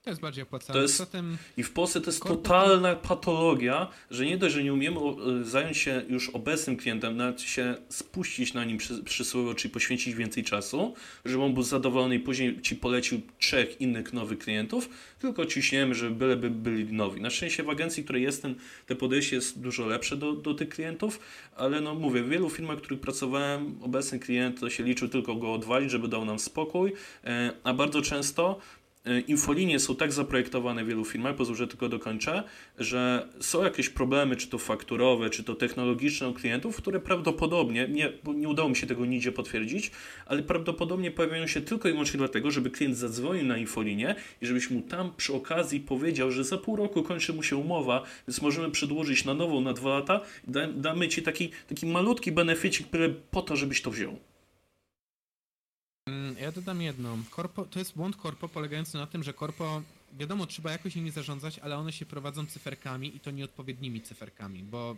To jest bardziej opłacalne. Jest- Zatem I w Polsce to jest totalna patologia, że nie dość, że nie umiemy o, zająć się już obecnym klientem, nawet się spuścić na nim przy, przysłowiowo, czyli poświęcić więcej czasu, żeby on był zadowolony i później ci polecił trzech innych nowych klientów, tylko ciśniemy, żeby byleby byli nowi. Na szczęście w agencji, której jestem, te podejście jest dużo lepsze do, do tych klientów, ale no mówię, w wielu firmach, w których pracowałem, obecny klient to się liczył tylko go odwalić, żeby dał nam spokój, e, a bardzo często E, Infolinie są tak zaprojektowane w wielu firmach, pozwól, że tylko dokończę, że są jakieś problemy, czy to fakturowe, czy to technologiczne u klientów, które prawdopodobnie, nie, nie udało mi się tego nigdzie potwierdzić, ale prawdopodobnie pojawiają się tylko i wyłącznie dlatego, żeby klient zadzwonił na infolinię i żebyś mu tam przy okazji powiedział, że za pół roku kończy mu się umowa, więc możemy przedłużyć na nową na dwa lata damy ci taki, taki malutki beneficik po to, żebyś to wziął. Mm, ja dodam jedno. Korpo, to jest błąd korpo polegający na tym, że korpo, wiadomo, trzeba jakoś nimi zarządzać, ale one się prowadzą cyferkami i to nieodpowiednimi cyferkami, bo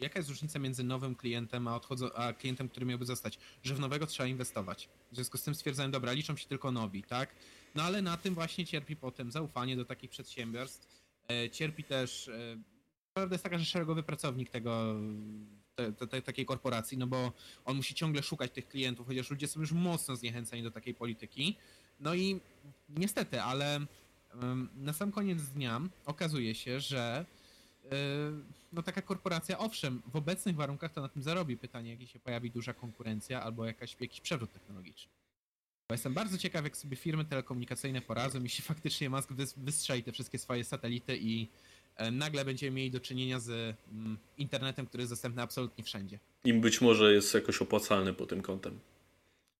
jaka jest różnica między nowym klientem a, a klientem, który miałby zostać? Że w nowego trzeba inwestować. W związku z tym stwierdzają, dobra, liczą się tylko nowi, tak? No ale na tym właśnie cierpi potem zaufanie do takich przedsiębiorstw. E, cierpi też. E, prawda jest taka, że szeregowy pracownik tego. Te, te, te, takiej korporacji, no bo on musi ciągle szukać tych klientów, chociaż ludzie są już mocno zniechęceni do takiej polityki. No i niestety, ale na sam koniec dnia okazuje się, że e, no taka korporacja, owszem, w obecnych warunkach to na tym zarobi. Pytanie, jak się pojawi duża konkurencja albo jakaś, jakiś przewrót technologiczny. Bo jestem bardzo ciekaw, jak sobie firmy telekomunikacyjne poradzą, jeśli faktycznie Musk wys- wystrzeli te wszystkie swoje satelity i nagle będziemy mieli do czynienia z mm, internetem, który jest dostępny absolutnie wszędzie. Im być może jest jakoś opłacalny pod tym kątem.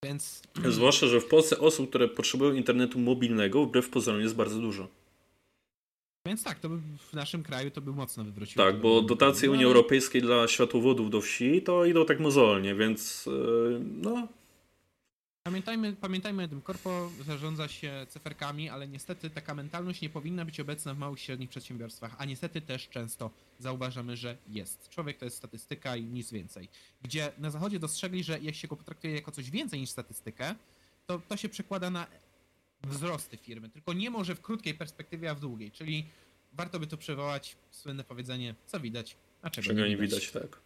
Więc Zwłaszcza, że w Polsce osób, które potrzebują internetu mobilnego, wbrew pozorom jest bardzo dużo. Więc tak, to by w naszym kraju to by mocno wywróciło. Tak, bo dotacje No, Unii Europejskiej dla światłowodów do wsi to idą tak mozolnie, więc yy, no, Pamiętajmy, pamiętajmy o tym, korpo zarządza się cyferkami, ale niestety taka mentalność nie powinna być obecna w małych i średnich przedsiębiorstwach, a niestety też często zauważamy, że jest. Człowiek to jest statystyka i nic więcej. Gdzie na zachodzie dostrzegli, że jak się go potraktuje jako coś więcej niż statystykę, to to się przekłada na wzrosty firmy, tylko nie może w krótkiej perspektywie, a w długiej, czyli warto by tu przywołać słynne powiedzenie, co widać, a czego, czego nie widać, tak.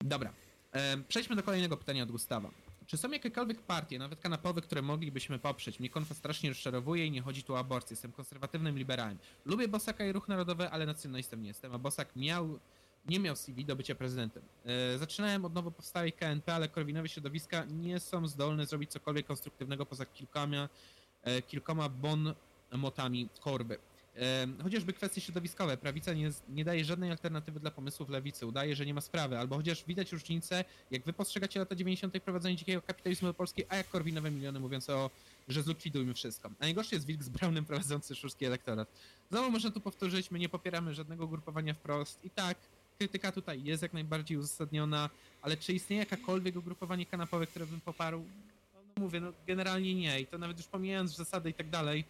Dobra. E, przejdźmy do kolejnego pytania od Gustawa. Czy są jakiekolwiek partie, nawet kanapowe, które moglibyśmy poprzeć? Mnie konfa strasznie rozczarowuje i nie chodzi tu o aborcję. Jestem konserwatywnym liberałem. Lubię Bosaka i ruch narodowy, ale nacjonalistą nie jestem. A Bosak miał, nie miał CV do bycia prezydentem. E, zaczynałem od nowo powstałej KNP, ale korwinowe środowiska nie są zdolne zrobić cokolwiek konstruktywnego poza kilkoma, e, kilkoma bon motami korby. Chociażby kwestie środowiskowe. Prawica nie, nie daje żadnej alternatywy dla pomysłów lewicy. Udaje, że nie ma sprawy. Albo chociaż widać różnicę, jak wy postrzegacie lata 90. prowadzenie dzikiego kapitalizmu do Polski, a jak korwinowe miliony mówiąc o, że zlikwidujmy wszystko. A najgorszy jest Wilk z Brownem prowadzący szurski elektorat. Znowu można tu powtórzyć, my nie popieramy żadnego ugrupowania wprost. I tak, krytyka tutaj jest jak najbardziej uzasadniona, ale czy istnieje jakakolwiek ugrupowanie kanapowe, które bym poparł? No, no mówię, no generalnie nie. I to nawet już pomijając zasady i tak dalej,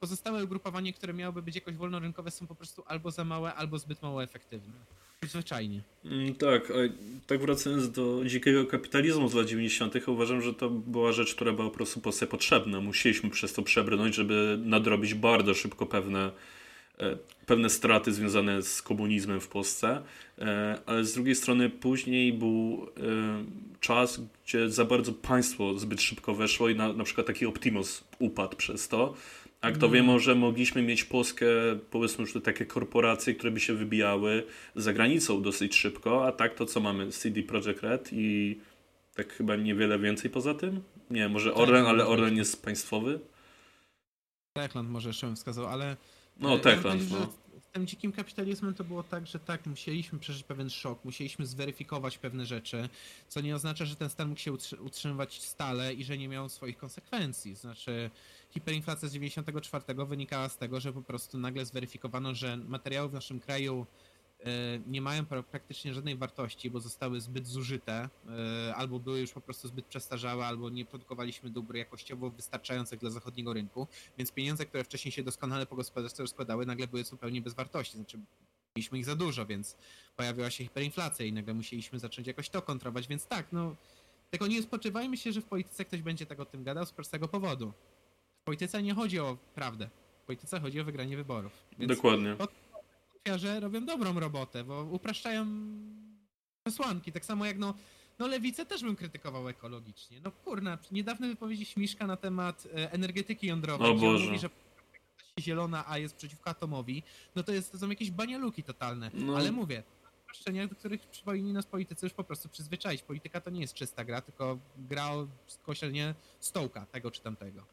pozostałe ugrupowania, które miałyby być jakoś wolnorynkowe, są po prostu albo za małe, albo zbyt mało efektywne. Zwyczajnie. Mm, Tak, a tak wracając do dzikiego kapitalizmu z lat 90., uważam, że to była rzecz, która była po prostu Polsce potrzebna. Musieliśmy przez to przebrnąć, żeby nadrobić bardzo szybko pewne, e, pewne straty związane z komunizmem w Polsce, E, ale z drugiej strony później był e, czas, gdzie za bardzo państwo zbyt szybko weszło i na, na przykład taki Optimus upadł przez to. A kto wie, może mogliśmy mieć Polskę, powiedzmy już takie korporacje, które by się wybijały za granicą dosyć szybko, a tak to co mamy? CD Projekt Red i tak chyba niewiele więcej poza tym? Nie, może Orlen, ale Orlen jest państwowy? Techland może jeszcze bym wskazał, ale... No, e, Techland, ja no. Tym dzikim kapitalizmem to było tak, że tak, musieliśmy przeżyć pewien szok, musieliśmy zweryfikować pewne rzeczy, co nie oznacza, że ten stan mógł się utrzy- utrzymywać stale i że nie miał swoich konsekwencji. Znaczy, hiperinflacja z 94 wynikała z tego, że po prostu nagle zweryfikowano, że materiały w naszym kraju nie mają pra- praktycznie żadnej wartości, bo zostały zbyt zużyte, e, albo były już po prostu zbyt przestarzałe, albo nie produkowaliśmy dóbr jakościowo wystarczających dla zachodniego rynku, więc pieniądze, które wcześniej się doskonale po gospodarce rozkładały, nagle były zupełnie bez wartości. Znaczy, mieliśmy ich za dużo, więc pojawiła się hiperinflacja i nagle musieliśmy zacząć jakoś to kontrować, więc tak, no, tylko nie spodziewajmy się, że w polityce ktoś będzie tak o tym gadał z prostego powodu. W polityce nie chodzi o prawdę. W polityce chodzi o wygranie wyborów. Więc Dokładnie. Że robią dobrą robotę, bo upraszczają przesłanki. Tak samo jak no, no lewicę też bym krytykował ekologicznie. No kurna, niedawne wypowiedzi Śmiszka na temat e, energetyki jądrowej, O Boże. mówi, że zielona, a jest przeciwko atomowi, no to, jest, to są jakieś banialuki totalne. No. Ale mówię, upraszczenia, do których powinni nas politycy już po prostu przyzwyczaić. Polityka to nie jest czysta gra, tylko gra o skosielnie stołka, tego czy tamtego.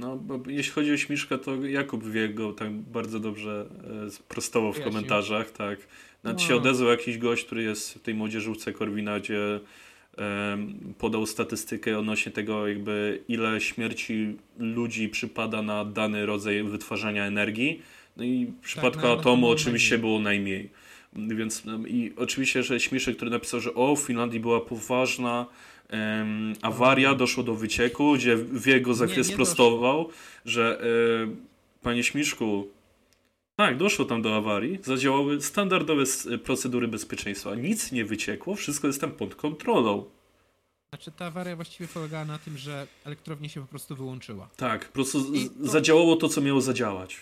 No, jeśli chodzi o Śmiszka, to Jakub wie go tak bardzo dobrze e, sprostował w komentarzach, tak. Nawet No. się odezwał jakiś gość, który jest w tej młodzieżówce Korwina, gdzie em, podał statystykę odnośnie tego, jakby ile śmierci ludzi przypada na dany rodzaj wytwarzania energii. No i w przypadku na- na atomu oczywiście było najmniej. Więc em, i oczywiście, że Śmiszek, który napisał, że o, w Finlandii była poważna em, awaria, doszło do wycieku, gdzie Wiego za Nie, nie sprostował, że e, panie Śmiszku, tak, doszło tam do awarii, zadziałały standardowe s- procedury bezpieczeństwa. Nic nie wyciekło, wszystko jest tam pod kontrolą. Znaczy ta awaria właściwie polegała na tym, że elektrownia się po prostu wyłączyła. Tak, po prostu to- zadziałało to, co miało zadziałać.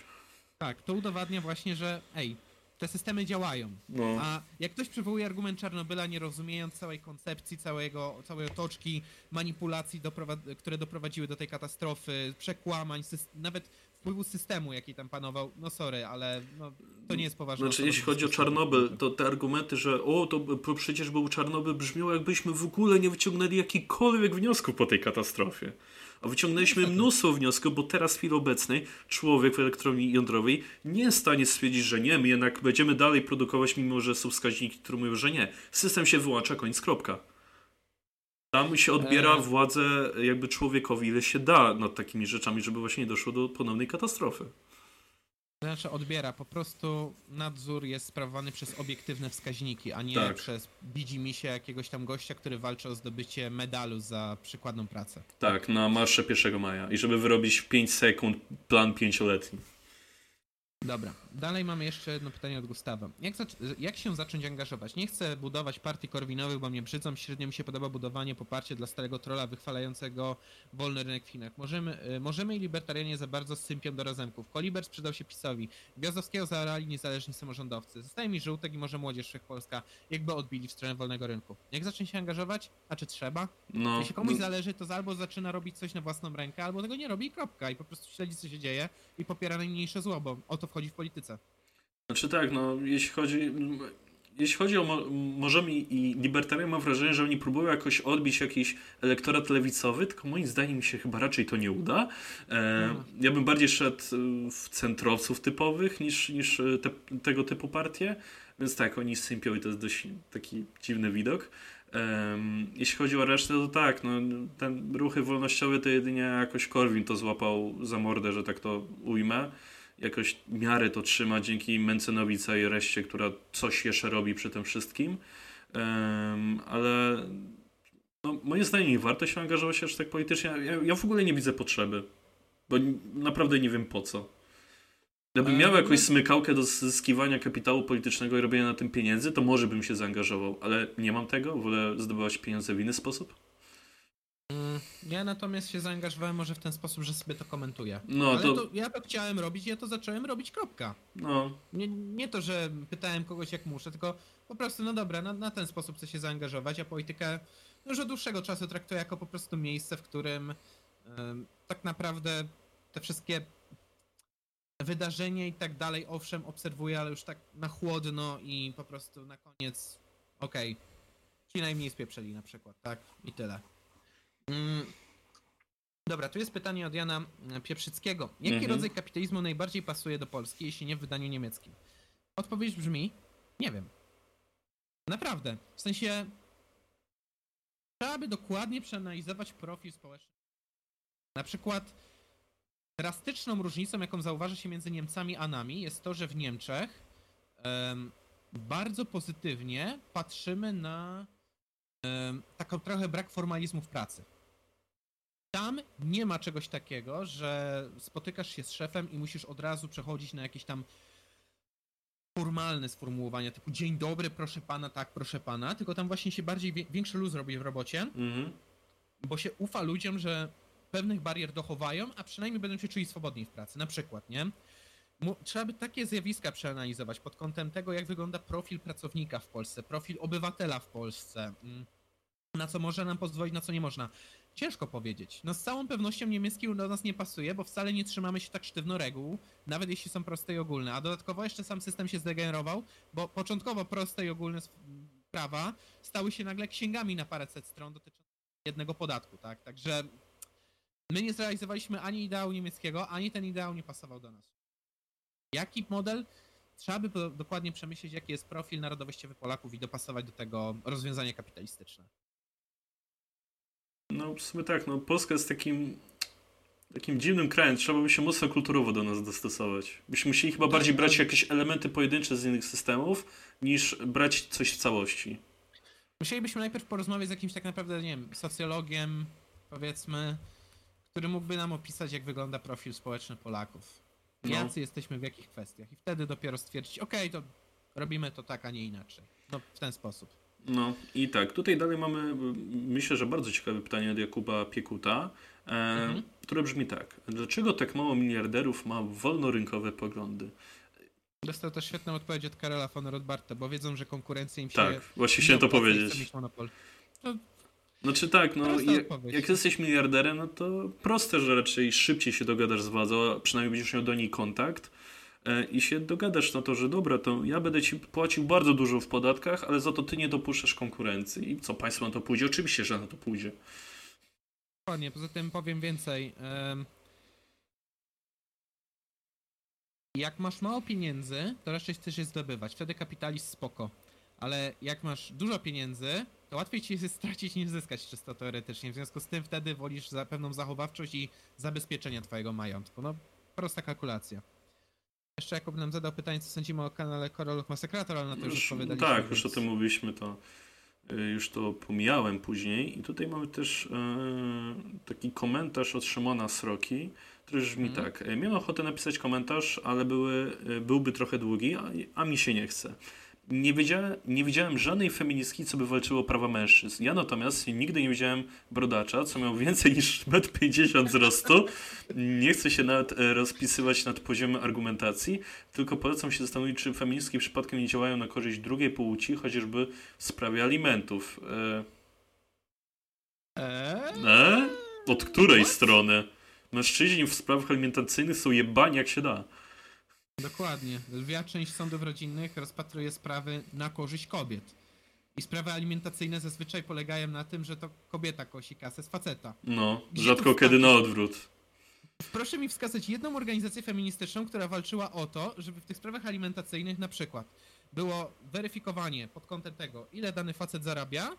Tak, to udowadnia właśnie, że ej, te systemy działają. No. A jak ktoś przywołuje argument Czarnobyla, nie rozumiejąc całej koncepcji, całego, całej otoczki manipulacji, doprowa- które doprowadziły do tej katastrofy, przekłamań, nawet wpływu systemu, jaki tam panował, no sorry, ale no, to nie jest poważne. Znaczy, jeśli chodzi o Czarnobyl, to te argumenty, że o, to przecież był Czarnobyl, brzmiało jakbyśmy w ogóle nie wyciągnęli jakichkolwiek wniosków po tej katastrofie. A wyciągnęliśmy mnóstwo wniosków, bo teraz w chwili obecnej człowiek w elektrowni jądrowej nie jest w stanie stwierdzić, że nie, my jednak będziemy dalej produkować, mimo że są wskaźniki, które mówią, że nie. System się wyłącza, koniec, kropka. Tam się odbiera Eee. władzę jakby człowiekowi, ile się da nad takimi rzeczami, żeby właśnie nie doszło do ponownej katastrofy. Znaczy odbiera, po prostu nadzór jest sprawowany przez obiektywne wskaźniki, a nie Tak. przez widzi mi się jakiegoś tam gościa, który walczy o zdobycie medalu za przykładną pracę. Tak, na marsze 1 maja. I żeby wyrobić w 5 sekund plan pięcioletni. Dobra, dalej mamy jeszcze jedno pytanie od Gustawa. Jak, jak się zacząć angażować? Nie chcę budować partii korwinowych, bo mnie brzydzą, średnio mi się podoba budowanie poparcia dla starego trola wychwalającego wolny rynek w Chinach. Możemy, y, możemy i libertarianie za bardzo sypią do razemków. Koliber sprzedał się PiSowi. Gwiazdowskiego zaorali niezależni samorządowcy. Zostaje mi żółtek i może młodzież wszechpolska, jakby odbili w stronę wolnego rynku. Jak zacząć się angażować? A czy trzeba? No, Jeśli komuś no, zależy, to albo zaczyna robić coś na własną rękę, albo tego nie robi i kropka. I po prostu śledzi, co się dzieje i popiera najmniejsze zło, bo o to wchodzi w polityce. znaczy tak, no, jeśli chodzi... Jeśli chodzi o mo- możemy i libertarian, mam wrażenie, że oni próbują jakoś odbić jakiś elektorat lewicowy, tylko moim zdaniem mi się chyba raczej to nie uda. E, Mhm. ja bym bardziej szedł e, w centrowców typowych niż, niż e, te, tego typu partie, więc tak, oni sypią i to jest dość taki dziwny widok. Em, jeśli chodzi o resztę, to tak, no, ten ruchy wolnościowe to jedynie jakoś Korwin to złapał za mordę, że tak to ujmę. Jakoś miarę to trzyma dzięki Mencynowi całej reszcie, która coś jeszcze robi przy tym wszystkim. Em, ale no, moim zdaniem nie warto się angażować aż tak politycznie. Ja, ja w ogóle nie widzę potrzeby, bo naprawdę nie wiem po co. Gdybym E, miał no- jakąś smykałkę do zyskiwania kapitału politycznego i robienia na tym pieniędzy, to może bym się zaangażował, ale nie mam tego, wolę zdobywać pieniądze w inny sposób. Ja natomiast się zaangażowałem może w ten sposób, że sobie to komentuję. No, Ale to- to... ja to chciałem robić, ja to zacząłem robić, kropka. No, Nie, nie to, że pytałem kogoś jak muszę, tylko po prostu, no dobra, na, na ten sposób chcę się zaangażować, a politykę już od dłuższego czasu traktuję jako po prostu miejsce, w którym tak naprawdę te wszystkie wydarzenia i tak dalej, owszem, obserwuję, ale już tak na chłodno i po prostu na koniec, okej, ci najmniej spieprzeli na przykład, tak? I tyle. Mm. Dobra, tu jest pytanie od Jana e, Pieprzyckiego. Jaki Mhm. rodzaj kapitalizmu najbardziej pasuje do Polski, jeśli nie w wydaniu niemieckim? Odpowiedź brzmi, nie wiem. Naprawdę. W sensie, trzeba by dokładnie przeanalizować profil społeczny. Na przykład, drastyczną różnicą, jaką zauważa się między Niemcami a nami, jest to, że w Niemczech em, bardzo pozytywnie patrzymy na em, taką trochę brak formalizmu w pracy. Tam nie ma czegoś takiego, że spotykasz się z szefem i musisz od razu przechodzić na jakieś tam formalne sformułowania typu dzień dobry, proszę pana, tak, proszę pana, tylko tam właśnie się bardziej większy luz robi w robocie, mhm. bo się ufa ludziom, że pewnych barier dochowają, a przynajmniej będą się czuli swobodniej w pracy. Na przykład, nie? Trzeba by takie zjawiska przeanalizować pod kątem tego, jak wygląda profil pracownika w Polsce, profil obywatela w Polsce, mm, na co może nam pozwolić, na co nie można. Ciężko powiedzieć. No z całą pewnością niemiecki do nas nie pasuje, bo wcale nie trzymamy się tak sztywno reguł, nawet jeśli są proste i ogólne. A dodatkowo jeszcze sam system się zdegenerował, bo początkowo proste i ogólne prawa stały się nagle księgami na paręset stron dotyczących jednego podatku, tak? Także my nie zrealizowaliśmy ani ideału niemieckiego, ani ten ideał nie pasował do nas. Jaki model? Trzeba by dokładnie przemyśleć, jaki jest profil narodowościowy Polaków i dopasować do tego rozwiązanie kapitalistyczne. No w sumie tak, no Polska jest takim takim dziwnym krajem, trzeba by się mocno kulturowo do nas dostosować. Byśmy musieli chyba Tak, bardziej brać jakieś elementy pojedyncze z innych systemów, niż brać coś w całości. Musielibyśmy najpierw porozmawiać z jakimś tak naprawdę, nie wiem, socjologiem, powiedzmy, który mógłby nam opisać, jak wygląda profil społeczny Polaków. No. Jacy jesteśmy w jakich kwestiach. I wtedy dopiero stwierdzić, okej, to robimy to tak, a nie inaczej. No, w ten sposób. No i tak, tutaj dalej mamy, myślę, że bardzo ciekawe pytanie od Jakuba Piekuta, e, Mhm. które brzmi tak. Dlaczego tak mało miliarderów ma wolnorynkowe poglądy? Dostał też świetną odpowiedź od Karola von Rothbarta, bo wiedzą, że konkurencja im się... Tak, właśnie nie chciałem to powiedzieć. To Znaczy tak, no jak, jak jesteś miliarderem, no to proste, że raczej szybciej się dogadasz z władzą, a przynajmniej będziesz miał do niej kontakt i się dogadasz na to, że dobra, to ja będę ci płacił bardzo dużo w podatkach, ale za to ty nie dopuszczasz konkurencji. I co, państwo na to pójdzie? Oczywiście, że na to pójdzie. Dokładnie, poza tym powiem więcej. Jak masz mało pieniędzy, to raczej chcesz je zdobywać. Wtedy kapitalizm spoko. Ale jak masz dużo pieniędzy, to łatwiej ci jest stracić niż zyskać czysto teoretycznie. W związku z tym wtedy wolisz za pewną zachowawczość i zabezpieczenie twojego majątku. No, prosta kalkulacja. Jeszcze Jakub nam zadał pytanie, co sądzimy o kanale Korolów Masakrator, ale na to już, Już, odpowiadaliśmy. tak, już o więc- tym mówiliśmy, to y, już to pomijałem później. I tutaj mamy też e, taki komentarz od Szymona Sroki, który brzmi Mhm. tak. E, Miałem ochotę napisać komentarz, ale były, byłby trochę długi, a, a mi się nie chce. Nie, wiedziałem, nie widziałem żadnej feministki, co by walczyło o prawa mężczyzn. Ja natomiast nigdy nie widziałem brodacza, co miał więcej niż 1,50 m wzrostu. Nie chcę się nawet e, rozpisywać nad poziomem argumentacji, tylko polecam się zastanowić, czy feministki przypadkiem nie działają na korzyść drugiej płci, chociażby w sprawie alimentów. Eee? Od której What? strony? Mężczyźni w sprawach alimentacyjnych są jebani jak się da. Dokładnie. Lwia część sądów rodzinnych rozpatruje sprawy na korzyść kobiet. I sprawy alimentacyjne zazwyczaj polegają na tym, że to kobieta kosi kasę z faceta. No, Gdzie rzadko kiedy na odwrót. Proszę mi wskazać jedną organizację feministyczną, która walczyła o to, żeby w tych sprawach alimentacyjnych na przykład było weryfikowanie pod kątem tego, ile dany facet zarabia,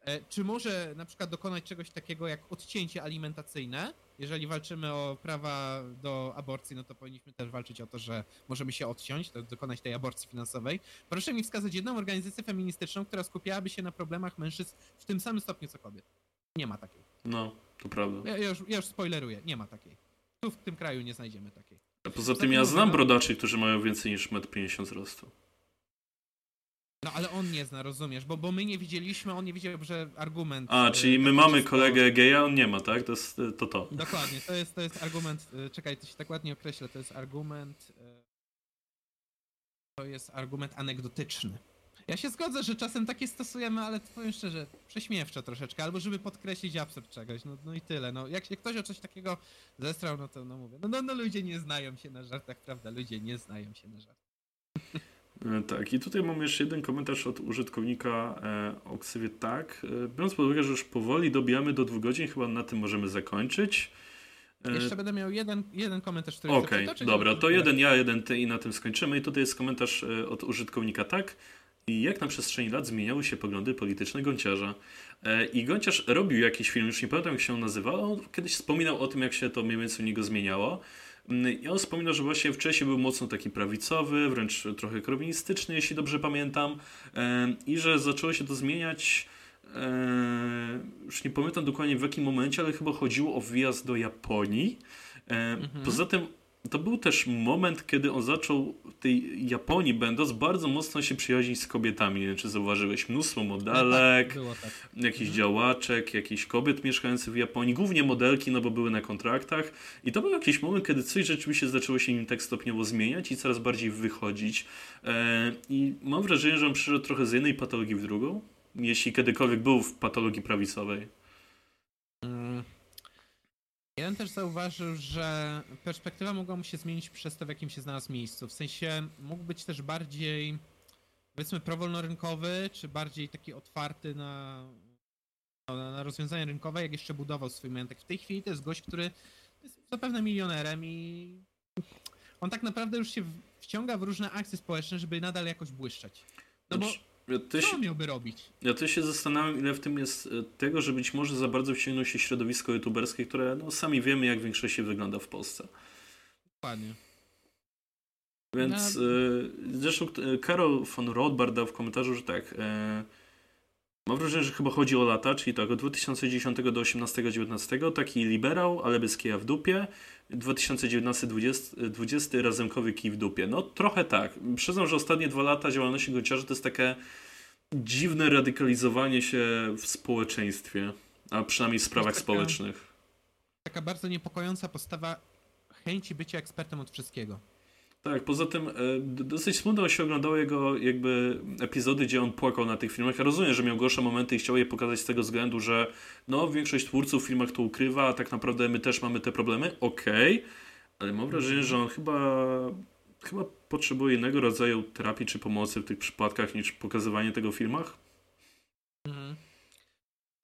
e, czy może na przykład dokonać czegoś takiego jak odcięcie alimentacyjne. Jeżeli walczymy o prawa do aborcji, no to powinniśmy też walczyć o to, że możemy się odciąć, to dokonać tej aborcji finansowej. Proszę mi wskazać jedną organizację feministyczną, która skupiałaby się na problemach mężczyzn w tym samym stopniu co kobiet. Nie ma takiej. No, to prawda. Ja, ja, już, ja już spoileruję, nie ma takiej. Tu w tym kraju nie znajdziemy takiej. A poza tym ja znam brodaczy, którzy mają więcej niż 1,50 m wzrostu. No ale on nie zna, rozumiesz, bo, bo my nie widzieliśmy, on nie widział, że argument... A, e, czyli my mamy kolegę geja, on nie ma, tak? To jest e, to. to. Dokładnie, to jest, to jest argument, e, czekaj, to się tak ładnie określa, to jest argument... To jest argument anegdotyczny. Ja się zgodzę, że czasem takie stosujemy, ale powiem szczerze, prześmiewczo troszeczkę, albo żeby podkreślić absurd czegoś, no, no i tyle. No, jak się ktoś o coś takiego zestrał, no to no mówię, no, no, no ludzie nie znają się na żartach, prawda? Ludzie nie znają się na żartach. E, Tak, i tutaj mam jeszcze jeden komentarz od użytkownika e, o ksywie tak. E, biorąc pod uwagę, że już powoli dobijamy do dwóch godzin, chyba na tym możemy zakończyć. Jeszcze będę miał jeden, jeden komentarz, który Okej, chcę przytoczyć, dobra, to jeden ja, jeden ty i na tym skończymy. I tutaj jest komentarz od użytkownika tak. I jak na przestrzeni lat zmieniały się poglądy polityczne Gonciarza. I Gonciarz robił jakiś film, już nie pamiętam jak się on nazywał, on kiedyś wspominał o tym, jak się to mniej więcej u niego zmieniało. Mm, I on wspominał, że właśnie wcześniej był mocno taki prawicowy, wręcz trochę komunistyczny, jeśli dobrze pamiętam. I że zaczęło się to zmieniać już nie pamiętam dokładnie w jakim momencie, ale chyba chodziło o wyjazd do Japonii. E, Poza tym to był też moment, kiedy on zaczął w tej Japonii będąc bardzo mocno się przyjaźnić z kobietami. Nie wiem, czy zauważyłeś mnóstwo modelek, tak. jakichś działaczek, jakichś kobiet mieszkających w Japonii, głównie modelki, no bo były na kontraktach. I to był jakiś moment, kiedy coś rzeczywiście zaczęło się nim tak stopniowo zmieniać i coraz bardziej wychodzić. E, I mam wrażenie, że on przyszedł trochę z jednej patologii w drugą, jeśli kiedykolwiek był w patologii prawicowej. Ja bym też zauważył, że perspektywa mogła mu się zmienić przez to, w jakim się znalazł miejscu. W sensie mógł być też bardziej, powiedzmy, prowolnorynkowy, czy bardziej taki otwarty na, na rozwiązania rynkowe, jak jeszcze budował swój majątek. W tej chwili to jest gość, który jest zapewne milionerem i on tak naprawdę już się wciąga w różne akcje społeczne, żeby nadal jakoś błyszczeć. No bo ja też, co miałby robić? ja też się zastanawiam, ile w tym jest e, tego, że być może za bardzo wciągnął się środowisko youtuberskie, które no, sami wiemy, jak w większości wygląda w Polsce. Dokładnie. Więc No. e, zresztą e, Karol von Rothbard dał w komentarzu, że tak. E, mam wrażenie, że chyba chodzi o lata, czyli tak od 2010 do 18-19 taki liberał, ale bez kija w dupie. 2019-20 razemkowy kij w dupie. No trochę tak. Przyznam, że ostatnie dwa lata działalności Gonciarza to jest takie dziwne radykalizowanie się w społeczeństwie, a przynajmniej w sprawach taka- społecznych. Taka bardzo niepokojąca postawa chęci bycia ekspertem od wszystkiego. Tak, poza tym e, dosyć smutno się oglądało jego jakby epizody, gdzie on płakał na tych filmach. Ja rozumiem, że miał gorsze momenty i chciał je pokazać z tego względu, że no większość twórców w filmach to ukrywa, a tak naprawdę my też mamy te problemy. Okej, ale mam wrażenie, że on chyba chyba potrzebuje innego rodzaju terapii czy pomocy w tych przypadkach niż pokazywanie tego w filmach. Mhm.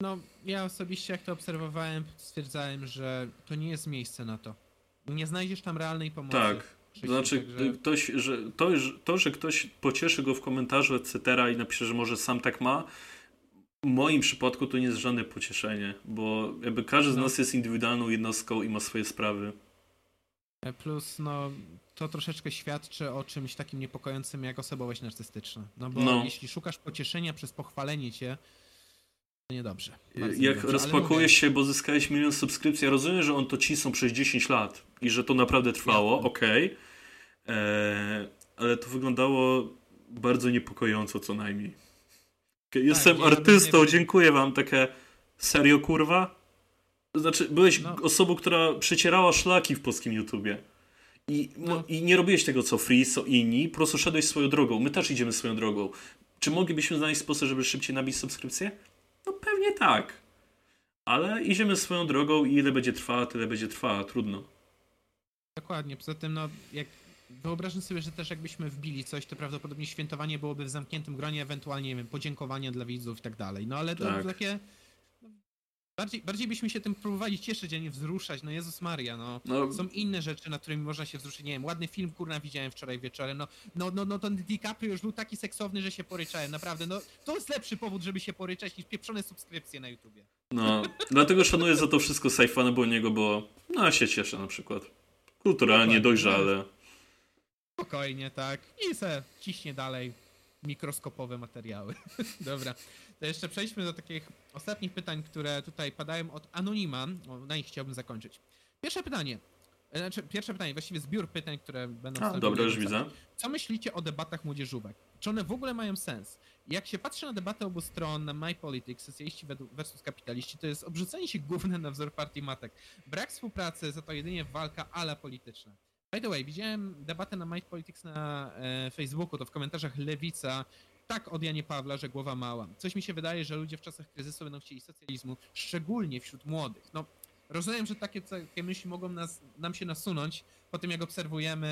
No, ja osobiście jak to obserwowałem, stwierdzałem, że to nie jest miejsce na to. Nie znajdziesz tam realnej pomocy. Tak. To znaczy, także- ktoś, że to, że to, że ktoś pocieszy go w komentarzu, etc. i napisze, że może sam tak ma, w moim przypadku to nie jest żadne pocieszenie, bo jakby każdy z No. nas jest indywidualną jednostką i ma swoje sprawy. E, Plus, no, to troszeczkę świadczy o czymś takim niepokojącym jak osobowość narcystyczna. No bo No. jeśli szukasz pocieszenia przez pochwalenie cię, niedobrze. Bardzo Jak niedobrze, mówię, się, bo zyskałeś milion subskrypcji, ja rozumiem, że on to cisnął przez 10 lat i że to naprawdę trwało, okej, Eee, ale to wyglądało bardzo niepokojąco co najmniej. Okej, Jestem Tak, artystą, rozumiem. dziękuję wam, takie serio kurwa? Znaczy, byłeś No. osobą, która przecierała szlaki w polskim YouTubie. I, no. No. I nie robiłeś tego co Free, co inni, po prostu szedłeś swoją drogą. My też idziemy swoją drogą. Czy moglibyśmy znaleźć sposób, żeby szybciej nabić subskrypcję? No pewnie tak. Ale idziemy swoją drogą i ile będzie trwała, tyle będzie trwała. Trudno. Dokładnie, poza tym, no, jak wyobrażam sobie, że też jakbyśmy wbili coś, to prawdopodobnie świętowanie byłoby w zamkniętym gronie, ewentualnie, nie wiem, podziękowania dla widzów i tak dalej. No ale to Tak. takie... no, Bardziej, bardziej byśmy się tym próbowali cieszyć, a nie wzruszać. No Jezus Maria, no. No, Są inne rzeczy, nad którymi można się wzruszyć. Nie wiem, ładny film, kurna, widziałem wczoraj wieczorem. No, no, no, no ten DiCaprio już był taki seksowny, że się poryczałem. Naprawdę, no to jest lepszy powód, żeby się poryczać niż pieprzone subskrypcje na YouTubie. no. Dlatego szanuję za to wszystko Saifana Boniego, bo no ja się cieszę na przykład. Kulturalnie, dojrzale. Spokojnie, tak. I se ciśnie dalej mikroskopowe materiały. Dobra. To jeszcze przejdźmy do takich ostatnich pytań, które tutaj padają od Anonima. Na nich chciałbym zakończyć. Pierwsze pytanie. E, Znaczy, pierwsze pytanie, właściwie zbiór pytań, które będą A, dobra, już widzę. Co myślicie o debatach młodzieżówek? Czy one w ogóle mają sens? Jak się patrzy na debatę obu stron, na My Politics, socjaliści versus kapitaliści, to jest obrzucenie się gównem na wzór partii matek. Brak współpracy, za to jedynie walka ala polityczna. By the way, widziałem debatę na My Politics na e, Facebooku, to w komentarzach Lewica tak od Janie Pawla, że głowa mała. Coś mi się wydaje, że ludzie w czasach kryzysu będą chcieli socjalizmu, szczególnie wśród młodych. No, rozumiem, że takie, takie myśli mogą nas, nam się nasunąć po tym, jak obserwujemy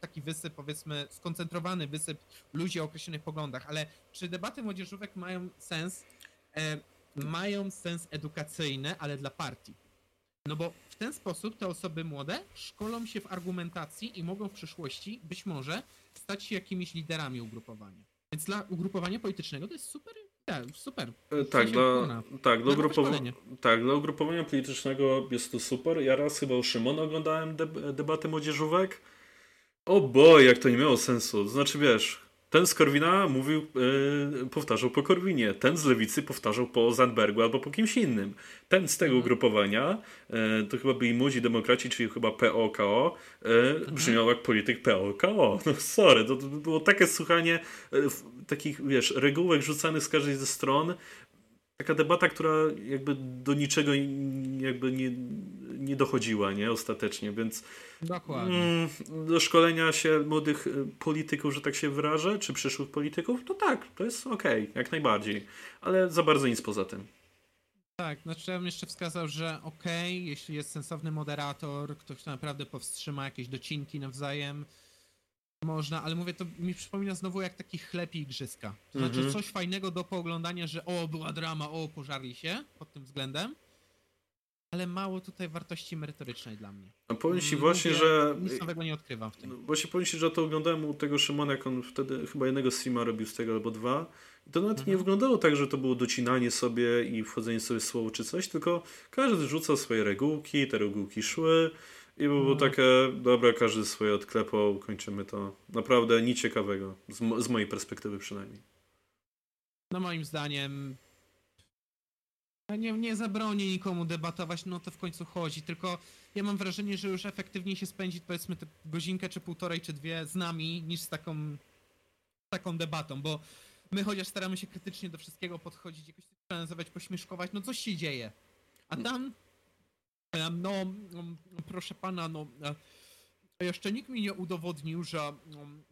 taki wysyp, powiedzmy, skoncentrowany wysyp ludzi o określonych poglądach, ale czy debaty młodzieżówek mają sens? E, mają sens edukacyjny, ale dla partii. No bo w ten sposób te osoby młode szkolą się w argumentacji i mogą w przyszłości być może stać się jakimiś liderami ugrupowania. Więc dla ugrupowania politycznego to jest super, tak, super. E, Tak, sensie dla, tak, dla szkolenie. tak, dla ugrupowania politycznego jest to super. Ja raz chyba u Szymona oglądałem deb- debatę młodzieżówek. O boj, jak to nie miało sensu. Znaczy, wiesz, ten z Korwina mówił, yy, powtarzał po Korwinie, ten z Lewicy powtarzał po Zandbergu albo po kimś innym. Ten z tego Mhm. ugrupowania, yy, to chyba byli Młodzi Demokraci, czyli chyba POKO, yy, brzmiał jak polityk POKO. No sorry, to, to było takie słuchanie w- takich, wiesz, regułek rzucanych z każdej ze stron, taka debata, która jakby do niczego jakby nie, nie dochodziła, nie, ostatecznie, więc Dokładnie. mm, do szkolenia się młodych y, polityków, że tak się wyrażę, czy przyszłych polityków, to tak, to jest okej, jak najbardziej, ale za bardzo nic poza tym. Tak, znaczy ja bym jeszcze wskazał, że okej, jeśli jest sensowny moderator, ktoś kto naprawdę powstrzyma jakieś docinki nawzajem, można, ale mówię, to mi przypomina znowu jak taki chleb i igrzyska. To znaczy Mhm. coś fajnego do pooglądania, że o, była drama, o, pożarli się pod tym względem, ale mało tutaj wartości merytorycznej dla mnie. A powiem ci Mm, właśnie, mówię, że... Nic nowego nie odkrywam w tym. No, właśnie powiem ci, że to oglądałem u tego Szymona, jak on wtedy chyba jednego streama robił z tego albo dwa. I to nawet nie Mhm. wyglądało tak, że to było docinanie sobie i wchodzenie sobie w słowo czy coś, tylko każdy rzucał swoje regułki, te regułki szły i było takie, dobra, każdy swoje odklepał, kończymy to. Naprawdę nic ciekawego, z, mo- z mojej perspektywy przynajmniej. No moim zdaniem nie, nie zabronię nikomu debatować, no to w końcu chodzi, tylko ja mam wrażenie, że już efektywniej się spędzić powiedzmy tę godzinkę, czy półtorej, czy dwie z nami, niż z taką, taką debatą, bo my chociaż staramy się krytycznie do wszystkiego podchodzić, jakoś nazywać, pośmieszkować, no coś się dzieje. A tam, E, no, no, no, proszę pana, no e, jeszcze nikt mi nie udowodnił, że mm,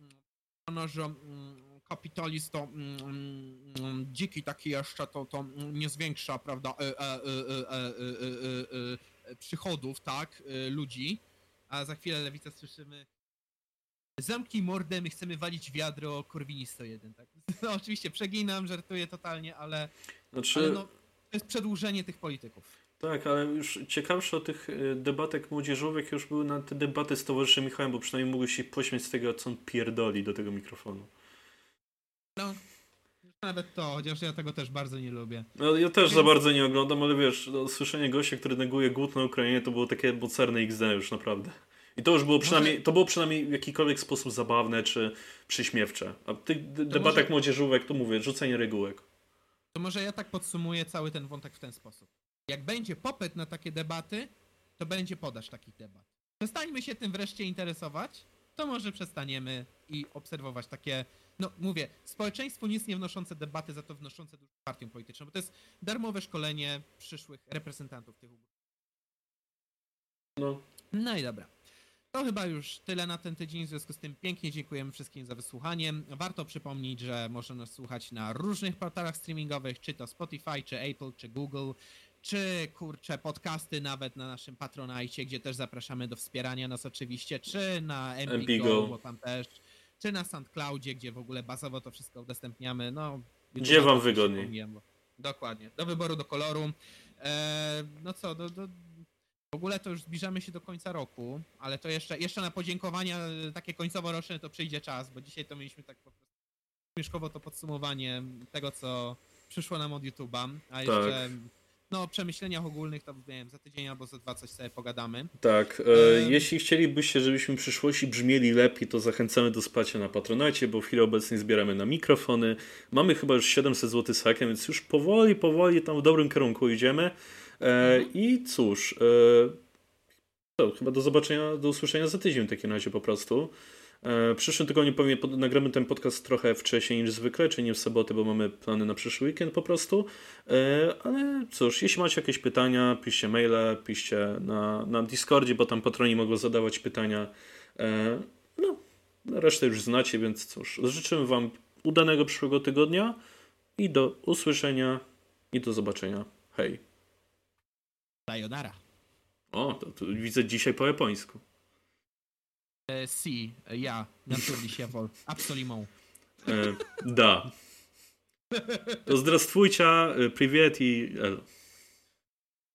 pana, że mm, kapitalizm to mm, dziki taki jeszcze to, to nie zwiększa, prawda, e, przychodów, tak, ludzi. A za chwilę lewica słyszymy zamki mordę, my chcemy walić wiadro Korwini 101, tak? No oczywiście przeginam, żartuję totalnie, ale, znaczy... ale no, to jest przedłużenie tych polityków tak, ale już ciekawsze o tych y, debatek młodzieżowych już były na te debaty z towarzyszem Michałem, bo przynajmniej mogłeś się pośmiać z tego, co on pierdoli do tego mikrofonu. No, nawet to, chociaż ja tego też bardzo nie lubię. No, ja też Więc- za bardzo nie oglądam, ale wiesz, no, słyszenie gościa, który neguje głód na Ukrainie, to było takie mocerne XD już naprawdę. I to już było przynajmniej, to było przynajmniej w jakikolwiek sposób zabawne czy przyśmiewcze. A w tych debatach może- młodzieżówek to mówię, rzucenie regułek. To może ja tak podsumuję cały ten wątek w ten sposób. Jak będzie popyt na takie debaty, to będzie podaż takich debat. Przestańmy się tym wreszcie interesować, to może przestaniemy i obserwować takie, no mówię, społeczeństwu nic nie wnoszące debaty, za to wnoszące dużo partią polityczną, bo to jest darmowe szkolenie przyszłych reprezentantów tych ugrupowań. No, No i dobra. To chyba już tyle na ten tydzień, w związku z tym pięknie dziękujemy wszystkim za wysłuchanie. Warto przypomnieć, że można nas słuchać na różnych portalach streamingowych, czy to Spotify, czy Apple, czy Google, czy kurcze podcasty nawet na naszym Patronite, gdzie też zapraszamy do wspierania nas oczywiście, czy na MPGO, bo tam też, czy na SoundCloudzie, gdzie w ogóle bazowo to wszystko udostępniamy. No, Gdzie wam wygodniej. Dokładnie. Do wyboru, do koloru. Eee, no co, do, do, w ogóle to już zbliżamy się do końca roku, ale to jeszcze, jeszcze na podziękowania e, takie końcowo-roczne to przyjdzie czas, bo dzisiaj to mieliśmy tak po prostu śmieszkowo to podsumowanie tego, co przyszło nam od YouTube'a, a jeszcze no o przemyśleniach ogólnych to wiem, za tydzień albo za dwa coś sobie pogadamy. tak. E, Em. jeśli chcielibyście, żebyśmy w przyszłości brzmieli lepiej, to zachęcamy do wsparcia na Patronite, bo w chwili obecnej zbieramy na mikrofony. Mamy chyba już 700 zł z hakiem, więc już powoli, powoli tam w dobrym kierunku idziemy. E, I cóż, e, to chyba do zobaczenia, do usłyszenia za tydzień w takim razie po prostu. E, W przyszłym tygodniu pewnie pod, nagramy ten podcast trochę wcześniej niż zwykle, czyli nie w sobotę, bo mamy plany na przyszły weekend po prostu. E, Ale cóż, jeśli macie jakieś pytania, piszcie maile, piszcie na, na Discordzie, bo tam patroni mogą zadawać pytania. E, No, resztę już znacie, więc cóż, życzymy Wam udanego przyszłego tygodnia i do usłyszenia i do zobaczenia. Hej. Sayonara. O, to, to widzę dzisiaj po japońsku. E, si, e, ja, natürlich, jawohl, absolimą. E, da. Здравствуйте, привет i elo.